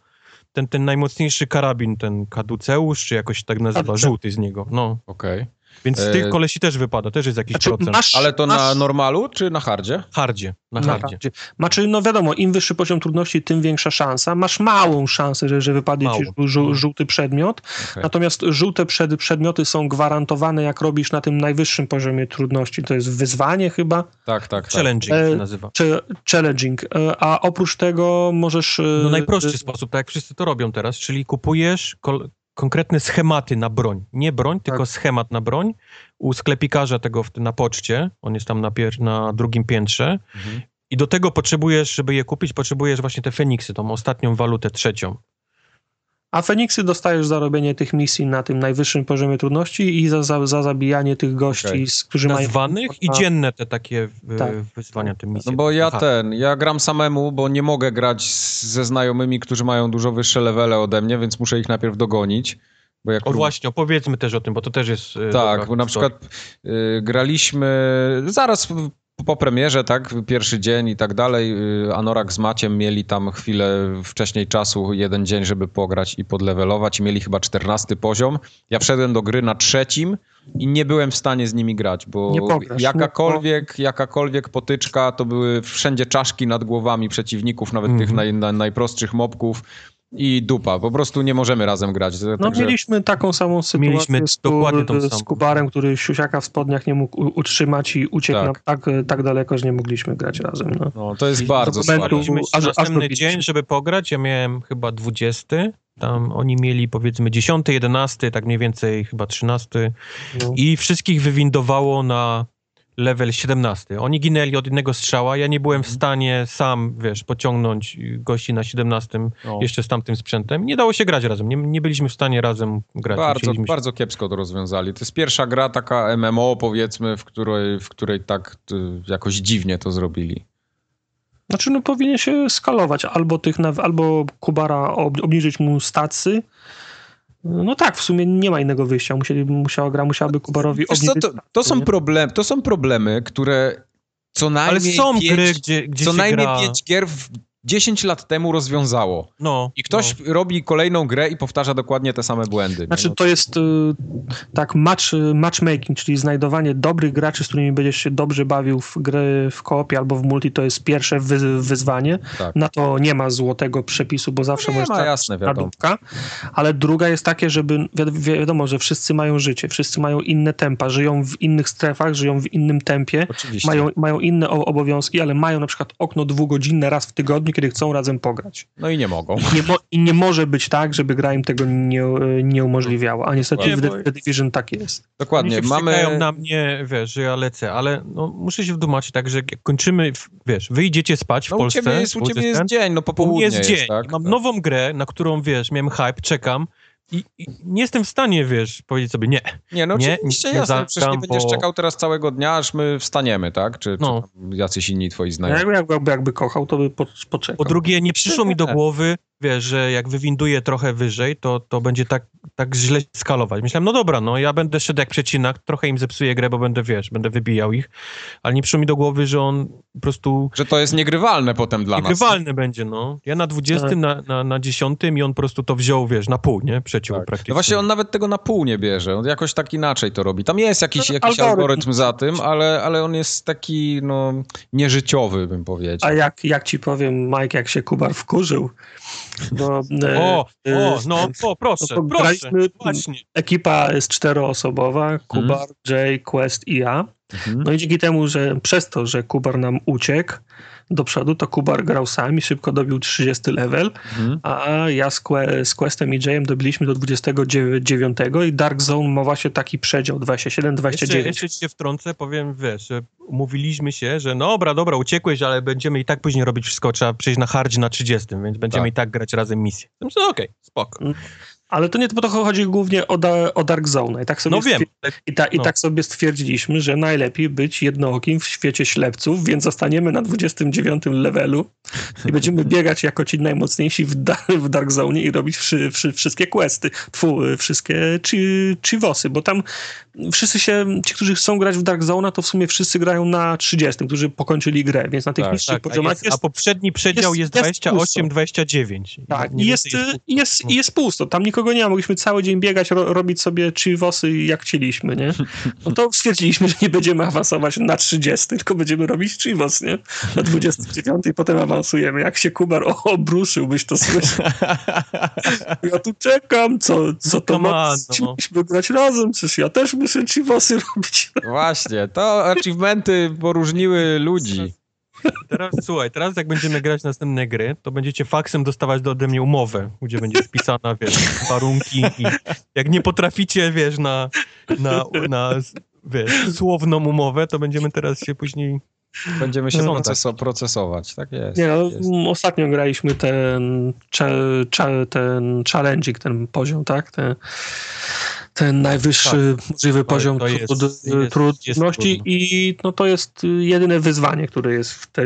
ten, ten najmocniejszy karabin, ten kaduceusz, czy jakoś tak nazywa, żółty z niego. No. Okej. Więc z E, tych kolesi też wypada, też jest jakiś Znaczy, procent. masz, Ale to masz, na normalu czy na hardzie? Hardzie, na na hardzie. hardzie. Znaczy, no wiadomo, im wyższy poziom trudności, tym większa szansa. Masz małą szansę, że, że wypadnie ci Mało. żół, żółty przedmiot. Okej. Natomiast żółte przed, przedmioty są gwarantowane, jak robisz na tym najwyższym poziomie trudności. To jest wyzwanie chyba, Tak, tak, tak. Challenging E, się nazywa. challenging. E, A oprócz tego możesz... e, No najprostszy sposób, tak jak wszyscy to robią teraz, czyli kupujesz kol- konkretne schematy na broń. Nie broń, Tak. tylko schemat na broń. U sklepikarza tego w, na poczcie, on jest tam na, pier- na drugim piętrze. Mhm. I do tego potrzebujesz, żeby je kupić, potrzebujesz właśnie te Feniksy, tą ostatnią walutę trzecią. A Feniksy dostajesz za robienie tych misji na tym najwyższym poziomie trudności i za, za, za zabijanie tych gości, Okej. z, którzy mają... Nazwanych i a- dzienne te takie e, Tak. wyzwania, te misje. No bo ja Aha. ten, ja gram samemu, bo nie mogę grać z- ze znajomymi, którzy mają dużo wyższe levele ode mnie, więc muszę ich najpierw dogonić. Bo jak O właśnie, opowiedzmy też o tym, bo to też jest... e, Tak, bo na przykład y, graliśmy zaraz po premierze, tak, pierwszy dzień i tak dalej. y, Anorak z Maciem mieli tam chwilę wcześniej czasu, jeden dzień, żeby pograć i podlewelować. I mieli chyba 14 poziom. Ja wszedłem do gry na trzecim i nie byłem w stanie z nimi grać, bo pograsz, jakakolwiek, jakakolwiek potyczka, to były wszędzie czaszki nad głowami przeciwników, nawet tych Mhm. naj, naj, najprostszych mobków. I dupa, po prostu nie możemy razem grać. No Także- mieliśmy taką samą sytuację Mieliśmy z, dokładnie tą z samą. Kubarem, który siusiaka w spodniach nie mógł utrzymać i uciekł Tak. tak. tak, tak daleko, że nie mogliśmy grać razem. No. No, to jest I bardzo słabe. Mieliśmy aż- aż następny robiliśmy. dzień, żeby pograć. Ja miałem chyba 20. Tam oni mieli powiedzmy 10, 11, tak mniej więcej chyba 13. No. I wszystkich wywindowało na level 17. Oni ginęli od jednego strzała. Ja nie byłem w Mhm. stanie sam, wiesz, pociągnąć gości na 17 No. jeszcze z tamtym sprzętem. Nie dało się grać razem. Nie, nie byliśmy w stanie razem grać. Bardzo, bardzo kiepsko to rozwiązali. To jest pierwsza gra taka MMO, powiedzmy, w której, w której tak y, jakoś dziwnie to zrobili. Znaczy, no powinien się skalować. Albo tych, albo Kubara ob, obniżyć mu stacy. No tak, w sumie nie ma innego wyjścia. Musieli, musiała, gra musiałaby Kubarowi Wiesz co, obniżyć to, to, są problem, to są problemy, które co Ale najmniej są pięć, gry, gdzie, gdzie co się najmniej gra... pięć gier w 10 lat temu rozwiązało. No, I ktoś no. robi kolejną grę i powtarza dokładnie te same błędy. Znaczy, No, to jest y, tak match, matchmaking, czyli znajdowanie dobrych graczy, z którymi będziesz się dobrze bawił w gry w koopie albo w multi, to jest pierwsze wy, wyzwanie. tak. Na to nie ma złotego przepisu, bo zawsze Nie możesz ma, jasne. Ale druga jest takie, żeby wi- wi- wiadomo, że wszyscy mają życie, wszyscy mają inne tempa, żyją w innych strefach, żyją w innym tempie. Oczywiście. Mają, mają inne obowiązki, ale mają na przykład okno dwugodzinne raz w tygodniu, kiedy chcą razem pograć. No i nie mogą. I nie, mo- I nie może być tak, żeby gra im tego nie, nie umożliwiała. A niestety Nie, w The, Division tak jest. Dokładnie. Oni się Mamy. Na mnie, wiesz, że ja lecę, ale no, muszę się wdumaczyć tak, że jak kończymy, wiesz, wyjdziecie spać w No, u Polsce. ciebie jest, u ciebie jest dzień, no u popołudnie mnie jest dzień. tak? Mam tak. nową grę, na którą, wiesz, miałem hype, czekam i, i nie jestem w stanie, wiesz, powiedzieć sobie nie. Nie, no Nie, oczywiście nie jasne, przecież nie będziesz bo- czekał teraz całego dnia, aż my wstaniemy, tak? Czy, No. czy jacyś inni twoi znajomi. Jakby, jakby, jakby, jakby kochał, to by po, poczekał. Po drugie, nie przyszło mi do Nie. głowy, wiesz, że jak wywinduję trochę wyżej, to, to będzie tak, tak źle skalować. Myślałem, no dobra, no ja będę szedł jak przecinak, trochę im zepsuję grę, bo będę, wiesz, będę wybijał ich, ale nie przyszło mi do głowy, że on po prostu Że to jest niegrywalne potem dla nas. Niegrywalny będzie, no. Ja na 20, Tak. na, na, na 10 i on po prostu to wziął, wiesz, na pół, nie? Przeciął Tak. praktycznie. No właśnie on nawet tego na pół nie bierze, on jakoś tak inaczej to robi. Tam jest jakiś, No, jakiś algorytm. algorytm za tym, ale, ale on jest taki, no, nieżyciowy, bym powiedział. A jak, jak ci powiem, Mike, jak się Kubar wkurzył, bo e, O, e, o, no, o, proszę, no proszę, właśnie. ekipa jest czteroosobowa, Kubar, Mhm. Jay, Quest i ja. Mhm. No i dzięki temu, że przez to, że Kubar nam uciekł do przodu, to Kubar grał sam i szybko dobił 30 level, Mhm. a ja z, que, z Questem i Jayem dobiliśmy do 29 i Dark Zone ma właśnie taki przedział 27-29. Jeszcze, jeszcze się wtrącę, powiem, wiesz, że umówiliśmy się, że no dobra, dobra, uciekłeś, ale będziemy i tak później robić wszystko, trzeba przejść na hardzie na 30, więc będziemy Tak. i tak grać razem misję. Myślę, okej, spoko. Ale to nie, bo to chodzi głównie o, da, o Dark Zone. I tak sobie No wiem, I, ta, I no. tak sobie stwierdziliśmy, że najlepiej być jednookim w świecie ślepców, więc zostaniemy na 29 levelu i będziemy biegać jako ci najmocniejsi w, da, w Dark Zone i robić wszy, wszy, wszystkie questy, tfu, wszystkie chi, chivosy, bo tam wszyscy się, ci, którzy chcą grać w Dark Zone, to w sumie wszyscy grają na 30, którzy pokończyli grę, więc na tych Tak, niższych Tak, a, poziomach jest, jest, a poprzedni przedział jest- jest, jest 28-29. tak, i jest, i jest, i jest pusto. Tam nikogo nie ma. Mogliśmy cały dzień biegać, ro, robić sobie chivosy jak chcieliśmy, nie? No to stwierdziliśmy, że nie będziemy awansować na 30, tylko będziemy robić chivos, nie? Na 29 i potem awansujemy. Jak się Kubar obruszył, byś to słyszał. Ja tu czekam, co, co to ma? no. Musimy grać razem, przecież ja też muszę chivosy robić. Właśnie, to achievementy poróżniły ludzi. Teraz słuchaj, teraz jak będziemy grać następne gry, to będziecie faksem dostawać do ode mnie umowę, gdzie będzie wpisana, wiesz, warunki i jak nie potraficie, wiesz, na, na, na wiesz, słowną umowę, to będziemy teraz się później... Będziemy się No, proceso- procesować, tak jest. Nie, no, jest. m, ostatnio graliśmy ten, ten challenging, ten poziom, tak? Ten, ten najwyższy możliwy poziom to jest- trud, jest- jest trudności i no, to jest jedyne wyzwanie, które jest w tej,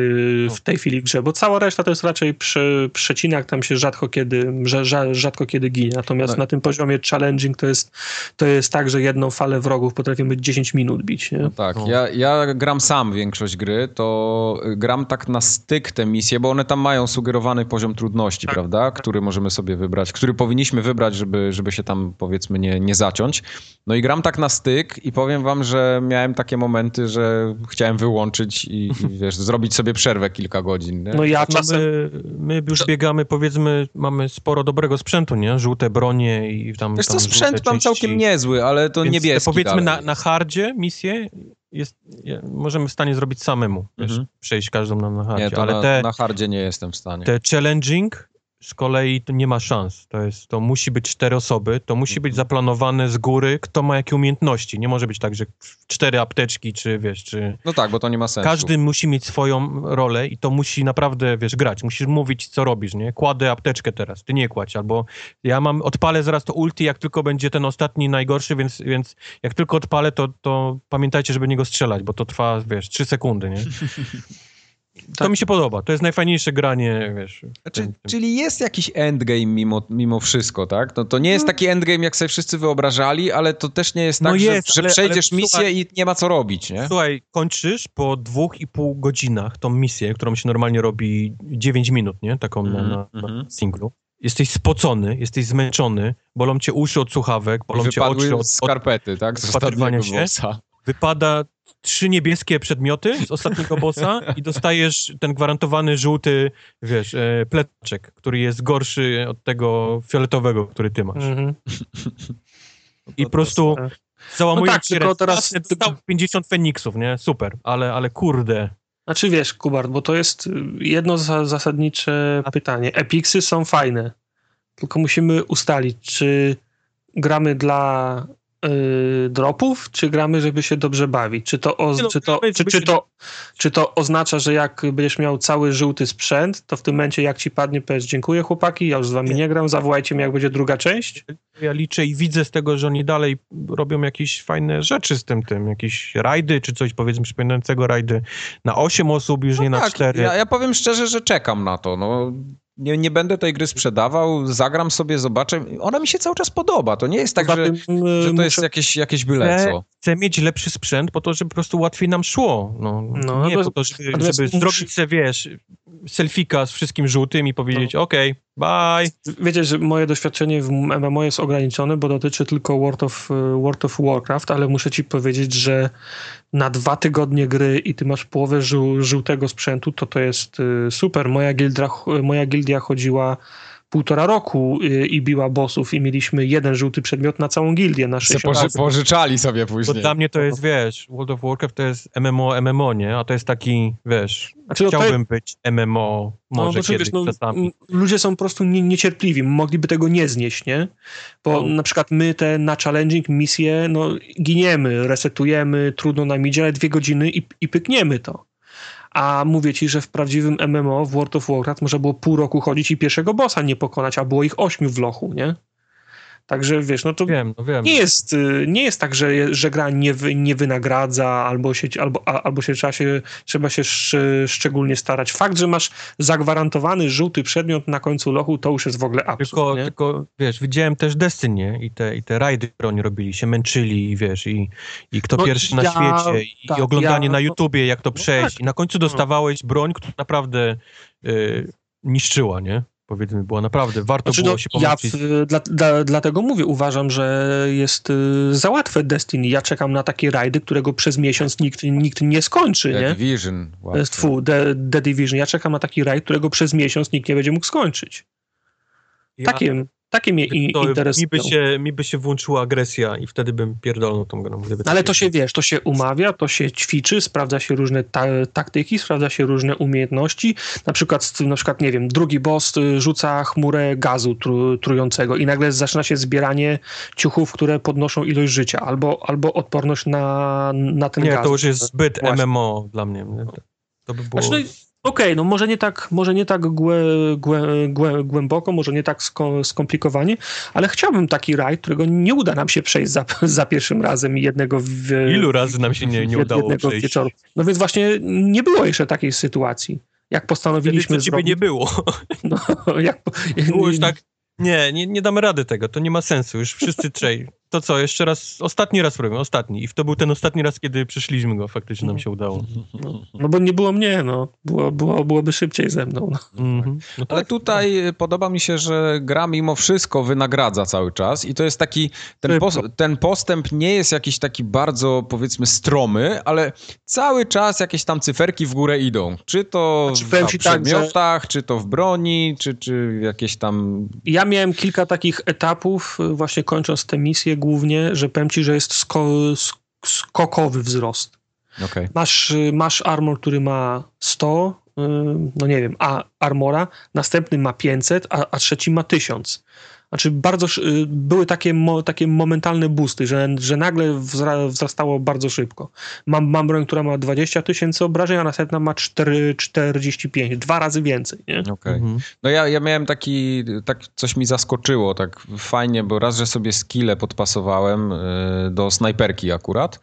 w tej chwili w grze, bo cała reszta to jest raczej prze, przecinak, tam się rzadko kiedy, rza- rza- rzadko kiedy ginie. Natomiast Tak. na tym poziomie challenging to jest, to jest tak, że jedną falę wrogów potrafimy 10 minut bić, nie? No tak, No. ja, ja gram sam większość gry, to gram tak na styk te misje, bo one tam mają sugerowany poziom trudności, Tak. prawda, który możemy sobie wybrać, który powinniśmy wybrać, żeby, żeby się tam powiedzmy nie, nie zaciąć. No i gram tak na styk i powiem wam, że miałem takie momenty, że chciałem wyłączyć i, i wiesz, zrobić sobie przerwę kilka godzin. Nie? No ja czasem... Mamy, my już biegamy, powiedzmy, mamy sporo dobrego sprzętu, nie? Żółte bronie i tam... Wiesz tam co, sprzęt mam całkiem niezły, ale to Więc niebieski Powiedzmy dalej na, na hardzie misję jest, je- możemy w stanie zrobić samemu, wiesz, Mhm. przejść każdą na, na hardzie, Nie, to ale na, te, na hardzie nie jestem w stanie. te challenging z kolei to nie ma szans. To, jest, to musi być cztery osoby, to musi być Mhm. zaplanowane z góry, kto ma jakie umiejętności. Nie może być tak, że cztery apteczki, czy wiesz, czy... No tak, bo to nie ma sensu. Każdy musi mieć swoją rolę i to musi naprawdę, wiesz, grać. Musisz mówić, co robisz, nie? Kładę apteczkę teraz, ty nie kładź, albo ja mam, odpalę zaraz to ulti, jak tylko będzie ten ostatni najgorszy, więc, więc jak tylko odpalę, to, to pamiętajcie, żeby niego strzelać, bo to trwa, wiesz, trzy sekundy, nie? To Tak. mi się podoba. To jest najfajniejsze granie, wiesz. Znaczy, tym- tym- czyli jest jakiś endgame mimo, mimo wszystko, tak? No to nie jest taki endgame, jak sobie wszyscy wyobrażali, ale to też nie jest No tak, jest, że, że ale- przejdziesz ale misję słuchaj- i nie ma co robić, nie? Słuchaj, kończysz po dwóch i pół godzinach tą misję, którą się normalnie robi 9 minut, nie? Taką na, Mhm, na, na singlu. Jesteś spocony, jesteś zmęczony, bolą cię uszy od słuchawek, bolą cię oczy od, od skarpety, tak? Z się. wypada trzy niebieskie przedmioty z ostatniego bossa i dostajesz ten gwarantowany żółty, wiesz, e, pleczek, który jest gorszy od tego fioletowego, który ty masz. Mhm. I po prostu tak. załamujesz No tak, się tylko raz, teraz- raz, dostał 50 feniksów, nie? Super, ale, ale kurde. Znaczy wiesz, Kubart, bo to jest jedno za- zasadnicze pytanie. Epiksy są fajne, tylko musimy ustalić, czy gramy dla y, dropów, czy gramy, żeby się dobrze bawić. Czy to, Nie no, czy, to, czy, czy, to, czy to oznacza, że jak będziesz miał cały żółty sprzęt, to w tym momencie jak ci padnie, powiedz dziękuję chłopaki, ja już z wami Nie. nie gram, zawołajcie mnie jak będzie druga część? Ja liczę i widzę z tego, że oni dalej robią jakieś fajne rzeczy z tym, tym jakieś rajdy, czy coś powiedzmy przypominającego rajdy na 8 osób, już nie na tak, 4. ja, ja powiem szczerze, że czekam na to. No, nie, nie będę tej gry sprzedawał, zagram sobie, zobaczę. Ona mi się cały czas podoba. To nie jest tak, że, tym, y, że to muszę- jest jakieś, jakieś byle co. Chcę mieć lepszy sprzęt po to, żeby po prostu łatwiej nam szło. No, No, nie bez- po to, żeby, żeby muszę- zrobić sobie, wiesz, selfika z wszystkim żółtym i powiedzieć, okej, bye. Wiecie, że moje doświadczenie w MMO jest ograniczone, bo dotyczy tylko World of, y, World of Warcraft, ale muszę ci powiedzieć, że na dwa tygodnie gry i ty masz połowę żół, żółtego sprzętu, to to jest y, super. Moja gildia, moja gildia chodziła półtora roku y, i biła bossów i mieliśmy jeden żółty przedmiot na całą gildię na Se 60 poży, razy. pożyczali sobie Bo później. dla mnie to jest, wiesz, World of Warcraft to jest MMO, MMO, nie? A to jest taki, wiesz, Znaczy, no to- chciałbym być MMO może no, to kiedyś wiesz, no, ludzie są po prostu nie, niecierpliwi, mogliby tego nie znieść, nie? Bo No. na przykład my te na challenging misje, no giniemy, resetujemy, trudno nam idzie, ale dwie godziny i, i pykniemy to. A mówię ci, że w prawdziwym MMO w World of Warcraft można było pół roku chodzić i pierwszego bossa nie pokonać, a było ich ośmiu w lochu, nie? Także wiesz, no to Wiem, no wiem. nie jest, y, nie jest tak, że, że gra nie, wy, nie wynagradza albo się, albo, albo się trzeba się, trzeba się sz, szczególnie starać. Fakt, że masz zagwarantowany żółty przedmiot na końcu lochu, to już jest w ogóle absurd. Tylko, nie? tylko, wiesz, widziałem też Destiny i te, i te rajdy, które oni robili, się męczyli i wiesz, i, i kto No pierwszy na ja- świecie i, tak, i oglądanie ja- na no- YouTubie, jak to przejść tak. i na końcu dostawałeś broń, która naprawdę y, niszczyła, nie? Powiedzmy, była naprawdę, warto Znaczy, było no, się ja pomóc. w, dla, dla, dlatego mówię, uważam, że jest y, za łatwe Destiny. Ja czekam na takie rajdy, którego przez miesiąc nikt, nikt nie skończy, The nie? Division. To jest fu, The, The Division. Ja czekam na taki rajd, którego przez miesiąc nikt nie będzie mógł skończyć. Ja- Takie, takie mnie i, to mi, by się, mi by się włączyła agresja i wtedy bym pierdolnął tą grą. gdyby No ale to się wiesz, to się umawia, to się ćwiczy, sprawdza się różne ta taktyki, sprawdza się różne umiejętności. Na przykład, na przykład, nie wiem, drugi boss y, rzuca chmurę gazu tru, trującego i nagle zaczyna się zbieranie ciuchów, które podnoszą ilość życia, albo, albo odporność na, na ten Nie, gaz. to już jest zbyt Właśnie. MMO dla mnie. nie? To by było... Znaczy, Okej, no może nie tak, może nie tak głę, głę, głę, głęboko, może nie tak sko skomplikowanie, ale chciałbym taki rajd, którego nie uda nam się przejść za, za pierwszym razem i jednego w, Ilu razy nam się nie, nie udało jednego przejść? wieczoru. No więc właśnie nie było jeszcze takiej sytuacji. Jak Wtedy postanowiliśmy to ciebie zrobić... nie było. No, jak, Było już tak, nie, nie, nie damy rady tego, to nie ma sensu, już wszyscy trzej. To co, jeszcze raz, ostatni raz robimy, ostatni. I to był ten ostatni raz, kiedy przyszliśmy go, faktycznie nam się udało. No, no bo nie było mnie, no. Było, było, byłoby szybciej ze mną. No. Mhm. No Ale tak, tutaj podoba mi się, że gra mimo wszystko wynagradza cały czas i to jest taki, ten, pos, ten postęp nie jest jakiś taki bardzo powiedzmy stromy, ale cały czas jakieś tam cyferki w górę idą. Czy to Znaczy, w ci tak, że- przedmiotach, czy to w broni, czy, czy jakieś tam... Ja miałem kilka takich etapów, y, właśnie kończąc tę misję głównie, że powiem ci, że jest sko sk skokowy wzrost. Okej. Masz, masz armor, który ma 100, y, no nie wiem, a armora, następny ma 500, a, a trzeci ma 1000. Znaczy bardzo y, były takie, mo, takie momentalne boosty, że, że nagle wzra, wzrastało bardzo szybko. Mam, mam broń, która ma 20 tysięcy obrażeń, a następna ma 4, 45, dwa razy więcej, nie? okej. Mhm. No ja, ja miałem taki, tak coś mi zaskoczyło, tak fajnie, bo raz, że sobie skille podpasowałem y, do snajperki akurat,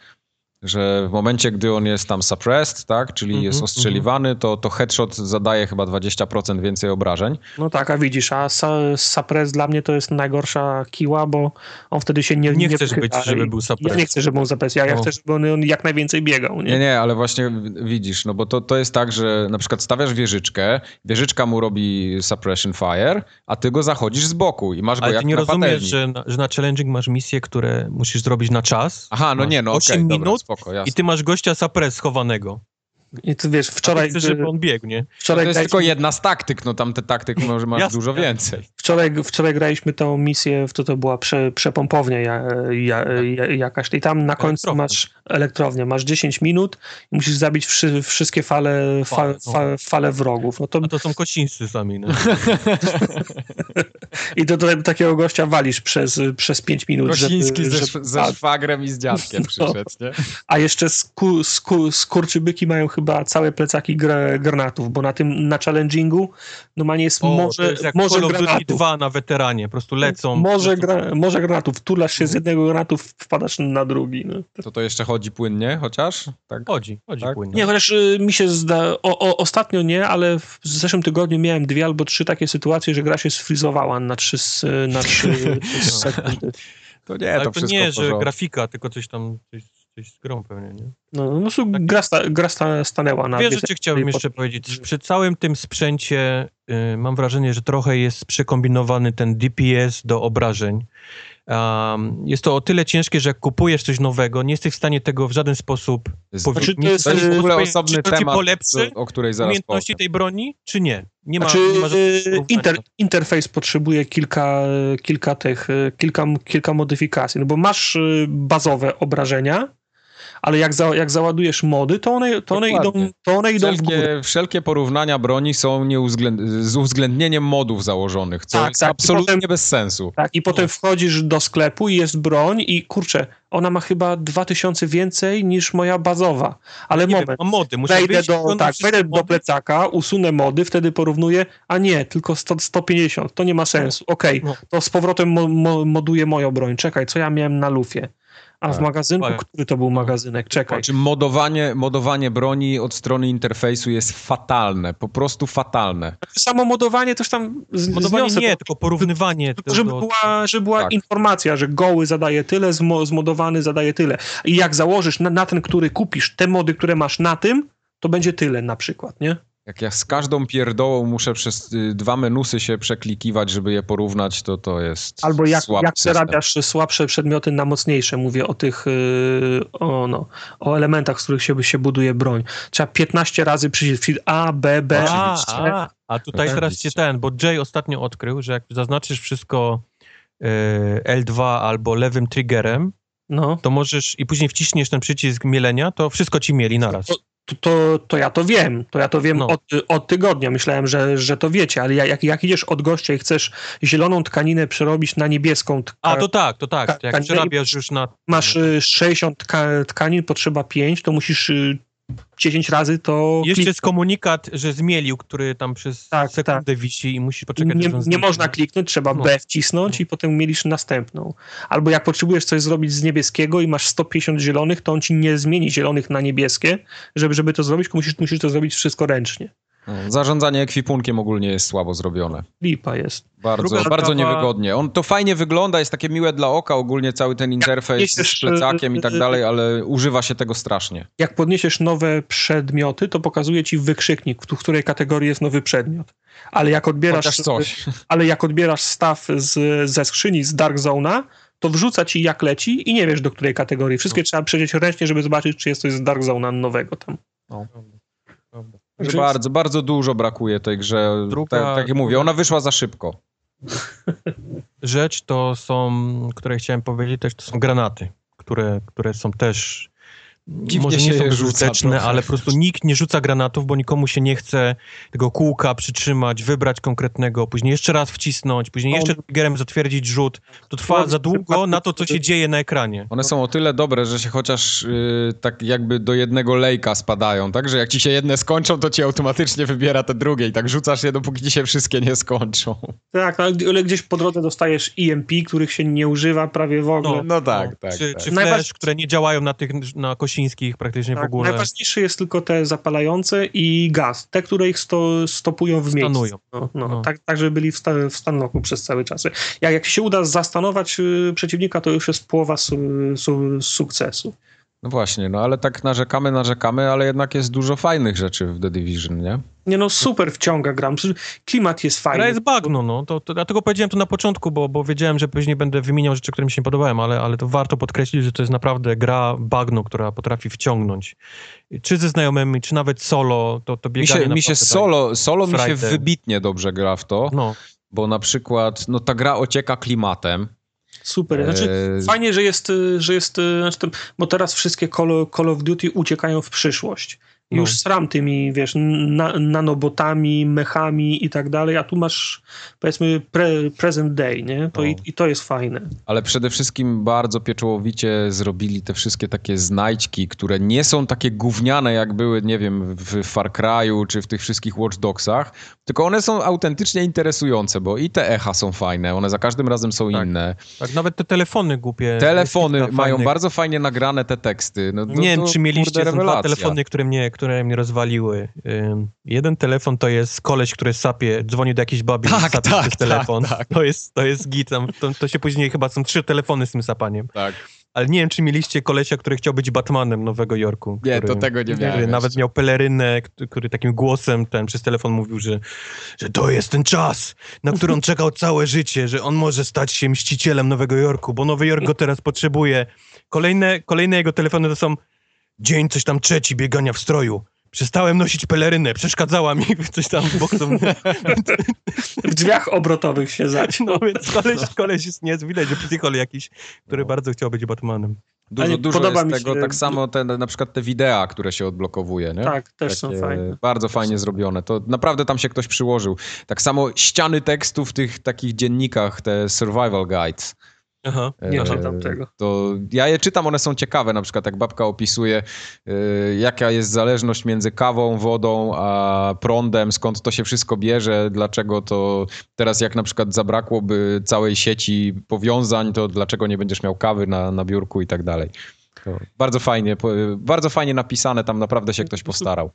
że w momencie, gdy on jest tam suppressed, tak, czyli Mhm, jest ostrzeliwany, to, to headshot zadaje chyba 20% więcej obrażeń. No tak, a widzisz, a Sapres dla mnie to jest najgorsza kiła, bo on wtedy się nie Nie nie chcesz być, żeby był Ja Sapres. nie chcę, żeby on Sapres, ja, ja No. chcę, żeby on, on jak najwięcej biegał, nie? Nie, nie, ale właśnie widzisz, no bo to, to jest tak, że na przykład stawiasz wieżyczkę, wieżyczka mu robi suppression fire, a ty go zachodzisz z boku i masz go Ale jak ty nie na rozumiesz, że na, że na challenging masz misje, które musisz zrobić na czas. Aha, no Masz nie, no 8 okej, dobra, minut spoko, i jasne. ty masz gościa sapres schowanego. I ty wiesz, Wczoraj, chcesz, żeby on biegł, nie? To wczoraj, jest tylko graliśmy, jedna z taktyk, no tam te taktyk może masz Jasne, dużo więcej. wczoraj, wczoraj graliśmy tą misję, w to to była prze, przepompownia ja, ja, ja, jakaś, i tam na końcu Elektrownia. masz elektrownię, masz 10 minut i musisz zabić wszy, wszystkie fale, fa, Fale, no. fa, fale wrogów. No to, A to są kosińscy sami, no. I do, do takiego gościa walisz przez, przez 5 minut, Kosiński żeby, ze, żeby, ze szwagrem i z dziadkiem No. przyszedł, nie? A jeszcze sku, sku, skurczybyki mają chyba całe plecaki gr, granatów, bo na tym, na challengingu normalnie jest O, to morze, jest jak morze Call of Duty granatów. 2 na weteranie, po prostu lecą. Morze, lecą. gra, morze granatów. Tulasz się z jednego granatu, wpadasz na drugi. No. To to jeszcze chodzi płynnie chociaż? Tak? Chodzi, chodzi Tak? płynnie. Nie, chociaż y, mi się zda... O, o, ostatnio nie, ale w zeszłym tygodniu miałem dwie albo trzy takie sytuacje, że gra się sfrizowała na trzy, na trzy, trzy sekundy. To nie, Ale to to nie, że grafika, tylko coś tam, coś, coś z grą pewnie, nie? No, no, po gra, sta, gra sta, stanęła na dwie rzeczy chciałbym jeszcze pod- powiedzieć. Przy całym tym sprzęcie y, mam wrażenie, że trochę jest przekombinowany ten DPS do obrażeń. Um, jest to o tyle ciężkie, że jak kupujesz coś nowego, nie jesteś w stanie tego w żaden sposób Jest, Powie- Znaczy, to jest, to jest w ogóle czy osobny temat, polepszy o której zaraz umiejętności powiem. tej broni, czy nie? Nie ma, Znaczy, nie ma y, inter, interfejs potrzebuje kilka, kilka tych, y, kilka, kilka modyfikacji, no bo masz y, bazowe obrażenia, ale jak, za, jak załadujesz mody, to one, to one, idą, to one idą w górę. Wszelkie, porównania broni są nieuwzględ... z uwzględnieniem modów założonych, co Tak, jest tak. Absolutnie potem- bez sensu. Tak, i potem wchodzisz do sklepu i jest broń i kurczę, ona ma chyba 2000 więcej niż moja bazowa. Ale Nie moment, wiem, mody, muszę wejdę, do, tak, wejdę do plecaka, usunę mody, wtedy porównuję, a nie, tylko 100, 150, to nie ma sensu. Okej, No. to z powrotem mo, mo, moduję moją broń. Czekaj, co ja miałem na lufie? A w Tak, magazynku, który to był magazynek? Czekaj. Znaczy modowanie, modowanie broni od strony interfejsu jest fatalne, po prostu fatalne. Samo modowanie też tam z, Modowanie zniosę nie, to, tylko porównywanie. tylko do- żeby do- była, żeby była Tak. informacja, że goły zadaje tyle, zmo, zmodowany zadaje tyle. I jak założysz na, na ten, który kupisz, te mody, które masz na tym, to będzie tyle na przykład, nie? Jak ja z każdą pierdołą muszę przez y, dwa menusy się przeklikiwać, żeby je porównać, to to jest Albo jak, słaby jak przerabiasz słabsze przedmioty na mocniejsze. Mówię o tych, yy, o, no, o elementach, z których się, się buduje broń. Trzeba 15 razy przycisk A, B, B. A, a, a tutaj teraz Oczywiście. cię ten, bo Jay ostatnio odkrył, że jak zaznaczysz wszystko e, L2 albo lewym triggerem, No, to możesz i później wciśniesz ten przycisk mielenia, to wszystko ci mieli naraz. to, to, to ja to wiem. To ja to wiem No. od, od tygodnia. Myślałem, że, że to wiecie, ale jak, jak idziesz od gościa i chcesz zieloną tkaninę przerobić na niebieską A, tkanę, to tak, to tak. Jak przerabiasz już na... masz y, 60 tka, tkanin, potrzeba 5, to musisz y, 10 razy to Jeszcze klik- jest komunikat, że zmielił, który tam przez Tak, sekundę wisi i musisz poczekać, nie, nie można kliknąć, trzeba No. B wcisnąć i potem mielisz następną. Albo jak potrzebujesz coś zrobić z niebieskiego i masz 150 zielonych, to on ci nie zmieni zielonych na niebieskie, żeby, żeby to zrobić, musisz, musisz to zrobić wszystko ręcznie. No, Zarządzanie ekwipunkiem ogólnie jest słabo zrobione. Lipa jest. Bardzo, Druga bardzo sprawa- niewygodnie. On to fajnie wygląda, jest takie miłe dla oka ogólnie cały ten interfejs z plecakiem i tak y, dalej, ale używa się tego strasznie. Jak podniesiesz nowe przedmioty, to pokazuje ci wykrzyknik, w której kategorii jest nowy przedmiot. Ale jak odbierasz, Chociaż coś. ale jak odbierasz staw z, ze skrzyni z Dark Zone'a, to wrzuca ci jak leci i nie wiesz do której kategorii. Wszystkie No. trzeba przejrzeć ręcznie, żeby zobaczyć, czy jest coś z Dark Zone'a nowego tam. Dobra. Że Także- bardzo, bardzo dużo brakuje tej grze. Druga- tak, tak jak mówię, ona wyszła za szybko. Rzecz to są, które chciałem powiedzieć też, to są granaty, które, które są też Dziwnie może nie są trochę. ale po prostu nikt nie rzuca granatów, bo nikomu się nie chce tego kółka przytrzymać, wybrać konkretnego, później jeszcze raz wcisnąć, później jeszcze triggerem zatwierdzić rzut. To trwa za długo na to, co się dzieje na ekranie. One są o tyle dobre, że się chociaż y, tak jakby do jednego lejka spadają, tak? Że jak ci się jedne skończą, to ci automatycznie wybiera te drugie i tak rzucasz je, dopóki ci się wszystkie nie skończą. Tak, ale gdzieś po drodze dostajesz EMP, których się nie używa prawie w ogóle. No tak, tak. Czy, tak. czy flash, które nie działają na tych, na kosińskich praktycznie w Tak, ogóle. Najważniejsze jest tylko te zapalające i gaz. Te, które ich sto, stopują w miejscu. Stanują. No, no, No. Tak, tak, żeby byli w, sta, w stanloku przez cały czas. Jak, jak się uda zastanować y, przeciwnika, to już jest połowa su, su, sukcesu. No właśnie, no ale tak narzekamy, narzekamy, ale jednak jest dużo fajnych rzeczy w The Division, nie? Nie no, super wciąga gram. Klimat jest fajny. Gra jest bagno, no. To, to, dlatego powiedziałem to na początku, bo, bo wiedziałem, że później będę wymieniał rzeczy, które mi się nie podobają, ale, ale to warto podkreślić, że to jest naprawdę gra bagno, która potrafi wciągnąć. Czy ze znajomymi, czy nawet solo, to, to Mi bieganie się, mi się naprawdę solo, solo mi się wybitnie dobrze gra w to. No, bo na przykład, no ta gra ocieka klimatem. Super. Znaczy, Eee, Fajnie, że jest, y, że jest y, znaczy, bo teraz wszystkie Call, Call of Duty uciekają w przyszłość. No. Już sram tymi, wiesz, na, nanobotami, mechami i tak dalej, a tu masz, powiedzmy, pre, present day, nie? To No. i, I to jest fajne. Ale przede wszystkim bardzo pieczołowicie zrobili te wszystkie takie znajdźki, które nie są takie gówniane, jak były, nie wiem, w Far Cry'u czy w tych wszystkich Watch Dogsach, tylko one są autentycznie interesujące, bo i te echa są fajne, one za każdym razem są Tak. inne. tak, nawet te telefony głupie. Telefony mają fajnych. bardzo fajnie nagrane te teksty. No, to, Nie wiem, to, czy mieliście dwa telefony, które mnie, które mnie rozwaliły. Jeden telefon to jest koleś, który sapie, dzwoni do jakiejś babi Tak, i sapie tak, przez telefon. tak, tak. To, jest, to jest git. Tam, to, to się później chyba są trzy telefony z tym sapaniem. Tak. Ale nie wiem, czy mieliście kolesia, który chciał być Batmanem Nowego Jorku. Nie, który, to tego nie miałem który nawet jeszcze. miał pelerynę, który, który takim głosem ten przez telefon mówił, że, że to jest ten czas, na który on czekał całe życie, że on może stać się mścicielem Nowego Jorku, bo Nowy Jork go teraz potrzebuje. Kolejne, kolejne jego telefony to są dzień coś tam trzeci biegania w stroju. Przestałem nosić pelerynę, przeszkadzała mi coś tam boksownie. W drzwiach obrotowych się zać. No więc koleś, koleś jest nie widać, że psychol jakiś, który No. bardzo chciał być Batmanem. Dużo, dużo podoba jest mi tego, się- tak samo te, na przykład te wideo, które się odblokowuje, nie? Tak, też są Takie fajne. Bardzo fajnie zrobione. To naprawdę tam się ktoś przyłożył. Tak samo ściany tekstu w tych takich dziennikach, te survival guides. Aha. Nie E, czytam tego. To ja je czytam, one są ciekawe. Na przykład jak babka opisuje, e, jaka jest zależność między kawą, wodą, a prądem, skąd to się wszystko bierze, dlaczego to teraz jak na przykład zabrakłoby całej sieci powiązań, to dlaczego nie będziesz miał kawy na, na biurku i tak dalej. To bardzo fajnie, bardzo fajnie napisane, tam naprawdę się ktoś postarał.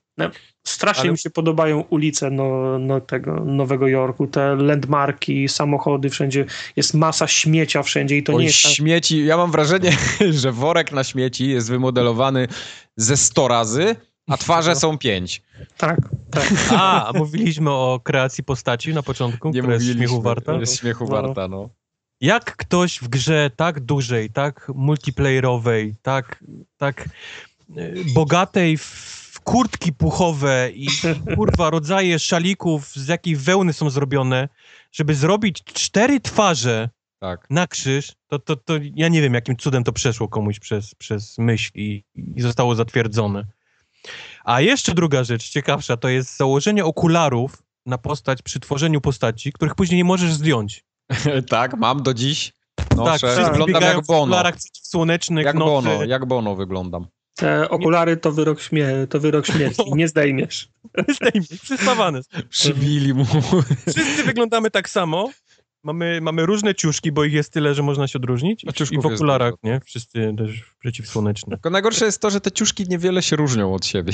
Strasznie Ale- mi się podobają ulice no, no, tego Nowego Jorku, te landmarki, samochody, wszędzie jest masa śmiecia wszędzie i to Oj, nie jest tak, śmieci, ja mam wrażenie, że worek na śmieci jest wymodelowany ze 100 razy, a twarze są 5. tak, tak. A, mówiliśmy o kreacji postaci na początku, która jest śmiechu warta. Jest śmiechu No. warta, no. Jak ktoś w grze tak dużej, tak multiplayerowej, tak, tak e, bogatej w kurtki puchowe i kurwa rodzaje szalików, z jakiej wełny są zrobione, żeby zrobić cztery twarze Tak. na krzyż, to, to, to ja nie wiem, jakim cudem to przeszło komuś przez, przez myśl i, i zostało zatwierdzone. A jeszcze druga rzecz ciekawsza, to jest założenie okularów na postać przy tworzeniu postaci, których później nie możesz zdjąć. tak, mam do dziś. Noszę. tak, wszyscy wyglądam jak w Bono. okularach słonecznych, Jak nocy. Bono, jak Bono wyglądam. Te okulary to wyrok, śmie to wyrok śmierci, nie zdejmiesz. Zdejmij, przystawane. Przybili mu. Wszyscy wyglądamy tak samo. Mamy, mamy różne ciuszki, bo ich jest tyle, że można się odróżnić. I, i w okularach, nie? Wszyscy też przeciwsłoneczni. Tylko najgorsze jest to, że te ciuszki niewiele się różnią od siebie.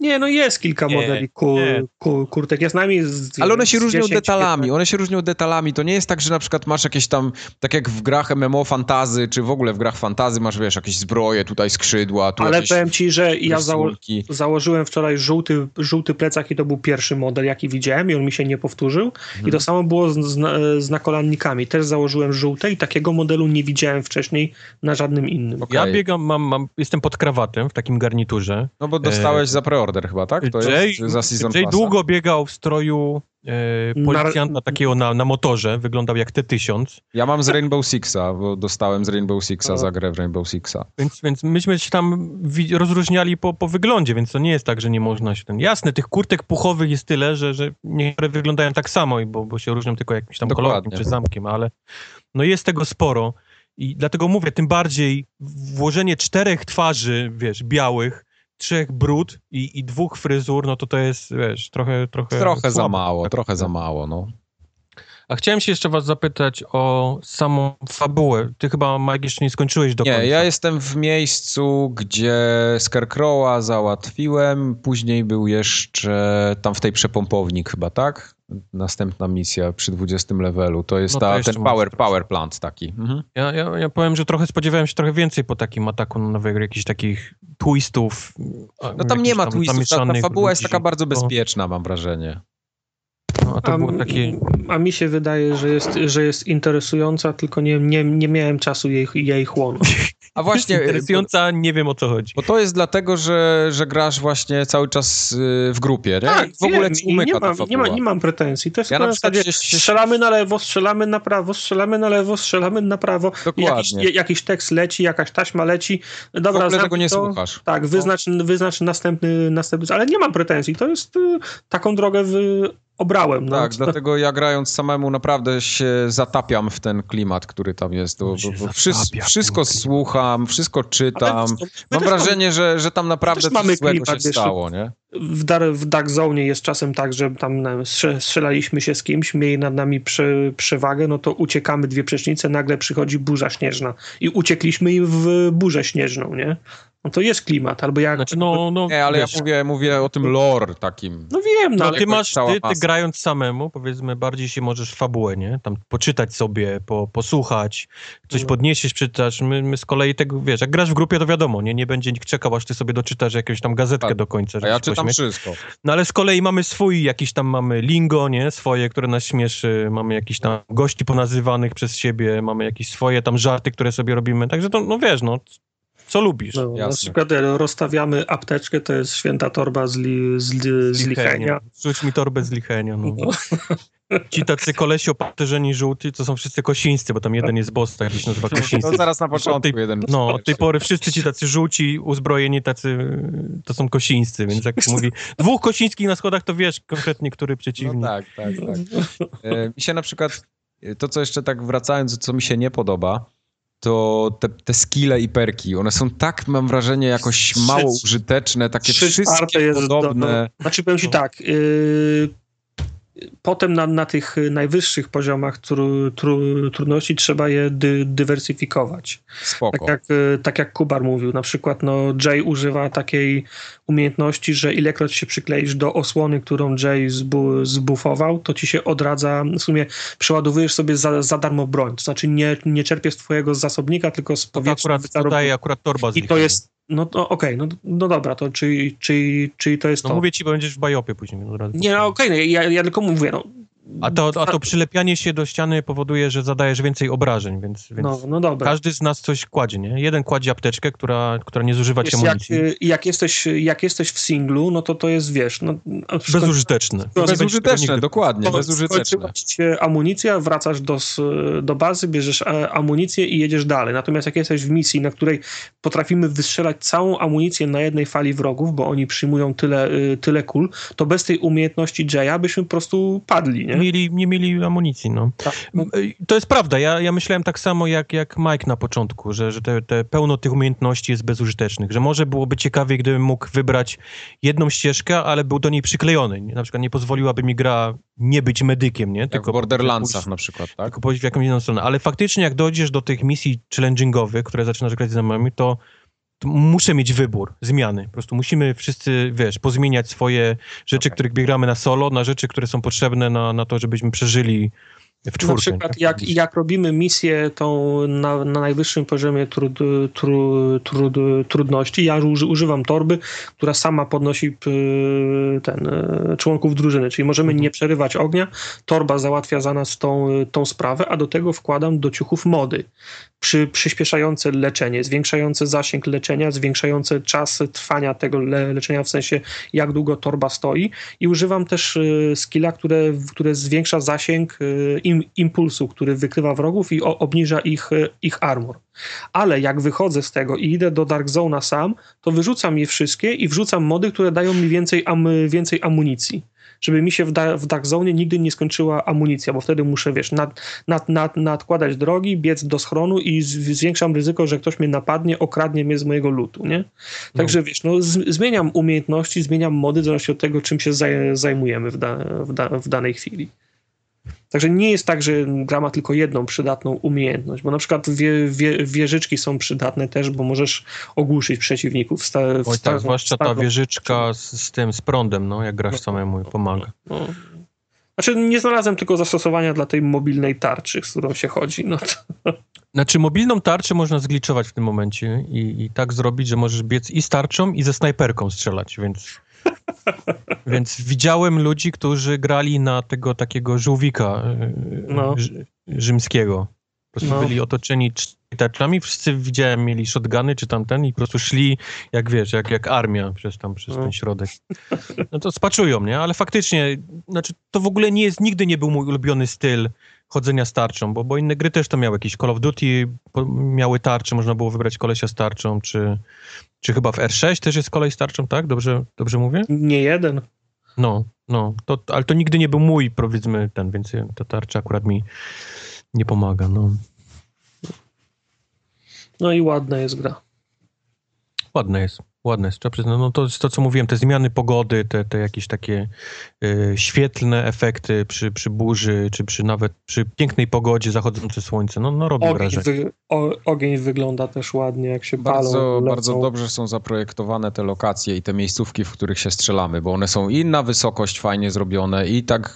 Nie, no jest kilka Nie, modeli ku, nie. ku, kurtek. Jest najmniej z, Ale one się z różnią 10, detalami, one się różnią detalami. To nie jest tak, że na przykład masz jakieś tam, tak jak w grach MMO fantazy, czy w ogóle w grach fantazy masz, wiesz, jakieś zbroje, tutaj skrzydła, tu Ale jakieś powiem ci, że ja zało założyłem wczoraj żółty, żółty plecak i to był pierwszy model, jaki widziałem i on mi się nie powtórzył. Mhm. I to samo było z, z, z nakolannikami. Też założyłem żółte i takiego modelu nie widziałem wcześniej na żadnym innym. Okej. Ja biegam, mam, mam, jestem pod krawatem w takim garniturze. No bo dostałeś za preorder chyba, tak? To Jay, jest za Season Jay Passa. długo biegał w stroju e, policjanta Na- takiego na, na motorze, wyglądał jak T-1000, Ja mam z Rainbow Sixa, bo dostałem z Rainbow Sixa za grę w Rainbow Sixa. więc, więc myśmy się tam rozróżniali po, po wyglądzie, więc to nie jest tak, że nie można się ten... Jasne, tych kurtek puchowych jest tyle, że, że niektóre wyglądają tak samo, i bo, bo się różnią tylko jakimś tam Dokładnie. kolorem czy zamkiem, ale no jest tego sporo i dlatego mówię, tym bardziej włożenie czterech twarzy, wiesz, białych, trzech brud i, i dwóch fryzur, no to to jest, wiesz, trochę... Trochę, Trochę za mało, Tak. trochę za mało, no. A chciałem się jeszcze was zapytać o samą fabułę. Ty chyba, Mike, jeszcze nie skończyłeś do Nie, końca. ja jestem w miejscu, gdzie Scarecrowa załatwiłem, później był jeszcze tam w tej przepompownik chyba, tak? Następna misja przy 20 levelu, to jest No to ta, ten power, power plant taki. Mhm. Ja, ja, ja powiem, że trochę spodziewałem się trochę więcej po takim ataku na Nowy Jork, jakichś takich twistów. No tam nie ma twistów, ta, ta fabuła jest taka bardzo bezpieczna. bezpieczna, mam wrażenie. No, a to A, było takie... a mi się wydaje, że jest, że jest interesująca, tylko nie, nie, nie miałem czasu jej, jej chłonąć. A właśnie, Interesująca, nie wiem o co chodzi. bo to jest dlatego, że, że grasz właśnie cały czas y, w grupie, nie? Tak, w ogóle wiem, ci umyka nie ta mam, nie, ma, nie mam pretensji. To jest Ja ja na przykład zasadzie się- się- strzelamy na lewo, strzelamy na prawo, strzelamy na lewo, strzelamy na prawo. Jakiś, Dokładnie. jakiś tekst leci, jakaś taśma leci. Dobra, w ogóle tego nie to. słuchasz. Tak, wyznacz, wyznacz następny, następny, ale nie mam pretensji. To jest y, taką drogę w, obrałem. No. Tak, dlatego ja grając samemu naprawdę się zatapiam w ten klimat, który tam jest. Bo, bo, wszystko, słucham, wszystko czytam. My Mam wrażenie, że, że tam naprawdę coś mamy złego klimat, się stało, nie? w, dar, w Dark Zone jest czasem tak, że tam wiem, strze- strzelaliśmy się z kimś, mieli nad nami prze, przewagę, no to uciekamy dwie przecznice, nagle przychodzi burza śnieżna i uciekliśmy im w burzę śnieżną, nie? No to jest klimat, albo jak... Znaczy, no, no, Nie, ale wiesz, ja mówię, mówię o tym lore takim. No wiem, no, No, ale ty masz, ty, ty grając samemu, powiedzmy, bardziej się możesz fabułę, nie? Tam poczytać sobie, po, posłuchać, coś No. podniesiesz, czytasz. My, my z kolei tego, wiesz, jak grasz w grupie, to wiadomo, nie? Nie będzie nikt czekał, aż ty sobie doczytasz jakąś tam gazetkę Tak. do końca. A ja czytam pośmiać. wszystko. No ale z kolei mamy swój, jakiś tam mamy lingo, nie? Swoje, które nas śmieszy, mamy jakiś tam gości ponazywanych przez siebie, mamy jakieś swoje tam żarty, które sobie robimy. Także to, no wiesz, no, co lubisz. No, na przykład e, rozstawiamy apteczkę, to jest święta torba z, li, z, z lichenia. Rzuć mi torbę z lichenia, no. No. Ci tacy kolesi opaterzeni żółty, to są wszyscy kosińscy, bo tam jeden jest boss, tak się nazywa kosińscy. No zaraz na początku Od tej- jeden. No, od tej pory wszyscy ci tacy żółci, uzbrojeni tacy, to są kosińscy, więc jak mówi dwóch kosińskich na schodach, to wiesz konkretnie, który No przeciwnik. tak, tak, tak. E, Mi się na przykład, e, to co jeszcze tak wracając, co mi się nie podoba, to te, te skille i perki, one są tak, mam wrażenie, jakoś mało użyteczne, takie wszystkie czwarte jest podobne. Znaczy powiem ci No. tak, yy, potem na, na tych najwyższych poziomach tru, tru, trudności trzeba je dy, dywersyfikować. Spoko. Tak jak, tak jak Kubar mówił, na przykład no, Jay używa takiej umiejętności, że ilekroć się przykleisz do osłony, którą Jay zbu, zbufował, to ci się odradza, w sumie przeładowujesz sobie za, za darmo broń, to znaczy nie, nie czerpiesz z twojego zasobnika, tylko z To powietrza. akurat wytarowujesz. dodaje akurat torba I to jest, no to okej, no, no dobra, to czyli, czyli, czyli to jest No to. mówię ci, bo będziesz w bajopie później. Razu Nie, no okej, no, ja, ja tylko mówię, no. A to, a to przylepianie się do ściany powoduje, że zadajesz więcej obrażeń, więc, więc No, no dobra. każdy z nas coś kładzie, nie? Jeden kładzie apteczkę, która, która nie zużywa ci Wiesz, jak, amunicji. y, jak, jesteś, jak jesteś w singlu, no to to jest, wiesz, no, Bezużyteczne. Bezużyteczne, dokładnie, bezużyteczne. amunicja, wracasz do, do bazy, bierzesz e, amunicję i jedziesz dalej. Natomiast jak jesteś w misji, na której potrafimy wystrzelać całą amunicję na jednej fali wrogów, bo oni przyjmują tyle, y, tyle kul, to bez tej umiejętności Jaya byśmy po prostu padli, nie? Nie mieli, nie mieli amunicji, no. Tak. Y, To jest prawda, ja, ja myślałem tak samo jak, jak Mike na początku, że, że te, te pełno tych umiejętności jest bezużytecznych, że może byłoby ciekawiej, gdybym mógł wybrać jedną ścieżkę, ale był do niej przyklejony. Na przykład nie pozwoliłaby mi gra nie być medykiem, nie? Jak w Borderlandsach na przykład, tak? tylko pójść w jakąś inną stronę. Ale faktycznie jak dojdziesz do tych misji challengingowych, które zaczynasz grać z znajomymi, to muszę mieć wybór, zmiany. Po prostu musimy wszyscy, wiesz, pozmieniać swoje rzeczy, Okej. których biegamy na solo, na rzeczy, które są potrzebne na, na to, żebyśmy przeżyli w czwórkę. Na przykład nie? jak, jak robimy misję tą na, na najwyższym poziomie trud, tru, trud, trudności, ja uży, używam torby, która sama podnosi y, ten, y, członków drużyny, czyli możemy Mhm. nie przerywać ognia, torba załatwia za nas tą, tą sprawę, a do tego wkładam do ciuchów mody. Przy, przyspieszające leczenie, zwiększające zasięg leczenia, zwiększające czas trwania tego le, leczenia, w sensie jak długo torba stoi i używam też y, skilla, które, które zwiększa zasięg im, impulsu, który wykrywa wrogów i o, obniża ich, y, ich armor. Ale jak wychodzę z tego i idę do Dark Zone'a sam, to wyrzucam je wszystkie i wrzucam mody, które dają mi więcej, am, więcej amunicji. Żeby mi się w, da, w Dark Zone nigdy nie skończyła amunicja, bo wtedy muszę, wiesz, nad, nad, nad, nadkładać drogi, biec do schronu i z, zwiększam ryzyko, że ktoś mnie napadnie, okradnie mnie z mojego lutu, nie? Także wiesz, no, z, zmieniam umiejętności, zmieniam mody w zależności od tego, czym się zaj, zajmujemy w, da, w, da, w danej chwili. Także nie jest tak, że gra ma tylko jedną przydatną umiejętność, bo na przykład wie, wie, wieżyczki są przydatne też, bo możesz ogłuszyć przeciwników. Sta, Oj tak, zwłaszcza ta wieżyczka z, z tym, z prądem, no, jak grasz samemu, pomaga. No. Znaczy nie znalazłem tylko zastosowania dla tej mobilnej tarczy, z którą się chodzi. No to, Znaczy, mobilną tarczę można zgliczować w tym momencie i, i tak zrobić, że możesz biec i z tarczą, i ze snajperką strzelać, więc... Więc widziałem ludzi, którzy grali na tego takiego żółwika yy, No. rzy- rzymskiego. Po prostu No. byli otoczeni cz- tarczami, wszyscy widziałem, mieli shotguny czy tamten i po prostu szli, jak wiesz, jak, jak armia przez tam, przez No. ten środek. No to spaczują, nie? Ale faktycznie, znaczy, to w ogóle nie jest, nigdy nie był mój ulubiony styl chodzenia z tarczą, bo, bo inne gry też to miały. Jakieś Call of Duty miały tarcze, można było wybrać kolesia z tarczą, czy, czy chyba w R6 też jest kolej z tarczą, tak? Dobrze, dobrze mówię? nie jeden. No, no, to, ale to nigdy nie był mój, powiedzmy, ten, więc ta tarcza akurat mi nie pomaga, no. No i ładna jest gra. Ładne jest, ładne jest, trzeba przyznać. No to jest to, co mówiłem, te zmiany pogody, te, te jakieś takie y, świetlne efekty przy, przy burzy, czy przy nawet przy pięknej pogodzie, zachodzące słońce, no, no robi Ogień, wrażenie. wy, o, ogień wygląda też ładnie, jak się palą. Bardzo, lecą. bardzo dobrze są zaprojektowane te lokacje i te miejscówki, w których się strzelamy, bo one są i na wysokość fajnie zrobione, i tak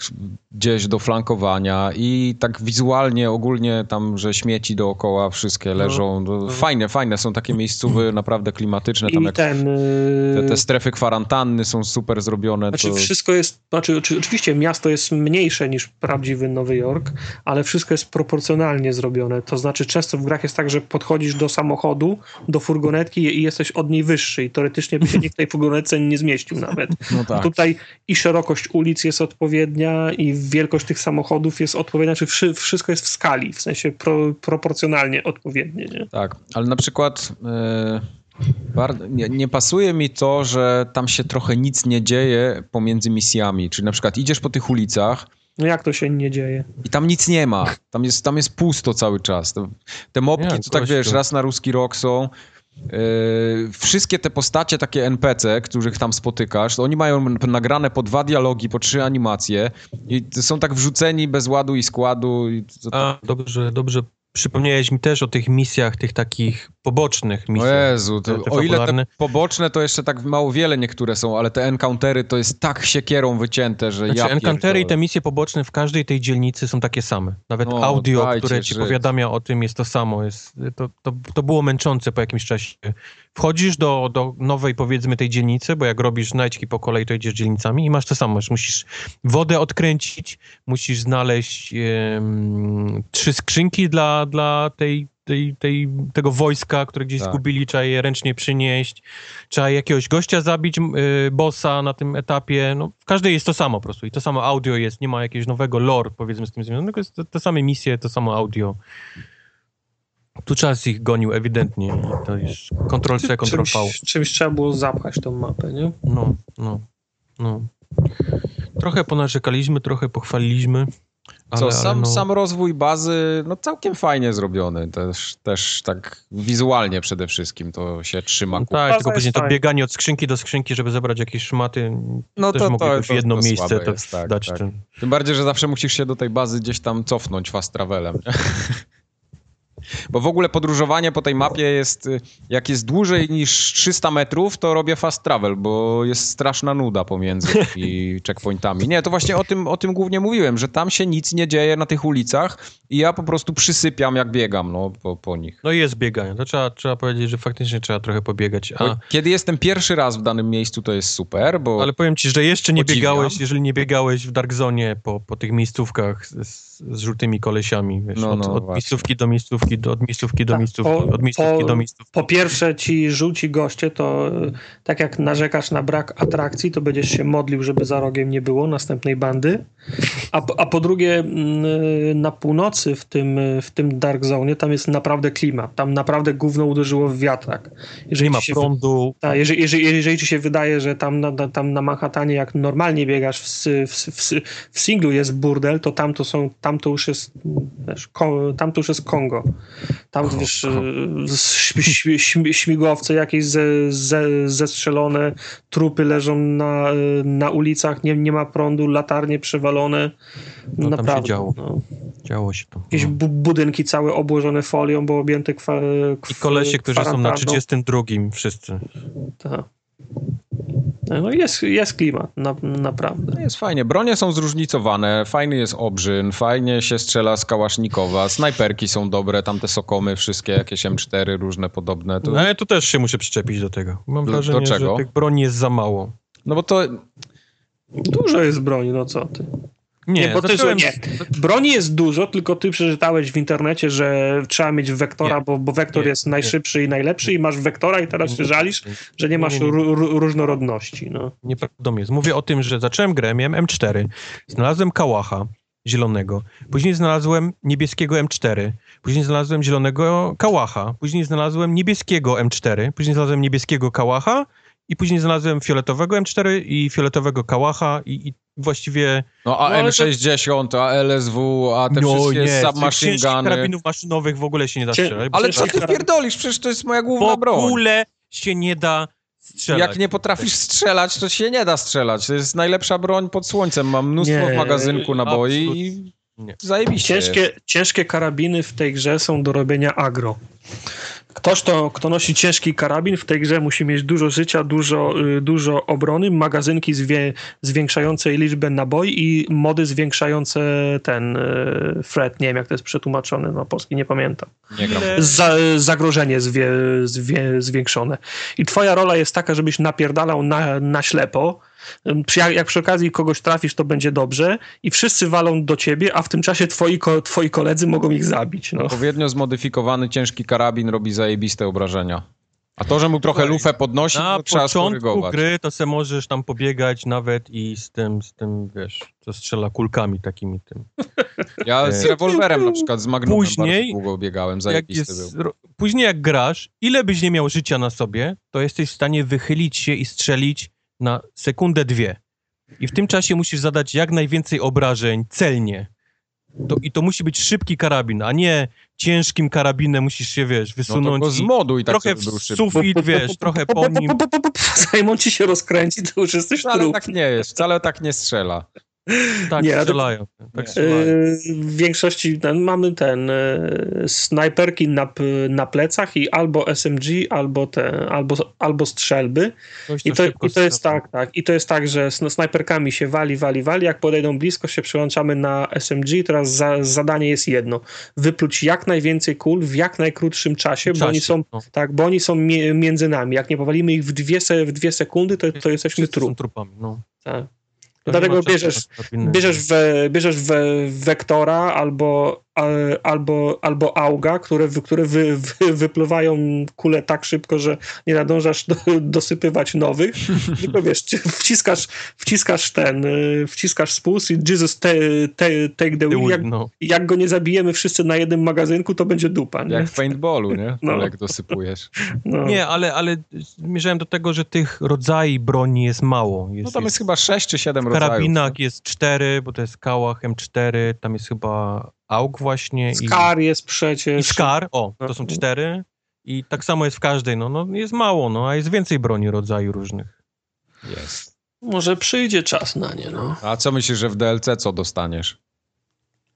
gdzieś do flankowania, i tak wizualnie ogólnie tam, że śmieci dookoła wszystkie leżą. No, Fajne, fajne są takie miejscówy, naprawdę klimatyczne, tam I jak ten. Te, te strefy kwarantanny są super zrobione. Znaczy to... wszystko jest, znaczy oczywiście miasto jest mniejsze niż prawdziwy Nowy Jork, ale wszystko jest proporcjonalnie zrobione. To znaczy często w grach jest tak, że podchodzisz do samochodu, do furgonetki i jesteś od niej wyższy i teoretycznie by się nikt tej furgonetce nie zmieścił nawet. No tak. Tutaj i szerokość ulic jest odpowiednia i wielkość tych samochodów jest odpowiednia, czy wszy, wszystko jest w skali, w sensie pro, proporcjonalnie odpowiednie. Nie? Tak, ale na przykład bar- nie, nie pasuje mi to, że tam się trochę nic nie dzieje pomiędzy misjami. Czyli na przykład idziesz po tych ulicach No jak to się nie dzieje? i tam nic nie ma. Tam jest, tam jest pusto cały czas. Te, mopki, Nie, to tak wiesz, raz na ruski rok są. Yy, wszystkie te postacie, takie NPC, których tam spotykasz, to oni mają nagrane po dwa dialogi, po trzy animacje i są tak wrzuceni bez ładu i składu. I to, to, A, dobrze, dobrze. Przypomniałeś mi też o tych misjach, tych takich pobocznych o misjach. Jezu, to, te o ile te poboczne to jeszcze tak mało wiele niektóre są, ale te encountery to jest tak siekierą wycięte, że Znaczy, ja encountery i te misje poboczne w każdej tej dzielnicy są takie same. Nawet No, audio, które ci żyć. powiadamia o tym, jest to samo. Jest, to, to, to było męczące po jakimś czasie. Wchodzisz do, do nowej, powiedzmy, tej dzielnicy, bo jak robisz znajdźki po kolei, to idziesz dzielnicami i masz to samo. Musisz wodę odkręcić, musisz znaleźć trzy skrzynki dla, dla tej, tej, tej, tego wojska, które gdzieś Tak. zgubili, trzeba je ręcznie przynieść, trzeba jakiegoś gościa zabić, y, bossa na tym etapie. No, w każdej jest to samo po prostu i to samo audio jest, nie ma jakiegoś nowego lore, powiedzmy, z tym związanego, jest to, te same misje, to samo audio. Tu czas ich gonił ewidentnie i to jest Ctrl-C, Ctrl-V. Czymś, czymś trzeba było zapchać tą mapę, nie? No, no, no. Trochę ponarzekaliśmy, trochę pochwaliliśmy. Ale, Co, ale sam, no, sam rozwój bazy, no całkiem fajnie zrobiony, też, też tak wizualnie przede wszystkim to się trzyma. no tak, tylko później to fajna. bieganie od skrzynki do skrzynki, żeby zebrać jakieś szmaty, No też to, mogliby to, w jedno to miejsce to jest, tak, dać. tak. Czy... Tym bardziej, że zawsze musisz się do tej bazy gdzieś tam cofnąć fast travelem. Bo w ogóle podróżowanie po tej mapie jest, y, jak jest dłużej niż 300 metrów, to robię fast travel, bo jest straszna nuda pomiędzy tymi checkpointami. Nie, to właśnie o tym, o tym głównie mówiłem, że tam się nic nie dzieje na tych ulicach i ja po prostu przysypiam jak biegam no, po, po nich. No i jest bieganie. To trzeba, trzeba powiedzieć, że faktycznie trzeba trochę pobiegać. A, Kiedy jestem pierwszy raz w danym miejscu, to jest super, bo ale powiem ci, że jeszcze nie Podziwiam. biegałeś, jeżeli nie biegałeś w Dark Zone po, po tych miejscówkach z, z, z żółtymi kolesiami, wiesz, No, od, no, od właśnie. miejscówki do miejscówki, do, od miejscówki do Tak, miejscówki, po- od miejscówki po- do miejscówki. Po pierwsze, ci żółci goście, to y, tak jak narzekasz na brak atrakcji, to będziesz się modlił, żeby za rogiem nie było następnej bandy. A, po- a po drugie, y, na północy w tym, y, w tym Dark Zone tam jest naprawdę klimat. Tam naprawdę gówno uderzyło w wiatrak. Jeżeli ma ci się prądu, Tak, jeżeli, jeżeli, jeżeli ci się wydaje, że tam na, tam na Manhattanie, jak normalnie biegasz w, w, w, w singlu jest burdel, to tam to są, tam to już jest, wiesz, tam to już jest Kongo. Tam, wiesz, ś- ś- ś- śmigłowce jakieś ze, ze, zestrzelone, trupy leżą na, y, na ulicach, nie, nie ma prądu, latarnie przewalone. No, tam się Naprawdę. działo. No. działo się to. Jakieś No. bu- budynki całe obłożone folią, bo objęte kwa, I kolesie, którzy są na kwarantanną. 32 wszyscy. Tak. No jest, jest klimat, na, naprawdę. jest fajnie. Bronie są zróżnicowane, fajny jest obrzyn, fajnie się strzela z kałasznikowa, snajperki są dobre, tam te sokomy wszystkie, jakieś M4 różne podobne. To, No, ale tu też się muszę przyczepić do tego. Mam Do- wrażenie, do czego? że tych broni jest za mało. no bo to Dużo jest broni, no co ty. Nie, bo ty, zacząłem... nie. Broni jest dużo, tylko ty przeczytałeś w internecie, że trzeba mieć wektora, Nie. bo, bo wektor Nie. jest najszybszy i najlepszy i masz wektora i teraz się żalisz, że nie masz Nie, nie, nie. ró- ró- różnorodności. No. Nieprawdą jest. Mówię o tym, że zacząłem grę, miałem M4, znalazłem kałacha zielonego, później znalazłem niebieskiego M4, później znalazłem zielonego kałacha, później znalazłem niebieskiego M4, później znalazłem niebieskiego kałacha i później znalazłem fioletowego M4 i fioletowego kałacha i, i właściwie... No a No, ale to- M60, a LSW, a te no wszystkie nie, submachine guny. karabinów maszynowych w ogóle się nie da strzelać. Ale co ty pierdolisz? Przecież to jest moja W główna broń. ogóle się nie da strzelać. Jak nie potrafisz strzelać, to się nie da strzelać. To jest najlepsza broń pod słońcem. Mam mnóstwo Nie, w magazynku naboi absolutnie i nie. zajebiście. Ciężkie, ciężkie karabiny w tej grze są do robienia agro. Ktoś, to, kto nosi ciężki karabin w tej grze musi mieć dużo życia, dużo, y, dużo obrony, magazynki zwie, zwiększające liczbę naboi i mody zwiększające ten y, threat. Nie wiem, jak to jest przetłumaczone na polski, nie pamiętam. Nie gram. Za, zagrożenie zwie, zwie, zwiększone. I twoja rola jest taka, żebyś napierdalał na, na ślepo. Jak, jak przy okazji kogoś trafisz, to będzie dobrze i wszyscy walą do ciebie, a w tym czasie twoi, ko, twoi koledzy mogą ich zabić. No. Odpowiednio zmodyfikowany ciężki karabin robi zajebiste obrażenia. A to, że mu trochę lufę podnosi, Na to trzeba początku skorygować. gry to se możesz tam pobiegać nawet i z tym, z tym, wiesz, co strzela kulkami takimi tym. Ja z rewolwerem na przykład, z Magnumem Później, bardzo długo biegałem, Jak zajebisty jest, był. później jak grasz, ile byś nie miał życia na sobie, to jesteś w stanie wychylić się i strzelić na sekundę, dwie. I w tym czasie musisz zadać jak najwięcej obrażeń celnie. To, I to musi być szybki karabin, a nie ciężkim karabinem musisz się, wiesz, No to wysunąć go i tak, trochę w sufit, wiesz, trochę po nim. Zanim ci się rozkręci, to już jesteś Ale trup. tak nie jest, wcale tak nie strzela. Tak Nie, ale- strzelają. Tak Nie. strzelają. Yy, W większości ten, mamy ten yy, snajperki na, na plecach i albo SMG, albo te, albo, albo strzelby. I to, I to jest tak, tak. I to jest tak, że z snajperkami się wali, wali, wali. Jak podejdą blisko, się przełączamy na SMG. Teraz za, zadanie jest jedno. Wypluć jak najwięcej kul w jak najkrótszym czasie, bo oni Czasie, są, no. tak, bo oni są między nami. Jak nie powalimy ich w dwie, se, w dwie sekundy, to, to jesteśmy trup. trupami, no. Tak. Dlatego bierzesz-. Bierzesz, we, bierzesz we, wektora albo, albo, albo auga, które, które wy, wy, wypływają kule tak szybko, że nie nadążasz do, dosypywać nowych. Tylko wiesz, ci- wciskasz, wciskasz ten, y, wciskasz spust i Jesus te, te, take the wheel. Jak, no. jak go nie zabijemy wszyscy na jednym magazynku, to będzie dupa. Nie? Jak w paintballu, nie? No. No. Jak dosypujesz. No. Nie, ale, ale zmierzałem do tego, że tych rodzajów broni jest mało. Jest, No tam jest chyba 6 czy 7 w rodzajów. karabinach jest cztery, bo to jest Kałach M4, tam jest chyba AUG właśnie i, Skar jest przecież. i Skar, o, to są cztery i tak samo jest w każdej, no, no jest mało, no, a jest więcej broni rodzaju różnych. Jest. Może przyjdzie czas na nie, no. A co myślisz, że w DLC co dostaniesz?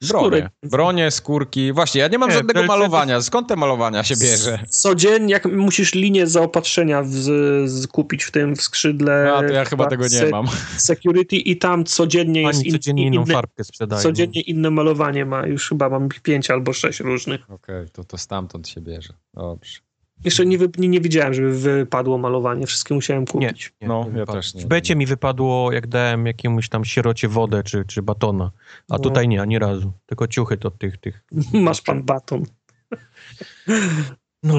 Bronie. Bronie, skórki. Właśnie, ja nie mam Nie, żadnego malowania. Skąd te malowania się bierze? Codziennie, jak musisz linię zaopatrzenia w, z, kupić w tym w skrzydle. A, to ja chyba tego nie se- mam. Security i tam codziennie jest Pani in, codziennie inną inne, farbkę sprzedaje. codziennie inne malowanie ma. Już chyba mam pięć albo sześć różnych. Okej, to, to stamtąd się bierze. Dobrze. Jeszcze nie, wy, nie, nie widziałem, żeby wypadło malowanie. Wszystkie musiałem kupić. Nie, No, nie ja też nie. W becie mi wypadło, jak dałem jakiemuś tam sierocie wodę czy, czy batona, a No. tutaj nie, ani razu, tylko ciuchy to tych, tych. Masz pan baton. No,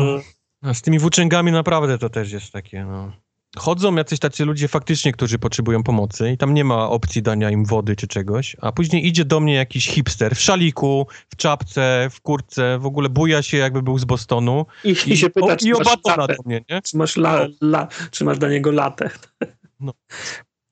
a z tymi włóczęgami naprawdę to też jest takie, no. Chodzą jacyś tacy ludzie faktycznie, którzy potrzebują pomocy i tam nie ma opcji dania im wody czy czegoś, a później idzie do mnie jakiś hipster w szaliku, w czapce, w kurtce, w ogóle buja się jakby był z Bostonu I, i, się pyta, o, czy i masz, latę, mnie, nie? czy, masz la, la, czy masz dla niego latę. No.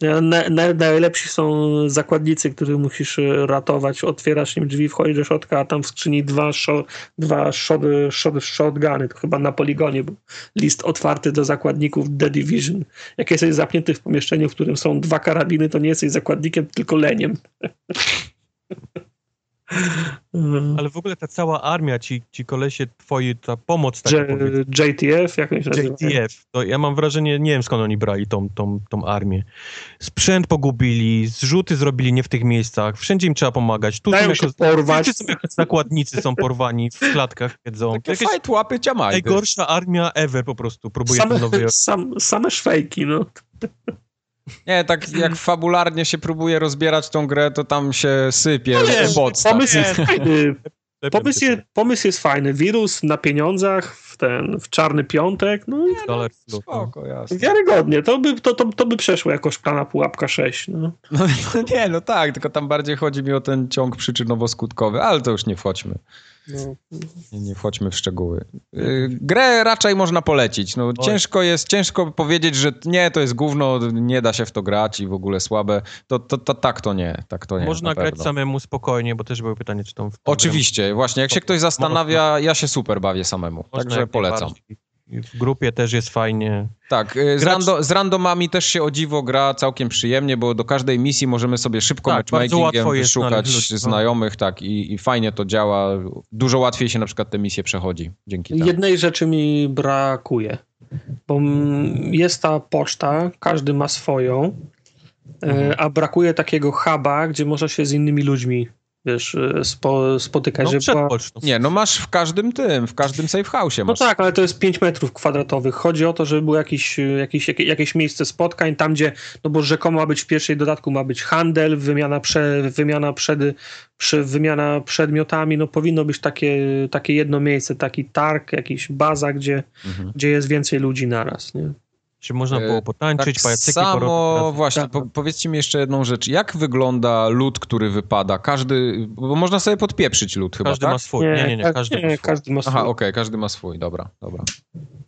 Ja, Na, na, najlepsi są zakładnicy, których musisz ratować. Otwierasz im drzwi, wchodzisz do środka, a tam w skrzyni dwa, szo, dwa shot, shot, shotguny. To chyba na poligonie był list otwarty do zakładników The Division. Jak jesteś zamknięty w pomieszczeniu, w którym są dwa karabiny, to nie jesteś zakładnikiem, tylko leniem. Mm. Ale w ogóle ta cała armia, ci, ci kolesie twoi, ta pomoc taka J- JTF, jak oni się nazywają? JTF, to ja mam wrażenie, nie wiem skąd oni brali tą, tą, tą armię. Sprzęt pogubili, zrzuty zrobili nie w tych miejscach, wszędzie im trzeba pomagać. Tu Dają się jako, porwać. wszyscy są jako zakładnicy są porwani, w klatkach siedzą. Takie Jakaś fight łapy ciamajdy. najgorsza armia ever po prostu próbuje Same, sam, same szwejki, no. Nie, tak jak fabularnie się próbuje rozbierać tą grę, to tam się sypie No nie, podstaw. Pomysł jest Nie. fajny. Pomysł, je, pomysł jest fajny. Wirus na pieniądzach, w ten, w czarny piątek, no Club, no. Spoko, jasne. wiarygodnie. To by, to, to, to by przeszło jako szklana pułapka 6. No. No, no nie, no tak, tylko tam bardziej chodzi mi o ten ciąg przyczynowo-skutkowy, ale to już nie wchodźmy. No. Nie, wchodźmy w szczegóły. Yy, grę raczej można polecić. No, ciężko jest, ciężko powiedzieć, że nie, to jest gówno, nie da się w to grać i w ogóle słabe. To, to, to tak to nie, tak to nie. Można na grać pewno. samemu spokojnie, bo też było pytanie, czy tą... w tą grę Oczywiście, właśnie, jak się ktoś zastanawia, ja się super bawię samemu, można także polecam. W grupie też jest fajnie. Tak, y, z, Gracz- rando, z randomami też się o dziwo gra całkiem przyjemnie, bo do każdej misji możemy sobie szybko Tak, matchmakingiem wyszukać no. znajomych, tak, i, i fajnie to działa. Dużo łatwiej się na przykład te misje przechodzi dzięki temu. Jednej rzeczy mi brakuje, bo jest ta poczta, każdy ma swoją, Mhm. a brakuje takiego huba, gdzie można się z innymi ludźmi wiesz, e, spo, spotykać. No, żeby przed była- pocztą. Nie, no masz w każdym tym, w każdym safe house'ie No masz. tak, ale to jest 5 metrów kwadratowych. Chodzi o to, żeby było jakiś, e, jakiś, jakie- jakieś miejsce spotkań, tam gdzie, no bo rzekomo ma być w pierwszej dodatku, ma być handel, wymiana, prze, wymiana, przed, przy, wymiana przedmiotami, no powinno być takie, takie jedno miejsce, taki targ, jakiś baza, gdzie, Mhm. gdzie jest więcej ludzi naraz, nie? Czy można E, było potańczyć, Tak pajacyki samo, porobić. właśnie, Tak. po, powiedzcie mi jeszcze jedną rzecz. Jak wygląda lód, który wypada? Każdy, bo można sobie podpieprzyć lód chyba, Każdy tak? ma swój. Nie, nie, nie, ka- każdy ma nie, swój. każdy ma swój. Aha, okej, każdy ma swój, dobra, dobra.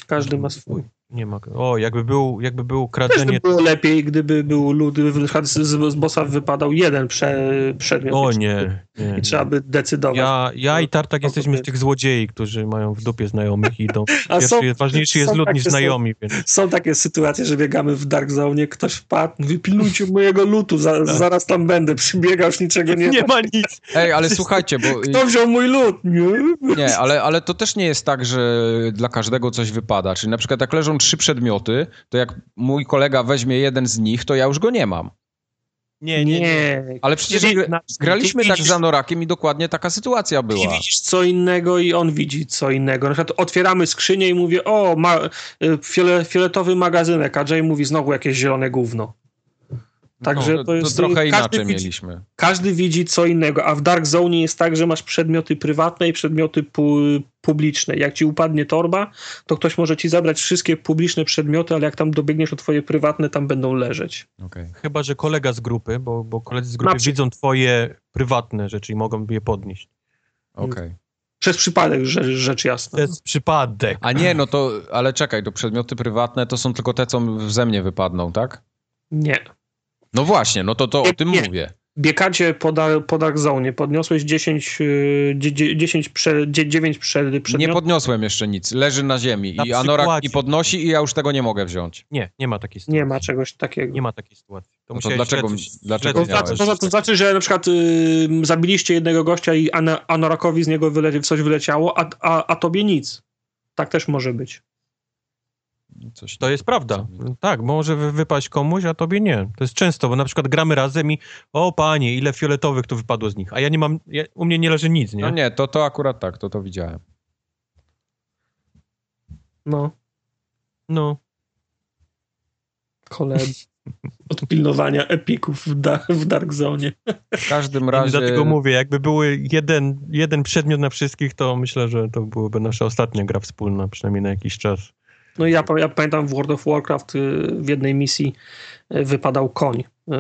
Każdy ma swój. Nie ma. O, jakby był, jakby był Też kradzenie. by było lepiej, gdyby był lud, z, z bossa wypadał jeden prze, przedmiot. O nie. nie, I trzeba by decydować. Ja, ja i Tartak jesteśmy z tych złodziei, którzy mają w dupie znajomych i idą. A są- jest, ważniejszy jest są lud niż są- znajomi, więc Są takie sytuacje, że biegamy w Dark Zone, ktoś wpadł, mówi pilnujcie mojego lutu, za, zaraz tam będę, przybiega, już niczego nie, nie ma. ma nic. Ej, ale słuchajcie, bo... Kto wziął mój lód? Nie? Nie, ale, ale to też nie jest tak, że dla każdego coś wypada. Czyli na przykład jak leżą trzy przedmioty, to jak mój kolega weźmie jeden z nich, to ja już go nie mam. Nie, nie, nie. Nie. Ale przecież Ty- gr- graliśmy ty tak widzisz- z Anorakiem i dokładnie taka sytuacja Ty była. widzisz co innego i on widzi co innego. Na przykład otwieramy skrzynię i mówię, o, ma, y, fiole, fioletowy magazynek, a Jay mówi znowu jakieś zielone gówno. Także No, to jest... trochę każdy inaczej widzi, mieliśmy. Każdy widzi co innego, a w Dark Zone jest tak, że masz przedmioty prywatne i przedmioty pu- publiczne. Jak ci upadnie torba, to ktoś może ci zabrać wszystkie publiczne przedmioty, ale jak tam dobiegniesz o twoje prywatne, tam będą leżeć. Okej. Chyba, że kolega z grupy, bo, bo koledzy z grupy przykład. widzą twoje prywatne rzeczy i mogą je podnieść. okej. Przez przypadek, rzecz, rzecz jasna. To jest przypadek. A nie, no to, ale czekaj, to przedmioty prywatne to są tylko te, co ze mnie wypadną, tak? Nie. No właśnie, no to, to o Nie, tym nie. mówię. Biekacie po, da, po Dark Zone, podniosłeś 10, y, dzie- dzie- 10 prze, dzie- 9 przed, Nie przedmiotów. podniosłem jeszcze nic. Leży na ziemi Na i Anorak przykładzie. mi podnosi i ja już tego nie mogę wziąć. Nie, nie ma takiej sytuacji. Nie ma czegoś takiego. Nie ma takiej sytuacji. To, No to dlaczego- śledzić- dlaczego To śledzić znaczy, całość. to, to znaczy, że na przykład y, zabiliście jednego gościa i Anorakowi z niego wyle, coś wyleciało, a, a, a tobie nic. Tak też może być. Coś To jest prawda. Tak, może wy- wypaść komuś, a tobie nie. To jest często, bo na przykład gramy razem i o panie, ile fioletowych tu wypadło z nich, a ja nie mam, ja, u mnie nie leży nic, nie? No nie, to, to akurat tak, to to widziałem. No, No. koledzy. Od pilnowania epików w, da, w Dark Zone. W każdym razie... Dlatego mówię, jakby były jeden, jeden przedmiot na wszystkich, to myślę, że to byłaby nasza ostatnia gra wspólna, przynajmniej na jakiś czas. No i ja, ja pamiętam w World of Warcraft y, w jednej misji y, wypadał koń y,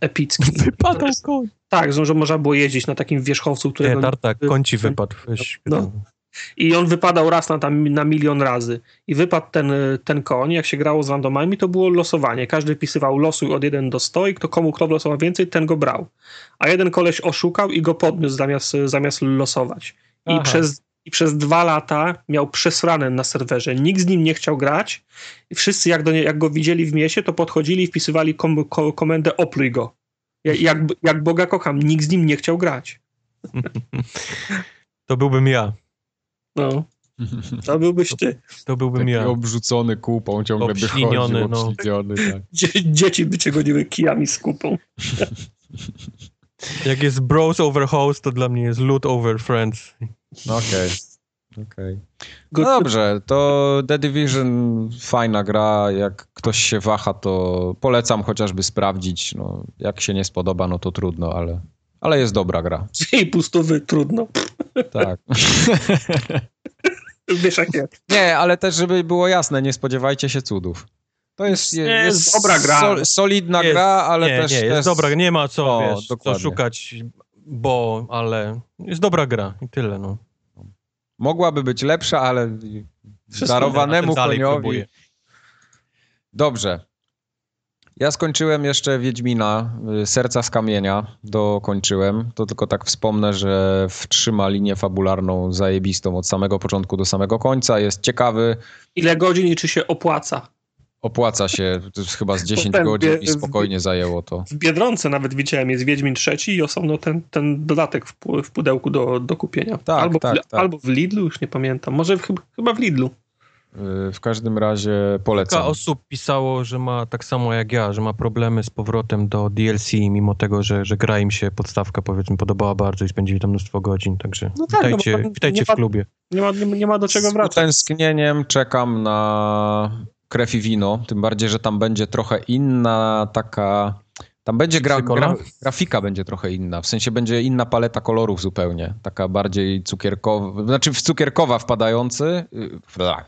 epicki. Wypadał koń. Tak, że że można było jeździć na takim wierzchowcu, Nie, którego... tartak, koń ci wypadł. No. I on wypadał raz na, tam, na milion razy. I wypadł ten, ten koń, jak się grało z randomami, to było losowanie. Każdy pisywał losuj od 1 do 100 i kto komu kto losował więcej, ten go brał. A jeden koleś oszukał i go podniósł zamiast, zamiast losować. I Aha. przez, I przez dwa lata miał przesrane na serwerze. Nikt z nim nie chciał grać. I wszyscy, jak, do nie, jak go widzieli w mieście, to podchodzili i wpisywali kom, ko, komendę opluj go. Ja- Jak, jak Boga kocham, nikt z nim nie chciał grać. To byłbym ja. No, to byłbyś ty. To byłbym Taki ja. obrzucony kupą, ciągle by Obśliniony, chodził, no. tak. Dzie, dzieci by cię goniły kijami z kupą. Jak jest bros over host, to dla mnie jest loot over friends. No Okej. okej. Go- No dobrze, to The Division fajna gra. Jak ktoś się waha, to polecam chociażby sprawdzić. No, jak się nie spodoba, no to trudno, ale, ale jest dobra gra. I pustówy trudno. Tak. Wiesz jak jest. Nie, ale też, żeby było jasne, nie spodziewajcie się cudów. To jest, Nie, jest dobra gra. Sol, solidna Jest- gra, ale nie, też, nie, też jest dobra, nie ma co, O, wiesz, co szukać, bo, ale jest dobra gra i tyle, no. mogłaby być lepsza, ale Wszystko darowanemu dalej koniowi. Dobrze. Ja skończyłem jeszcze Wiedźmina, y, Serca z Kamienia, dokończyłem. To tylko tak wspomnę, że trzyma linię fabularną zajebistą od samego początku do samego końca. Jest ciekawy, Ile godzin i czy się opłaca? Opłaca się, to jest chyba z 10 ten godzin i spokojnie zajęło to. W Biedronce nawet widziałem, jest Wiedźmin trzeci i osobno ten, ten dodatek w, pu- w pudełku do, do kupienia. Tak, albo, tak, w, tak. albo w Lidlu, już nie pamiętam. Może w, chyba- w Lidlu. Y, W każdym razie polecam. Kilka osób pisało, że ma tak samo jak ja, że ma problemy z powrotem do DLC, mimo tego, że, że gra im się podstawka, powiedzmy, podobała bardzo i spędzili tam mnóstwo godzin, także No tak, no witajcie, tam witajcie nie w ma- klubie. Nie ma, nie, nie ma do czego Z wracać. utęsknieniem czekam na krew i wino, tym bardziej, że tam będzie trochę inna taka... Tam będzie gra, gra, grafika będzie trochę inna, w sensie będzie inna paleta kolorów zupełnie, taka bardziej cukierkowa, znaczy w cukierkowa wpadający, y, fla,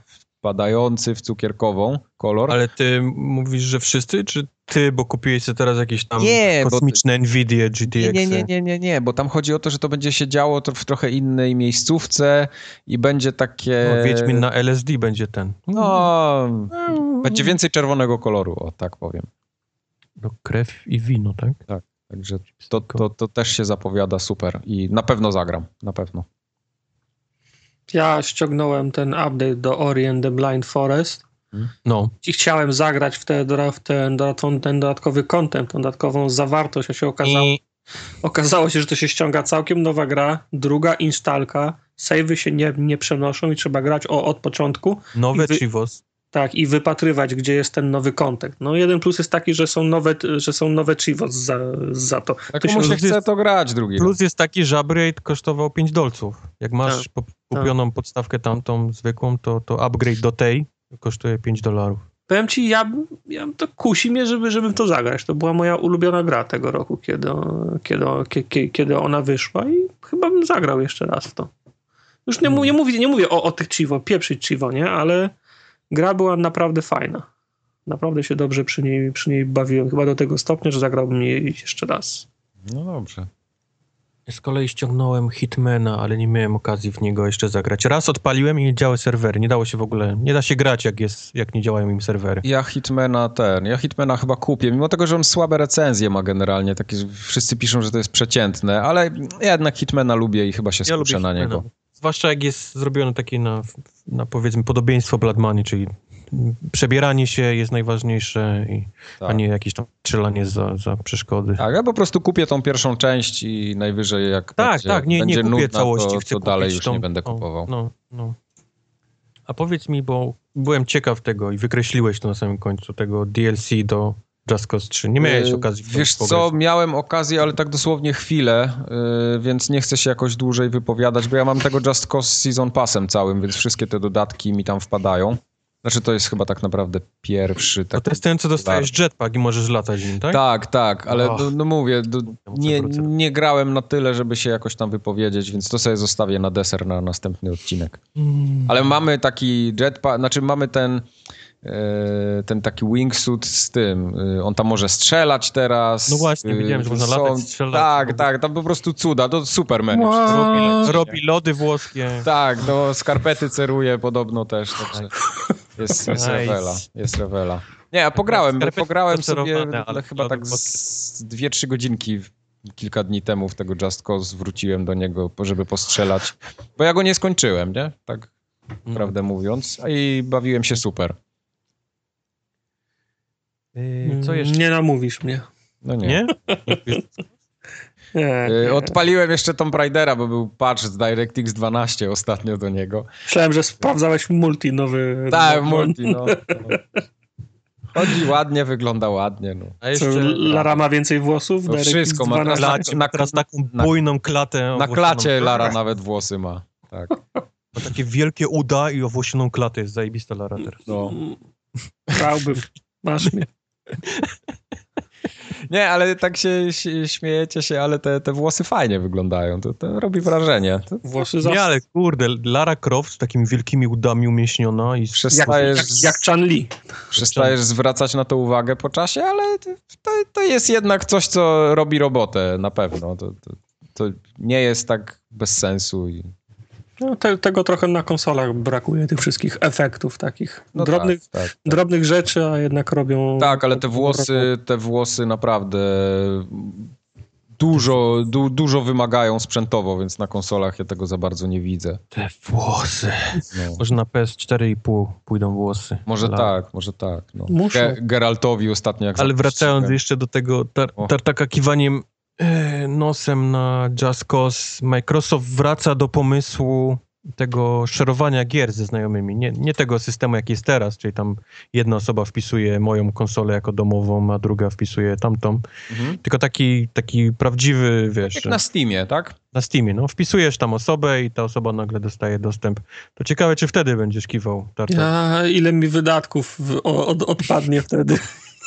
wpadający w cukierkową kolor. Ale ty mówisz, że wszyscy, czy ty, bo kupiłeś sobie teraz jakieś tam Nie, bo- kosmiczne Nvidia GTX? Nie, nie, nie, nie, nie, nie, bo tam chodzi o to, że to będzie się działo to w trochę innej miejscówce i będzie takie... No, Wiedźmin na LSD będzie ten. No, będzie więcej czerwonego koloru, o tak powiem. No, krew i wino, tak? Także to, to, to też się zapowiada super i na pewno zagram, na pewno. Ja ściągnąłem ten update do Ori and the Blind Forest. No, i chciałem zagrać w, te, w ten, dodatkowy, ten dodatkowy content, tą dodatkową zawartość, a się okazało, I okazało się, że to się ściąga całkiem nowa gra, druga instalka, savey się nie, nie przenoszą i trzeba grać o, od początku, nowe wy- Chivos. Tak, i wypatrywać, gdzie jest ten nowy content. No jeden plus jest taki, że są nowe, że są nowe chivos za, za to. To się komu się chce, to grać drugi. Plus jest taki, że upgrade kosztował 5 dolców. Jak masz Tak, po- kupioną podstawkę tamtą zwykłą, to, to upgrade do tej kosztuje 5 dolarów. Powiem ci, ja, ja to kusi mnie, żeby, żeby w to zagrać. To była moja ulubiona gra tego roku, kiedy, kiedy, kiedy, kiedy ona wyszła i chyba bym zagrał jeszcze raz w to. Już nie, nie mówię, nie mówię o, o tych Chivo, pieprzyć Chivo, nie? Ale gra była naprawdę fajna. Naprawdę się dobrze przy niej, przy niej bawiłem. Chyba do tego stopnia, że zagrałbym jej jeszcze raz. No dobrze. Z kolei ściągnąłem Hitmana, ale nie miałem okazji w niego jeszcze zagrać. Raz odpaliłem i nie działały serwery. Nie dało się w ogóle, nie da się grać, jak, jest, jak nie działają im serwery. Ja Hitmana ten, ja Hitmana chyba kupię, mimo tego, że on słabe recenzje ma generalnie, takie, wszyscy piszą, że to jest przeciętne, ale ja jednak Hitmana lubię i chyba się Ja skuszę lubię na Hitmana. niego. Zwłaszcza jak jest zrobione takie na, na powiedzmy podobieństwo Blood Money, czyli przebieranie się jest najważniejsze, i, a Tak. nie jakieś tam strzelanie za, za przeszkody. Tak, ja po prostu kupię tą pierwszą część i najwyżej jak Tak, będzie, tak, nie, nie będzie kupię nudna, całości, to, to dalej już tą, nie będę kupował. No, no. A powiedz mi, bo byłem ciekaw tego i wykreśliłeś to na samym końcu, tego DLC do Just Cause 3. Nie miałeś Yy, okazji Wiesz co, miałem okazję, ale tak dosłownie chwilę, yy, więc nie chcę się jakoś dłużej wypowiadać, bo ja mam tego Just Cause Season Passem całym, więc wszystkie te dodatki mi tam wpadają. Znaczy to jest chyba tak naprawdę pierwszy taki... to jest ten, co dostajesz jetpack i możesz latać nim, tak? Tak, tak, ale Och. no, no mówię, do, nie, nie grałem na tyle, żeby się jakoś tam wypowiedzieć, więc to sobie zostawię na deser na następny odcinek. Mm. Ale mamy taki jetpack, znaczy mamy ten, e, ten taki wingsuit z tym. e, On tam może strzelać teraz. No właśnie, e, widziałem, że można są- latać, strzelać. Tak, tak, tam po prostu cuda, to Superman. Wow. Robi lody włoskie. Tak, no skarpety ceruje podobno też, także jest, jest Nice. rewela, jest rewela. Nie, a pograłem, bo Skarpety pograłem sobie ale chyba tak z dwie, trzy godzinki kilka dni temu w tego Just Cause wróciłem do niego, żeby postrzelać, bo ja go nie skończyłem, nie? Tak No. prawdę mówiąc, a i bawiłem się super. Yy, Co jeszcze? Nie namówisz mnie. No nie. Nie? Nie, Y, nie. Odpaliłem jeszcze Tomb Raidera, bo był patch z DirectX 12 ostatnio do niego. Myślałem, że sprawdzałeś multi nowy. Tak, multi, no. no. Chodzi ładnie, wygląda ładnie, no. A Co, jeszcze Lara ma więcej włosów? No DirectX wszystko ma. 12? klacie, ma teraz taką na- bujną klatę. Na klacie Lara nawet włosy ma. Tak. Ma takie wielkie uda i owłosioną klatę. Jest zajebista Lara teraz. No. Brałbym. Masz mnie. Nie, ale tak się, śmiejecie się, ale te, te włosy fajnie wyglądają. To, to robi wrażenie. To Włosy Nie, zawsze. ale kurde, Lara Croft z takimi wielkimi udami umieśniona i... Jak, przestajesz, jak, jak Chan Li. przestajesz zwracać na to uwagę po czasie, ale to, to jest jednak coś, co robi robotę na pewno. To, to, to nie jest tak bez sensu i No, te, tego trochę na konsolach brakuje, tych wszystkich efektów takich No drobnych, tak, tak, tak. drobnych rzeczy, a jednak robią... Tak, ale te włosy, te włosy naprawdę dużo, du, dużo wymagają sprzętowo, więc na konsolach ja tego za bardzo nie widzę. Te włosy. No. Może na PS4,5 pójdą włosy. Może Dla- tak, może tak. No. Muszą. Ge- Geraltowi ostatnio jak Ale wracając jeszcze do tego tar tartaka kiwaniem nosem na Just Cause, Microsoft wraca do pomysłu tego szerowania gier ze znajomymi. Nie, nie tego systemu, jaki jest teraz, czyli tam jedna osoba wpisuje moją konsolę jako domową, a druga wpisuje tamtą. Mhm. Tylko taki, taki prawdziwy, wiesz, Jak na Steamie, tak? na Steamie. No, wpisujesz tam osobę i ta osoba nagle dostaje dostęp. To ciekawe, czy wtedy będziesz kiwał ile mi wydatków w, o, od, odpadnie wtedy.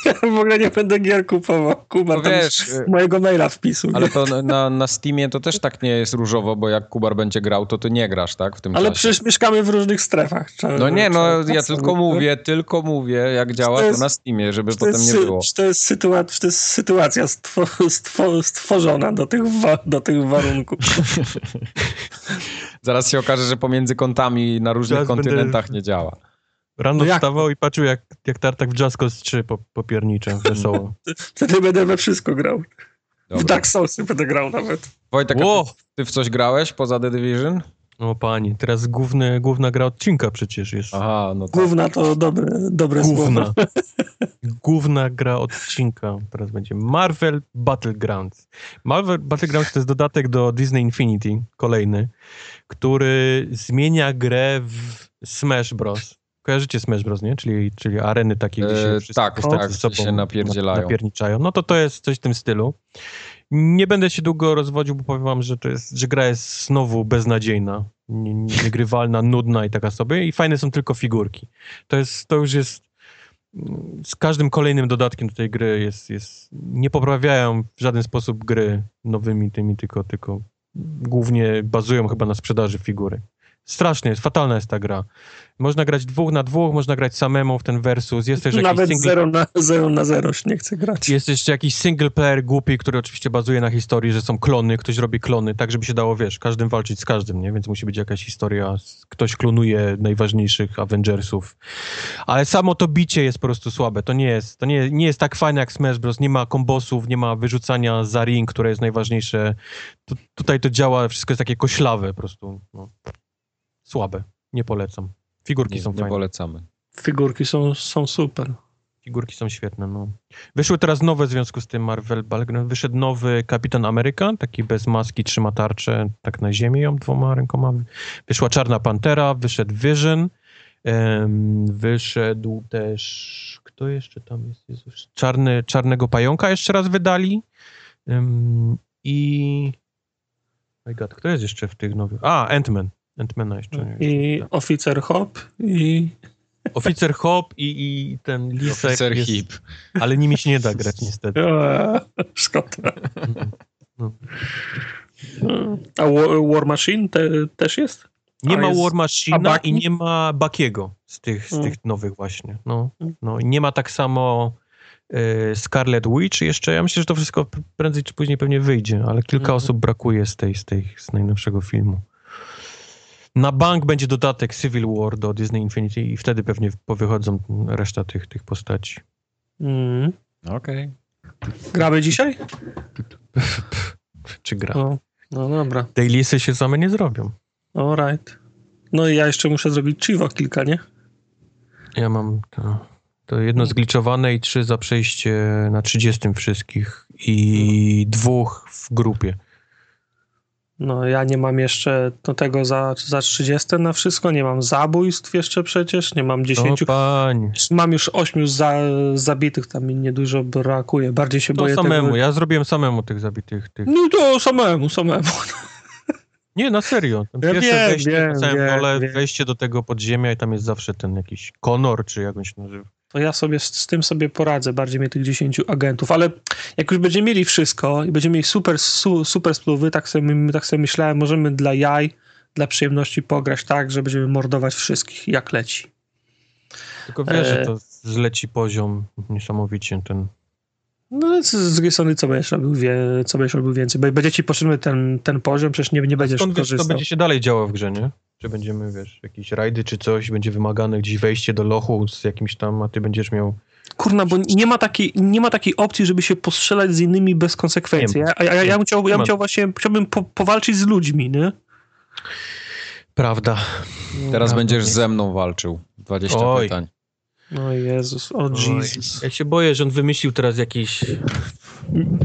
Ja w ogóle nie będę gier kupował. Kuba No wiesz, mojego maila wpisu. Ale to na- na, Steamie to też tak nie jest różowo, bo jak Kubar będzie grał, to ty nie grasz, tak? W tym Ale czasie. przecież mieszkamy w różnych strefach. Trzeba- No nie, no ja tylko mówię, tylko mówię, jak działa to to jest- na Steamie, żeby to, potem jest, nie było. czy, to jest sytua- czy to jest sytuacja stwo, stwo, stworzona do tych, wa- do tych warunków? Zaraz się okaże, że pomiędzy kątami na różnych Zaraz będę- kontynentach nie działa. Rano No wstawał i patrzył, jak, jak tartak w Just Cause 3 po, popierniczę wesoło. Wtedy będę we wszystko grał. W Dobra. Dark Soulsy będę grał nawet. Wojtek, Ło! ty, ty w coś grałeś poza The Division? O panie, teraz główny, główna gra odcinka przecież jest. Aha, no tak. Główna to dobre, dobre słowo. Główna. Główna gra odcinka. Teraz będzie Marvel Battlegrounds. Marvel Battlegrounds to jest dodatek do Disney Infinity, kolejny, który zmienia grę w Smash Bros. Kojarzycie Smash Bros, nie? Czyli, czyli areny takie, gdzie się E, wszystkie tak, tak, sobą się napierdzielają. napierniczają. No to to jest coś w tym stylu. Nie będę się długo rozwodził, bo powiem wam, że, to jest, że gra jest znowu beznadziejna, nie- niegrywalna, nudna i taka sobie i fajne są tylko figurki. To, jest, to już jest mm, z każdym kolejnym dodatkiem do tej gry jest, jest nie poprawiają w żaden sposób gry nowymi tymi, tylko, tylko głównie bazują chyba na sprzedaży figury. Strasznie fatalna jest ta gra. Można grać dwóch na dwóch, można grać samemu w ten versus, jest też jakiś Nawet single 0 na 0 na 0 nie chcę grać. jest jeszcze jakiś single player głupi, który oczywiście bazuje na historii, że są klony, ktoś robi klony, tak żeby się dało, wiesz, każdym walczyć z każdym, nie? Więc musi być jakaś historia, ktoś klonuje najważniejszych Avengersów. Ale samo to bicie jest po prostu słabe, to nie jest, to nie, nie jest tak fajne jak Smash Bros, nie ma kombosów, nie ma wyrzucania za ring, które jest najważniejsze. Tu, tutaj to działa, wszystko jest takie koślawe po prostu, no. Słabe, nie polecam. Figurki Nie, są nie fajne. polecamy. Figurki są, są super. Figurki są świetne, no. Wyszły teraz nowe w związku z tym Marvel Battleground. Wyszedł nowy Kapitan Ameryka, taki bez maski, trzyma tarczę tak na ziemi ją dwoma rękoma. Wyszła Czarna Pantera, wyszedł Vision, em, wyszedł też... Kto jeszcze tam jest? Jezus. Czarny, Czarnego Pająka jeszcze raz wydali. Em, I... My God, kto jest jeszcze w tych nowych? A, Ant-Man. Ant-Mana jeszcze. I oficer Hop i Oficer Hop i, i ten lisek Oficer jest, Hip. ale nimi się nie da grać niestety. Szkoda. No. A War, Machine te, też jest? Nie A ma jest- War Bucky? i nie ma Bakiego z tych, z Mm. tych nowych właśnie. No, Mm. no i nie ma tak samo e, Scarlet Witch jeszcze. Ja myślę, że to wszystko prędzej czy później pewnie wyjdzie, ale kilka Mhm. osób brakuje z tej, z tej z najnowszego filmu. Na bank będzie dodatek Civil War do Disney Infinity i wtedy pewnie powychodzą reszta tych, tych postaci. Mm. Okej. Gramy dzisiaj? Czy gra? No, no dobra. Dailisy się same nie zrobią. Alright. No i ja jeszcze muszę zrobić Chivo kilka, nie? Ja mam to, to jedno zgliczowane i trzy za przejście na 30 wszystkich i dwóch w grupie. No ja nie mam jeszcze do tego za, za 30 na wszystko, nie mam zabójstw jeszcze przecież, nie mam 10. O pań, Mam już 8 za, zabitych, tam mi niedużo brakuje. Bardziej się to boję samemu, tego... ja zrobiłem samemu tych zabitych. Tych. No to samemu, samemu. Nie, na serio. Tam Ja Pierwsze wiem, wejście wiem, na wiem, dole, wiem. wejście do tego podziemia i tam jest zawsze ten jakiś konor, czy jak on się nazywa. To ja sobie z, z tym sobie poradzę, bardziej mnie tych 10 agentów, ale jak już będziemy mieli wszystko i będziemy mieli super, su, super spluwy, tak sobie, tak sobie myślałem, możemy dla jaj, dla przyjemności pograć tak, że będziemy mordować wszystkich jak leci. Tylko wiesz, że E. to zleci poziom niesamowicie ten. No ale z, z drugiej strony co będziesz robił, wie, co będziesz robił więcej? Bo będzie ci potrzebny ten, ten poziom, przecież nie, nie będziesz Skąd wiesz, co korzystał. będzie się dalej działo w grze, nie? Że będziemy, wiesz, jakieś rajdy czy coś, będzie wymagane gdzieś wejście do lochu z jakimś tam, a ty będziesz miał... Kurna, bo nie ma, takiej, nie ma takiej opcji, żeby się postrzelać z innymi bez konsekwencji. Ja, a ja, ja, ja bym chciał, ja bym chciał właśnie, chciałbym po, powalczyć z ludźmi, nie? Prawda. Teraz Prawda, będziesz nie. ze mną walczył. 20 Oj. pytań. O Jezus, o Oj, Jezus. Ja się boję, że on wymyślił teraz jakiś...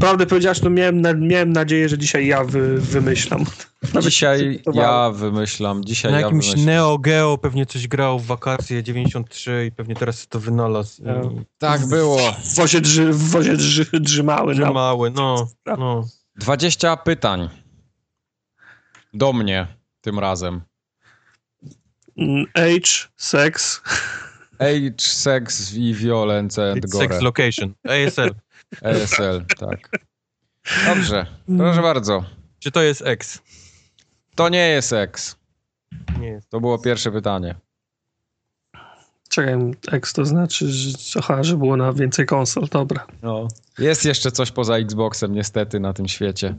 Prawdę powiedziałeś, to miałem, na, miałem nadzieję, że dzisiaj ja wy, wymyślam. Nawet Dzisiaj ja wymyślam, dzisiaj Na ja jakimś wymyślam. Neo Geo pewnie coś grał w wakacje 93 i pewnie teraz to wynalazł. Ja. I... Tak było. W wozie, drzy, w wozie drzy, drzymały. Że No. mały, no, no. 20 pytań. Do mnie tym razem. Age, seks. Age, sex i violence and gore. Sex location, ASL. ESL, tak. Dobrze, proszę bardzo. Czy to jest X? To nie jest X. Nie jest. To było pierwsze pytanie. Czekaj, X to znaczy, że, aha, że było na więcej konsol, dobra. No. Jest jeszcze coś poza Xboxem niestety na tym świecie.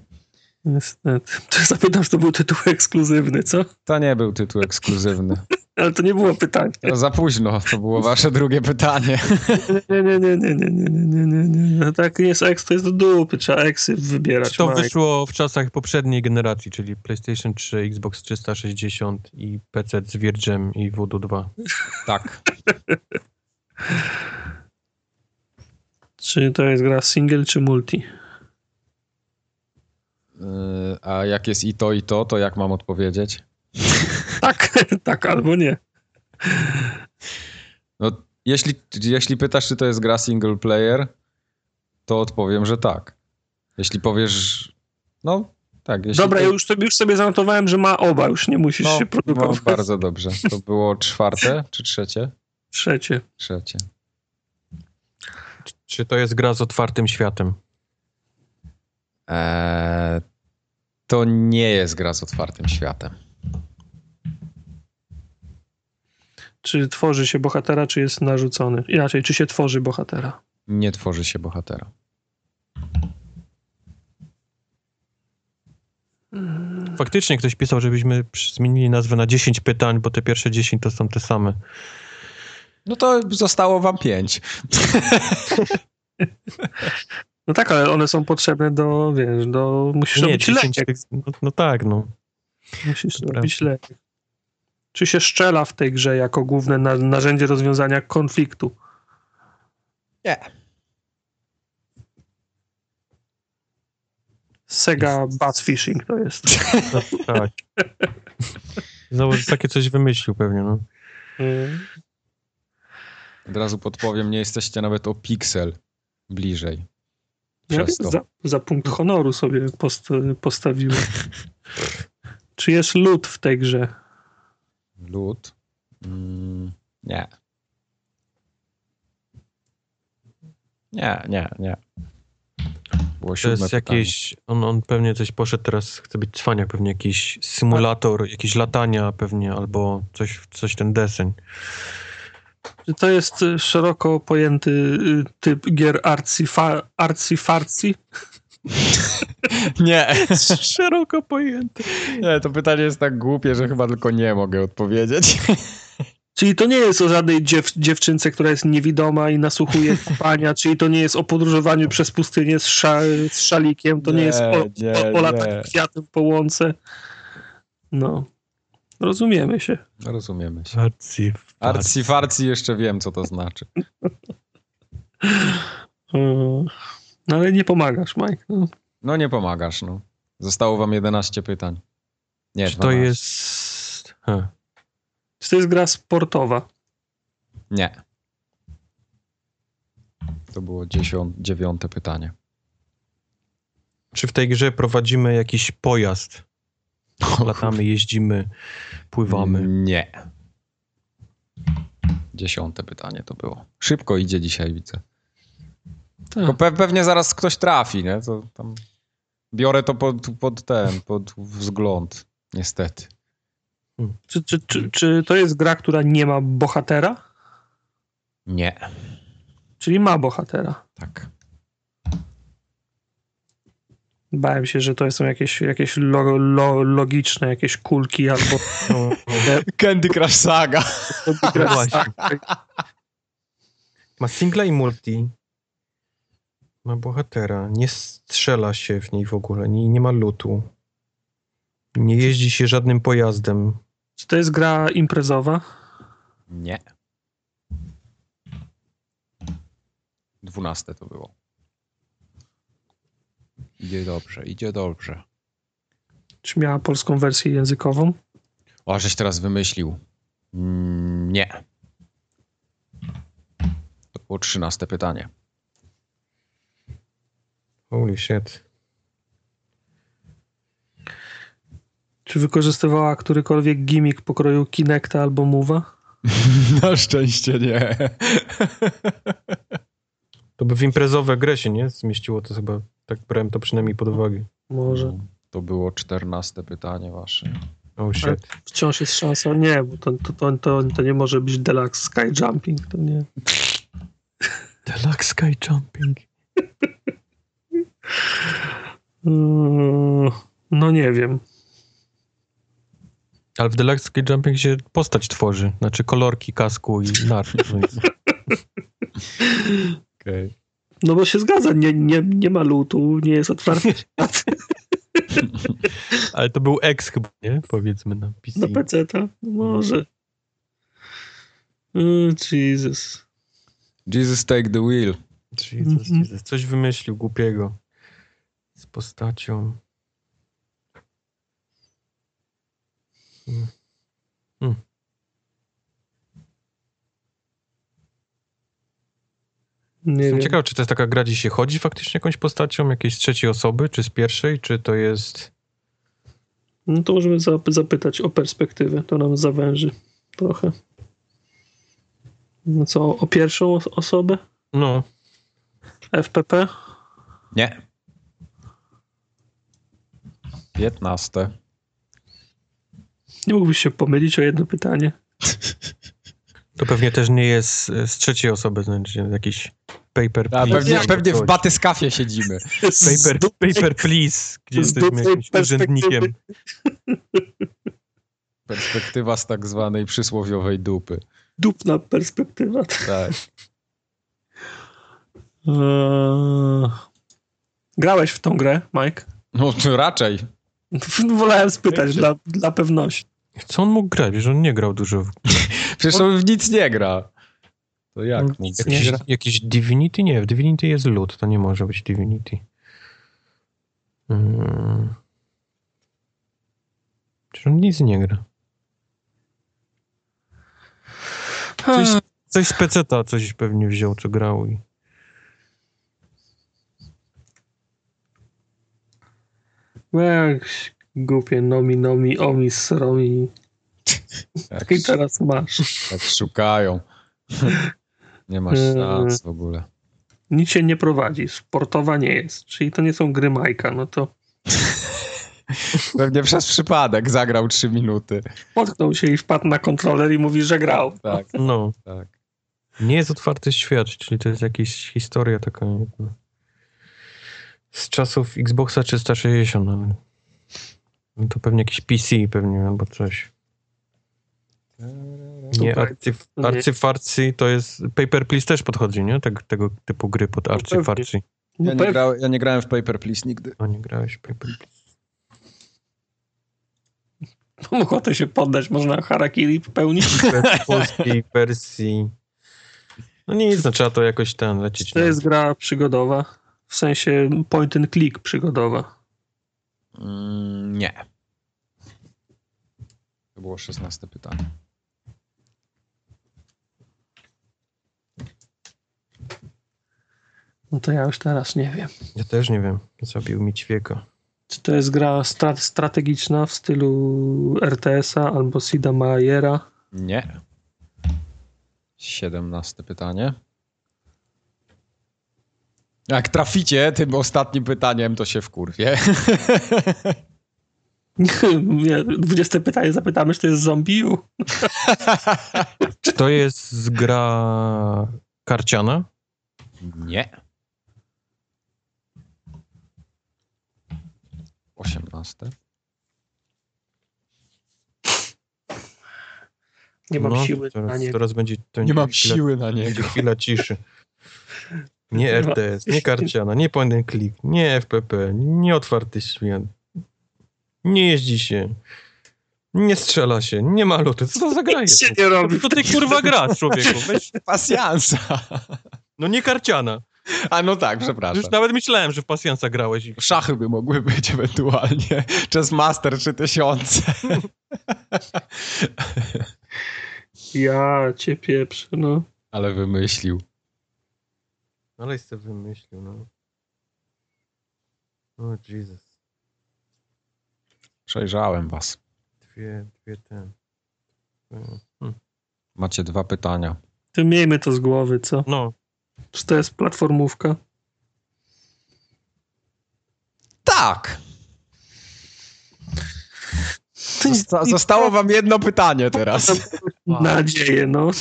Niestety. To zapytam, czy to był tytuł ekskluzywny, co? To nie był tytuł ekskluzywny. Ale to nie było pytanie. No za późno, to było wasze drugie pytanie. Nie, nie, nie, nie, nie, nie, nie, nie, nie. No tak nie jest X, to jest do dupy, trzeba Xy wybierać. Czy to Mike. wyszło w czasach poprzedniej generacji, czyli PlayStation 3, Xbox 360 i PC z Virgem i Voodoo 2? Tak. Czy to jest gra single czy multi? Yy, A jak jest i to, i to, to jak mam odpowiedzieć? Tak, tak albo nie. No, jeśli, jeśli pytasz, czy to jest gra single player, to odpowiem, że tak. Jeśli powiesz, no tak. Jeśli Dobra, to- ja już sobie, już sobie zanotowałem, że ma oba, już nie musisz no, się no, produkować. bardzo dobrze. To było czwarte czy trzecie? Trzecie. Trzecie. Czy to jest gra z otwartym światem? Eee, to nie jest gra z otwartym światem. Czy tworzy się bohatera, czy jest narzucony? Inaczej, czy się tworzy bohatera? Nie tworzy się bohatera. Faktycznie ktoś pisał, żebyśmy zmienili nazwę na 10 pytań, bo te pierwsze 10 to są te same. No to zostało wam pięć. No tak, ale one są potrzebne do, wiesz, do... Musisz Nie, robić 10 lek. no, no tak, no. Musisz Dobra. robić lek. Czy się szczela w tej grze jako główne na, narzędzie rozwiązania konfliktu? Nie. Sega Bass Fishing to jest. no tak. Znowu takie coś wymyślił pewnie, no. Od razu podpowiem, nie jesteście nawet o piksel bliżej. Ja za, za punkt honoru sobie post, postawiłem. Czy jest lód w tej grze? Lód? Mm, nie. Nie, nie, nie. Było To jest pytanie. jakieś, on, on pewnie coś poszedł teraz, chce być cwaniak, pewnie jakiś symulator, jakieś latania pewnie, albo coś, coś ten deseń. To jest y, szeroko pojęty y, typ gier arcy-fa- arcy-farcy? Nie, Szeroko pojęty. nie, to pytanie jest tak głupie, że chyba tylko nie mogę odpowiedzieć. Czyli to nie jest o żadnej dziew, dziewczynce, która jest niewidoma i nasłuchuje kupania, czyli to nie jest o podróżowaniu przez pustynię z, sza, z szalikiem, to nie, Nie, jest o, nie, o, o nie. kwiatem po łące. No, rozumiemy się. Rozumiemy się. Farci, Arci farci jeszcze wiem, co to znaczy. No ale nie pomagasz, Mike. No. No nie pomagasz, no. Zostało wam 11 pytań. Nie, Czy to 12. jest... He. Czy to jest gra sportowa? Nie. To było dziewiąte pytanie. Czy w tej grze prowadzimy jakiś pojazd? Latamy, jeździmy, pływamy. Nie. Dziesiąte pytanie to było. Szybko idzie dzisiaj, widzę. Tylko Tak. pe pewnie zaraz ktoś trafi, nie? To tam... Biorę to pod, pod ten, pod wzgląd, niestety. Czy, czy, czy, czy to jest gra, która nie ma bohatera? Nie. Czyli ma bohatera. Tak. Bałem się, że to są jakieś, jakieś lo, lo, logiczne, jakieś kulki albo... No, Candy Crush Saga. no właśnie. Ma singla i multi. Ma bohatera. Nie strzela się w niej w ogóle. Nie, nie ma lutu. Nie jeździ się żadnym pojazdem. Czy to jest gra imprezowa? Nie. Dwunaste to było. Idzie dobrze, idzie dobrze. Czy miała polską wersję językową? O, żeś teraz wymyślił. Mm, Nie. To było trzynaste pytanie. Holy shit. Czy wykorzystywała którykolwiek gimmick pokroju Kinecta albo Move'a? Na szczęście nie. To by w imprezowe grę się, nie? Zmieściło to chyba. Tak brałem to przynajmniej pod uwagę. Może. To było czternaste pytanie wasze. Oh shit. Wciąż jest szansa. Nie, bo to, to, to, to, to nie może być Deluxe Sky Jumping. To nie. Deluxe Sky Jumping. Mm, No nie wiem. Ale w Deluxe Sky Jumping się postać tworzy. Znaczy kolorki kasku i nar. Okay. No bo się zgadza, nie, nie, nie ma lutu, nie jest otwarty świat Ale to był X chyba, nie? Powiedzmy na PC. na PC, to może. Mm, Jesus. Jesus take the wheel. Jesus, Mhm. Jesus. Coś wymyślił głupiego. Z postacią. Hmm. Nie Jestem wiem. ciekaw, czy to jest taka gra, gdzie się chodzi faktycznie jakąś postacią, jakiejś trzeciej osoby, czy z pierwszej, czy to jest... No to możemy zap- zapytać o perspektywę, to nam zawęży trochę. No co, o pierwszą os- osobę? No, FPP? Nie. Piętnaste. Nie mógłbyś się pomylić o jedno pytanie. to pewnie też nie jest z trzeciej osoby, znaczy jakiś paper A, please. pewnie, czy pewnie w batyskafie siedzimy. Paper, paper please, gdzie z jesteśmy jakimś urzędnikiem. Perspektywa z tak zwanej przysłowiowej dupy. Dupna perspektywa. Tak. Eee, Grałeś w tą grę, Mike? No to raczej. Wolałem spytać dla, dla pewności. Co on mógł grać? Że on nie grał dużo. w- Przecież on w nic nie gra. To jak nic nie Jakiś, gra. jakiś Divinity? Nie, w Divinity jest lód, to nie może być Divinity. Hmm. Czy on nic nie gra? Coś, coś z peceta coś pewnie wziął, co grał i... Jak głupie nomi, nomi, omis, romi. Jak, I teraz masz. jak szukają. Nie masz Eee. szans w ogóle. Nic się nie prowadzi. Sportowa nie jest. Czyli to nie są gry Majka. No to Pewnie przez przypadek zagrał trzy minuty. potknął się i wpadł na kontroler i mówi, że grał. Tak, No, tak. nie jest otwarty świat, czyli to jest jakaś historia taka. Z czasów Xboxa 360, ale no to pewnie jakiś PC pewnie albo coś. Nie, arcyf, Nie. arcyfarcy to jest... Paper Please też podchodzi, nie? Tego, tego typu gry pod arcyfarcy. No Ja nie, grał, ja nie grałem w Paper Please nigdy. A nie grałeś w Paper Please. Mam ochotę się poddać. Można harakiri pełnić. W polskiej wersji... No nic, no trzeba to jakoś ten lecieć. To no. jest gra przygodowa. W sensie point and click przygodowa. Mm, nie. To było szesnaste pytanie. No to ja już teraz nie wiem. Ja też nie wiem. Zabił mi ćwieka. Czy to jest gra stra- strategiczna w stylu RTS-a albo Sida Meiera? Nie. Siedemnaste pytanie. Jak traficie tym ostatnim pytaniem, to się wkurwie. Nie, 20 pytanie zapytamy, czy to jest zombie. Czy to jest z gra karciana? Nie. 18. Nie mam No, siły teraz, na niego. Teraz będzie, to Nie mam chwila, siły na Będzie niego. chwila ciszy. Nie RTS, nie karciana, nie point and click, nie FPP, nie otwarty świat. Nie jeździ się. Nie strzela się, nie ma lotu. Co to za gra jest? się nie robi. To ty kurwa grasz, człowieku. Weź, Pasjansa. no nie karciana. A no tak, Już przepraszam. nawet myślałem, że w pasjansa grałeś. i- Szachy by mogły być ewentualnie. Chess Master 3000. Ja cię pieprzę, no. Ale wymyślił. Ale sobie wymyślił, no. O Jesus. Przejrzałem was. Dwie, dwie ten. Hmm. Macie dwa pytania. To miejmy to z głowy, co? No, Czy to jest platformówka? Tak. Zosta- zostało wam jedno pytanie teraz. Nadzieję, no.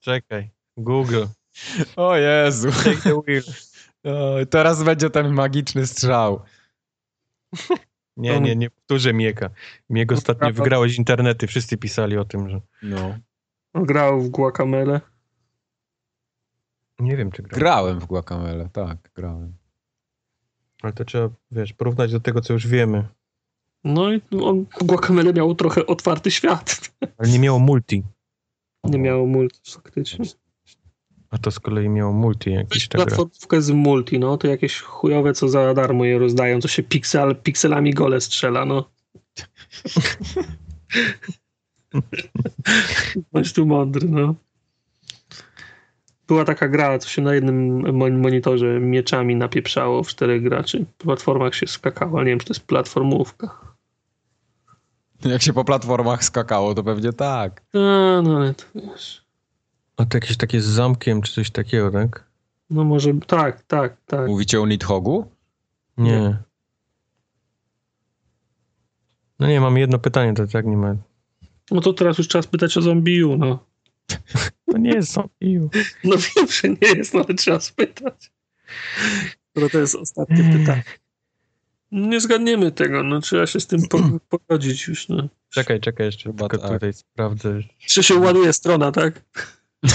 czekaj. Google. O Jezu. Take the wheel. O, teraz będzie ten magiczny strzał. Nie, nie, nie powtórzę Mieka. Miek ostatnio wygrałeś internety. Wszyscy pisali o tym, że... No. Grał w Guacamele. Nie wiem, czy grał. Grałem w Guacamele, tak, grałem. Ale to trzeba, wiesz, porównać do tego, co już wiemy. No i on, Guacamele miało trochę otwarty świat. Ale nie miało multi. Nie miało multi faktycznie. A to z kolei miało multi jakieś ta gra. Platformówkę z multi, no to jakieś chujowe, co za darmo je rozdają, co się piksel, pikselami gole strzela, no. Bądź tu mądry, no. Była taka gra, co się na jednym mon- monitorze mieczami napieprzało w czterech graczy. W platformach się skakało, ale nie wiem, czy to jest platformówka. Jak się po platformach skakało, to pewnie tak. A, no ale to wiesz. A to jakieś takie z zamkiem, czy coś takiego, tak? No może, tak, tak, tak. Mówicie o Nidhogu? Nie. No nie, mam jedno pytanie, to tak nie ma. No to teraz już czas pytać o zombiu, no. To nie jest zombie. No wiem, że nie jest, no ale trzeba spytać. No to jest ostatnie pytanie. Nie zgadniemy tego, no trzeba się z tym po- pogodzić już, no. Czekaj, czekaj, jeszcze Chyba tylko tak. tutaj sprawdzę. Czy się ładuje strona, tak?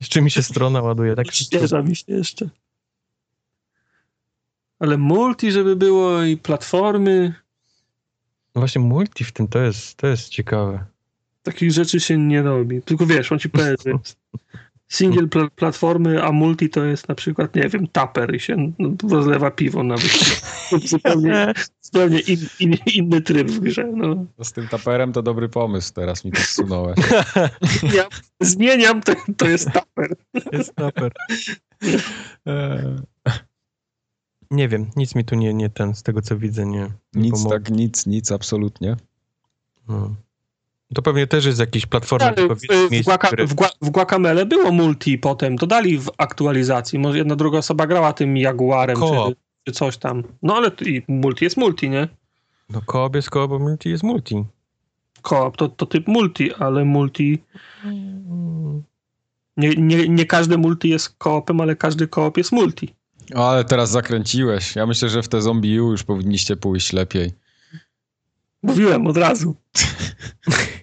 Jeszcze mi się strona ładuje, tak? Świeża mi się jeszcze. Ale multi, żeby było i platformy, No właśnie multi w tym to jest, to jest ciekawe. takich rzeczy się nie robi. Tylko wiesz, on ci powie, single pla- platformy, a multi to jest na przykład, nie wiem, taper i się rozlewa piwo nawet. zupełnie zupełnie in, in, inny tryb w grze. No. No z tym taperem to dobry pomysł, teraz mi to zsunąłeś. Ja zmieniam, to, to jest taper. Jest super. Nie wiem, nic mi tu nie, nie ten, z tego co widzę, nie, nie Nic pomogło. tak, nic, nic, absolutnie. No. To pewnie też jest jakiś platforma, Ale tylko w, Guaca, które... w, Gua- w Guacamele było multi potem, dodali w aktualizacji. Może jedna druga osoba grała tym Jaguarem czy, czy coś tam. No ale i multi jest multi, nie? No koop jest koop, bo multi jest multi. Koop to, to typ multi, ale multi... Nie, nie, nie każdy multi jest koopem, ale każdy koop jest multi. O, ale teraz zakręciłeś. Ja myślę, że w te zombie U już powinniście pójść lepiej. Mówiłem od razu.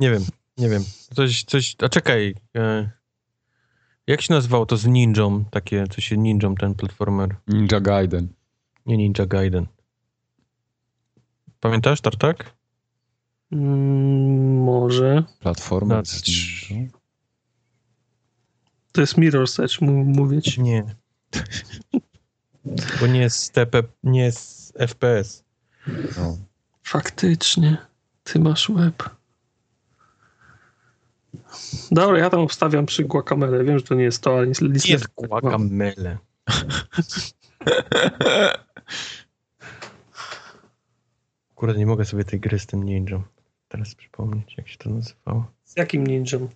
Nie wiem, nie wiem. Coś, coś, a czekaj. E, jak się nazywało to z ninją? Takie, co się ninją, ten platformer. Ninja Gaiden. Nie Ninja Gaiden. Pamiętasz, Tartak? Mm, może. Platforma. No, z trz- ninja. To jest Mirror's Edge, ci. Nie. Bo nie jest TP, nie jest FPS. No. Faktycznie. Ty masz web. Dobra, ja tam obstawiam przy Guacamele. Wiem, że to nie jest to, ale nic, nic Jest guacamele. Kurde, nie mogę sobie tej gry z tym ninją teraz przypomnieć, jak się to nazywało. Z jakim ninją?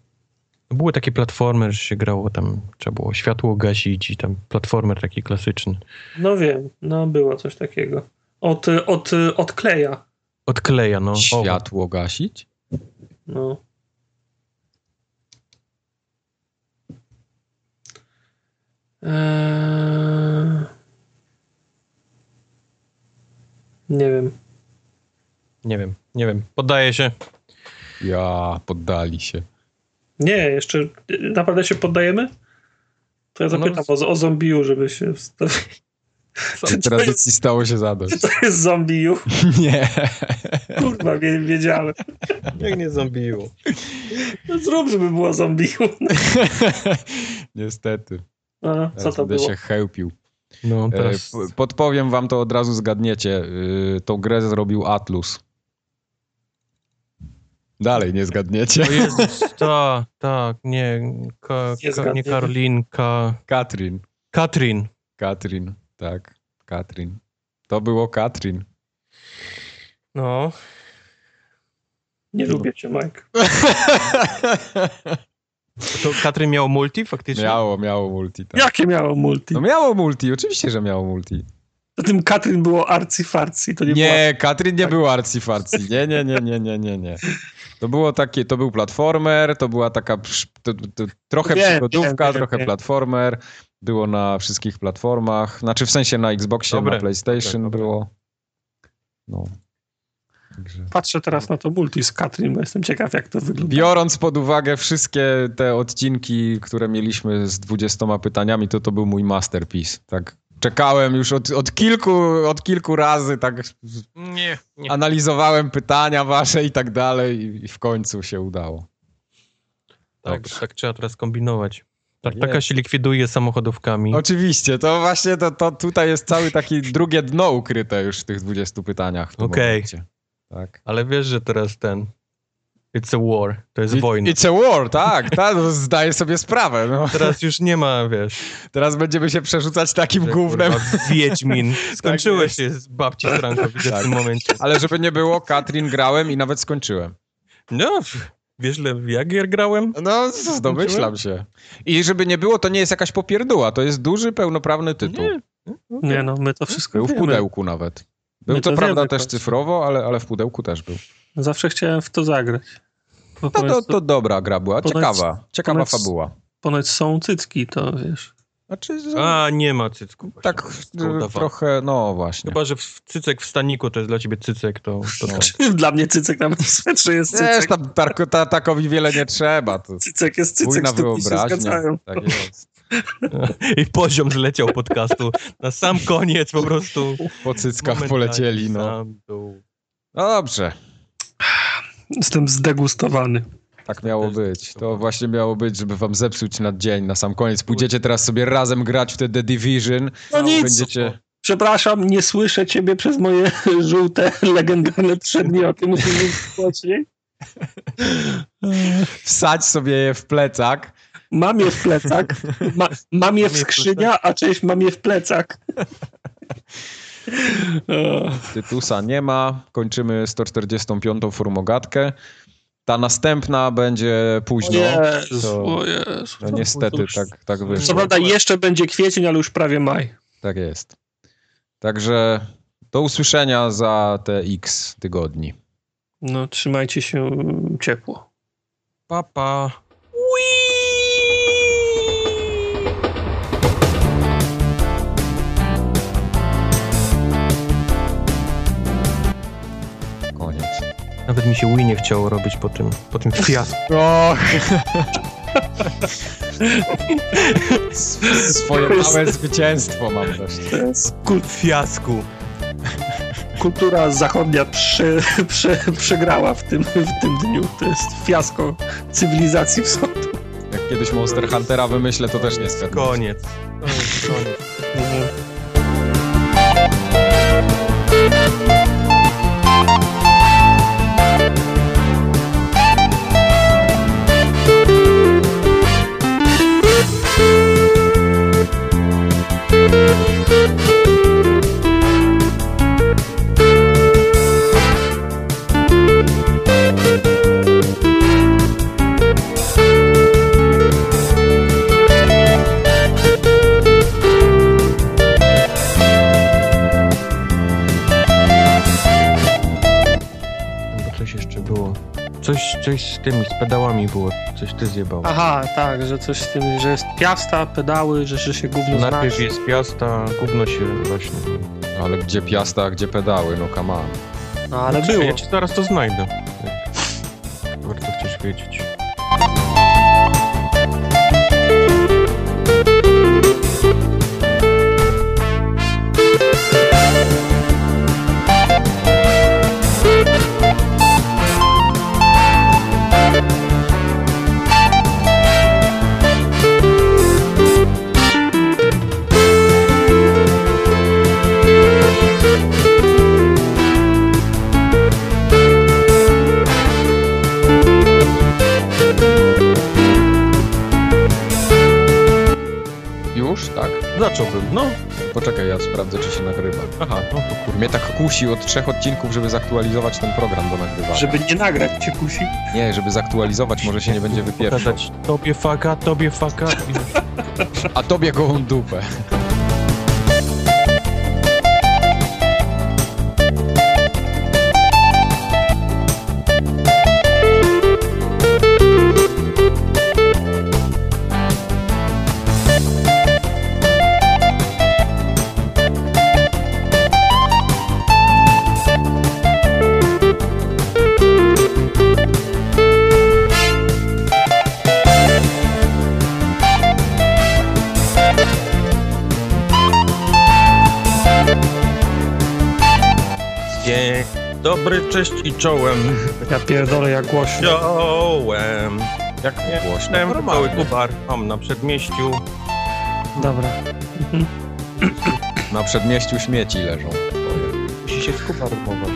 Były takie platformy, że się grało tam, trzeba było światło gasić i tam platformer taki klasyczny. No wiem, no było coś takiego. Od, od, od kleja. Odkleja, no. O, Światło gasić? No. Eee, nie wiem. Nie wiem, nie wiem. Poddaję się. Ja, poddali się. Nie, jeszcze naprawdę się poddajemy? To ja no, zapytam no, o, o zombiu, żeby się wstawić. Tradycji stało się zadość. Czy to jest zombiu? Nie. Kurwa, wiedziałem. Jak nie zombiu? No zrób, żeby było zombiu. Niestety. A, co Teraz to będę było? się chełpił. No E, teraz... Podpowiem wam to od razu zgadniecie. Y, Tą grę zrobił Atlus. Dalej nie zgadniecie. O Jezus, tak, tak, nie, ka, Nie ka, nie. Karolinka, Katrin. Katrin. Katrin, tak. Katrin. To było Katrin. No, Nie lubię cię, Mike. to Katrin miał multi faktycznie? miało, miało multi. Tak. Jakie miało multi? No miało multi, oczywiście, że miało multi. To tym Katrin było arcy-farcy, to nie. Nie, Katrin nie był arcyfarcy. Nie, nie, nie, nie, nie, nie, nie. To było takie, to był platformer, to była taka to, to, trochę Wiem, przygodówka, wiem, trochę wiem. platformer. Było na wszystkich platformach. Znaczy w sensie na Xboxie, Dobre, na PlayStation dobre, dobre. było. No. Także. Patrzę teraz na to multi z Katrin, bo jestem ciekaw, jak to wygląda. Biorąc pod uwagę wszystkie te odcinki, które mieliśmy z 20 pytaniami, to to był mój masterpiece. Tak. Czekałem już od, od, kilku, od kilku razy, tak Nie, nie. analizowałem pytania wasze i tak dalej i- i w końcu się udało. Tak, Dobrze. tak trzeba teraz kombinować. Tak, Tak taka się likwiduje samochodówkami. Oczywiście, to właśnie to, to tutaj jest cały taki drugie dno ukryte już w tych 20 pytaniach. Okej. momencie. Tak. Ale wiesz, że teraz ten... It's a war, to jest It- wojna. It's a war, tak, tak, no, zdaję sobie sprawę. No. Teraz już nie ma, wiesz... Teraz będziemy się przerzucać takim że, gównem. kurwa, Wiedźmin. Skończyłeś jest. się z babci Franko, widzę Tak. w tym momencie. Ale żeby nie było, Katrin grałem i nawet skończyłem. No, wiesz, le- jak gier grałem? No, domyślam się. I żeby nie było, to nie jest jakaś popierdóła, to jest duży, pełnoprawny tytuł. Nie. Nie no, my to wszystko Był w pudełku nawet. Był My to to prawda wiemy, też cyfrowo, ale, ale w pudełku też był. Zawsze chciałem w to zagrać. No to, to dobra gra była, ponoć- ciekawa. Ciekawa ponoć- fabuła. ponoć są cycki, to wiesz. Znaczy, A, nie ma cycku. właśnie. tak e, trochę, no właśnie. Chyba, że w cycek w staniku to jest dla ciebie cycek, to, to. No. Dla mnie cycek nawet w swetrze jest Wiesz, cycek. tam tarko, ta, takowi wiele nie trzeba. To Cycek jest cycek, się wyobraźnia. zgadzają. Tak jest. I poziom zleciał podcastu. Na sam koniec po prostu. Po cyckach polecieli, no. sam dół. Dobrze, Jestem zdegustowany. tak miało być. To właśnie miało być, żeby wam zepsuć na dzień, na sam koniec. Pójdziecie teraz sobie razem grać w te The Division. No nic. Będziecie... Przepraszam, nie słyszę ciebie przez moje żółte, legendarne przedmioty. Mówić głośniej. Wsadź sobie je w plecak. Mam je w plecach. Ma, mam je w skrzynia, a część mam je w plecach. O, Tytusa nie ma. Kończymy 145. formogatkę. Ta następna będzie późno. Jezu, to- o Jezu. No niestety tak, tak Co wyszło. prawda jeszcze będzie kwiecień, ale już prawie maj. Tak jest. Także do usłyszenia za te x tygodni. No trzymajcie się ciepło. Papa. Koniec. Nawet mi się Wii nie chciało robić po tym, po tym fiasku. Och. Swoje małe zwycięstwo mam też. To jest kul- Fiasku. kultura zachodnia prze, prze, przegrała w tym, w tym dniu. To jest fiasko cywilizacji wschodu. Jak kiedyś Monster Huntera wymyślę, to też nie zgadnę. Koniec. Jest koniec. Coś, coś z tymi, z pedałami było. Coś ty zjebał. Aha, tak, że coś z tym, że jest piasta, pedały, że, że się gówno Najpierw znaczy. jest piasta, gówno się właśnie. Ale gdzie piasta, a gdzie pedały, no come on. No ale Czekaj, było. Ja ci zaraz to znajdę. Bardzo chcesz wiedzieć. Poczekaj, ja sprawdzę, czy się nagrywa. Aha, no to kurwa. Mnie tak kusi od trzech odcinków, żeby zaktualizować ten program do nagrywania. Żeby nie nagrać cię kusi. Nie, żeby zaktualizować, może się nie będzie wypieprzał. Pokazać tobie faka, tobie faka. A tobie gołą dupę. Cześć i czołem. Ja pierdolę jak głośno. Czołem. Jak nie Głośno, normalnie. cały kubar, mam na przedmieściu. Dobra. Na przedmieściu śmieci leżą. Musi się skubarować.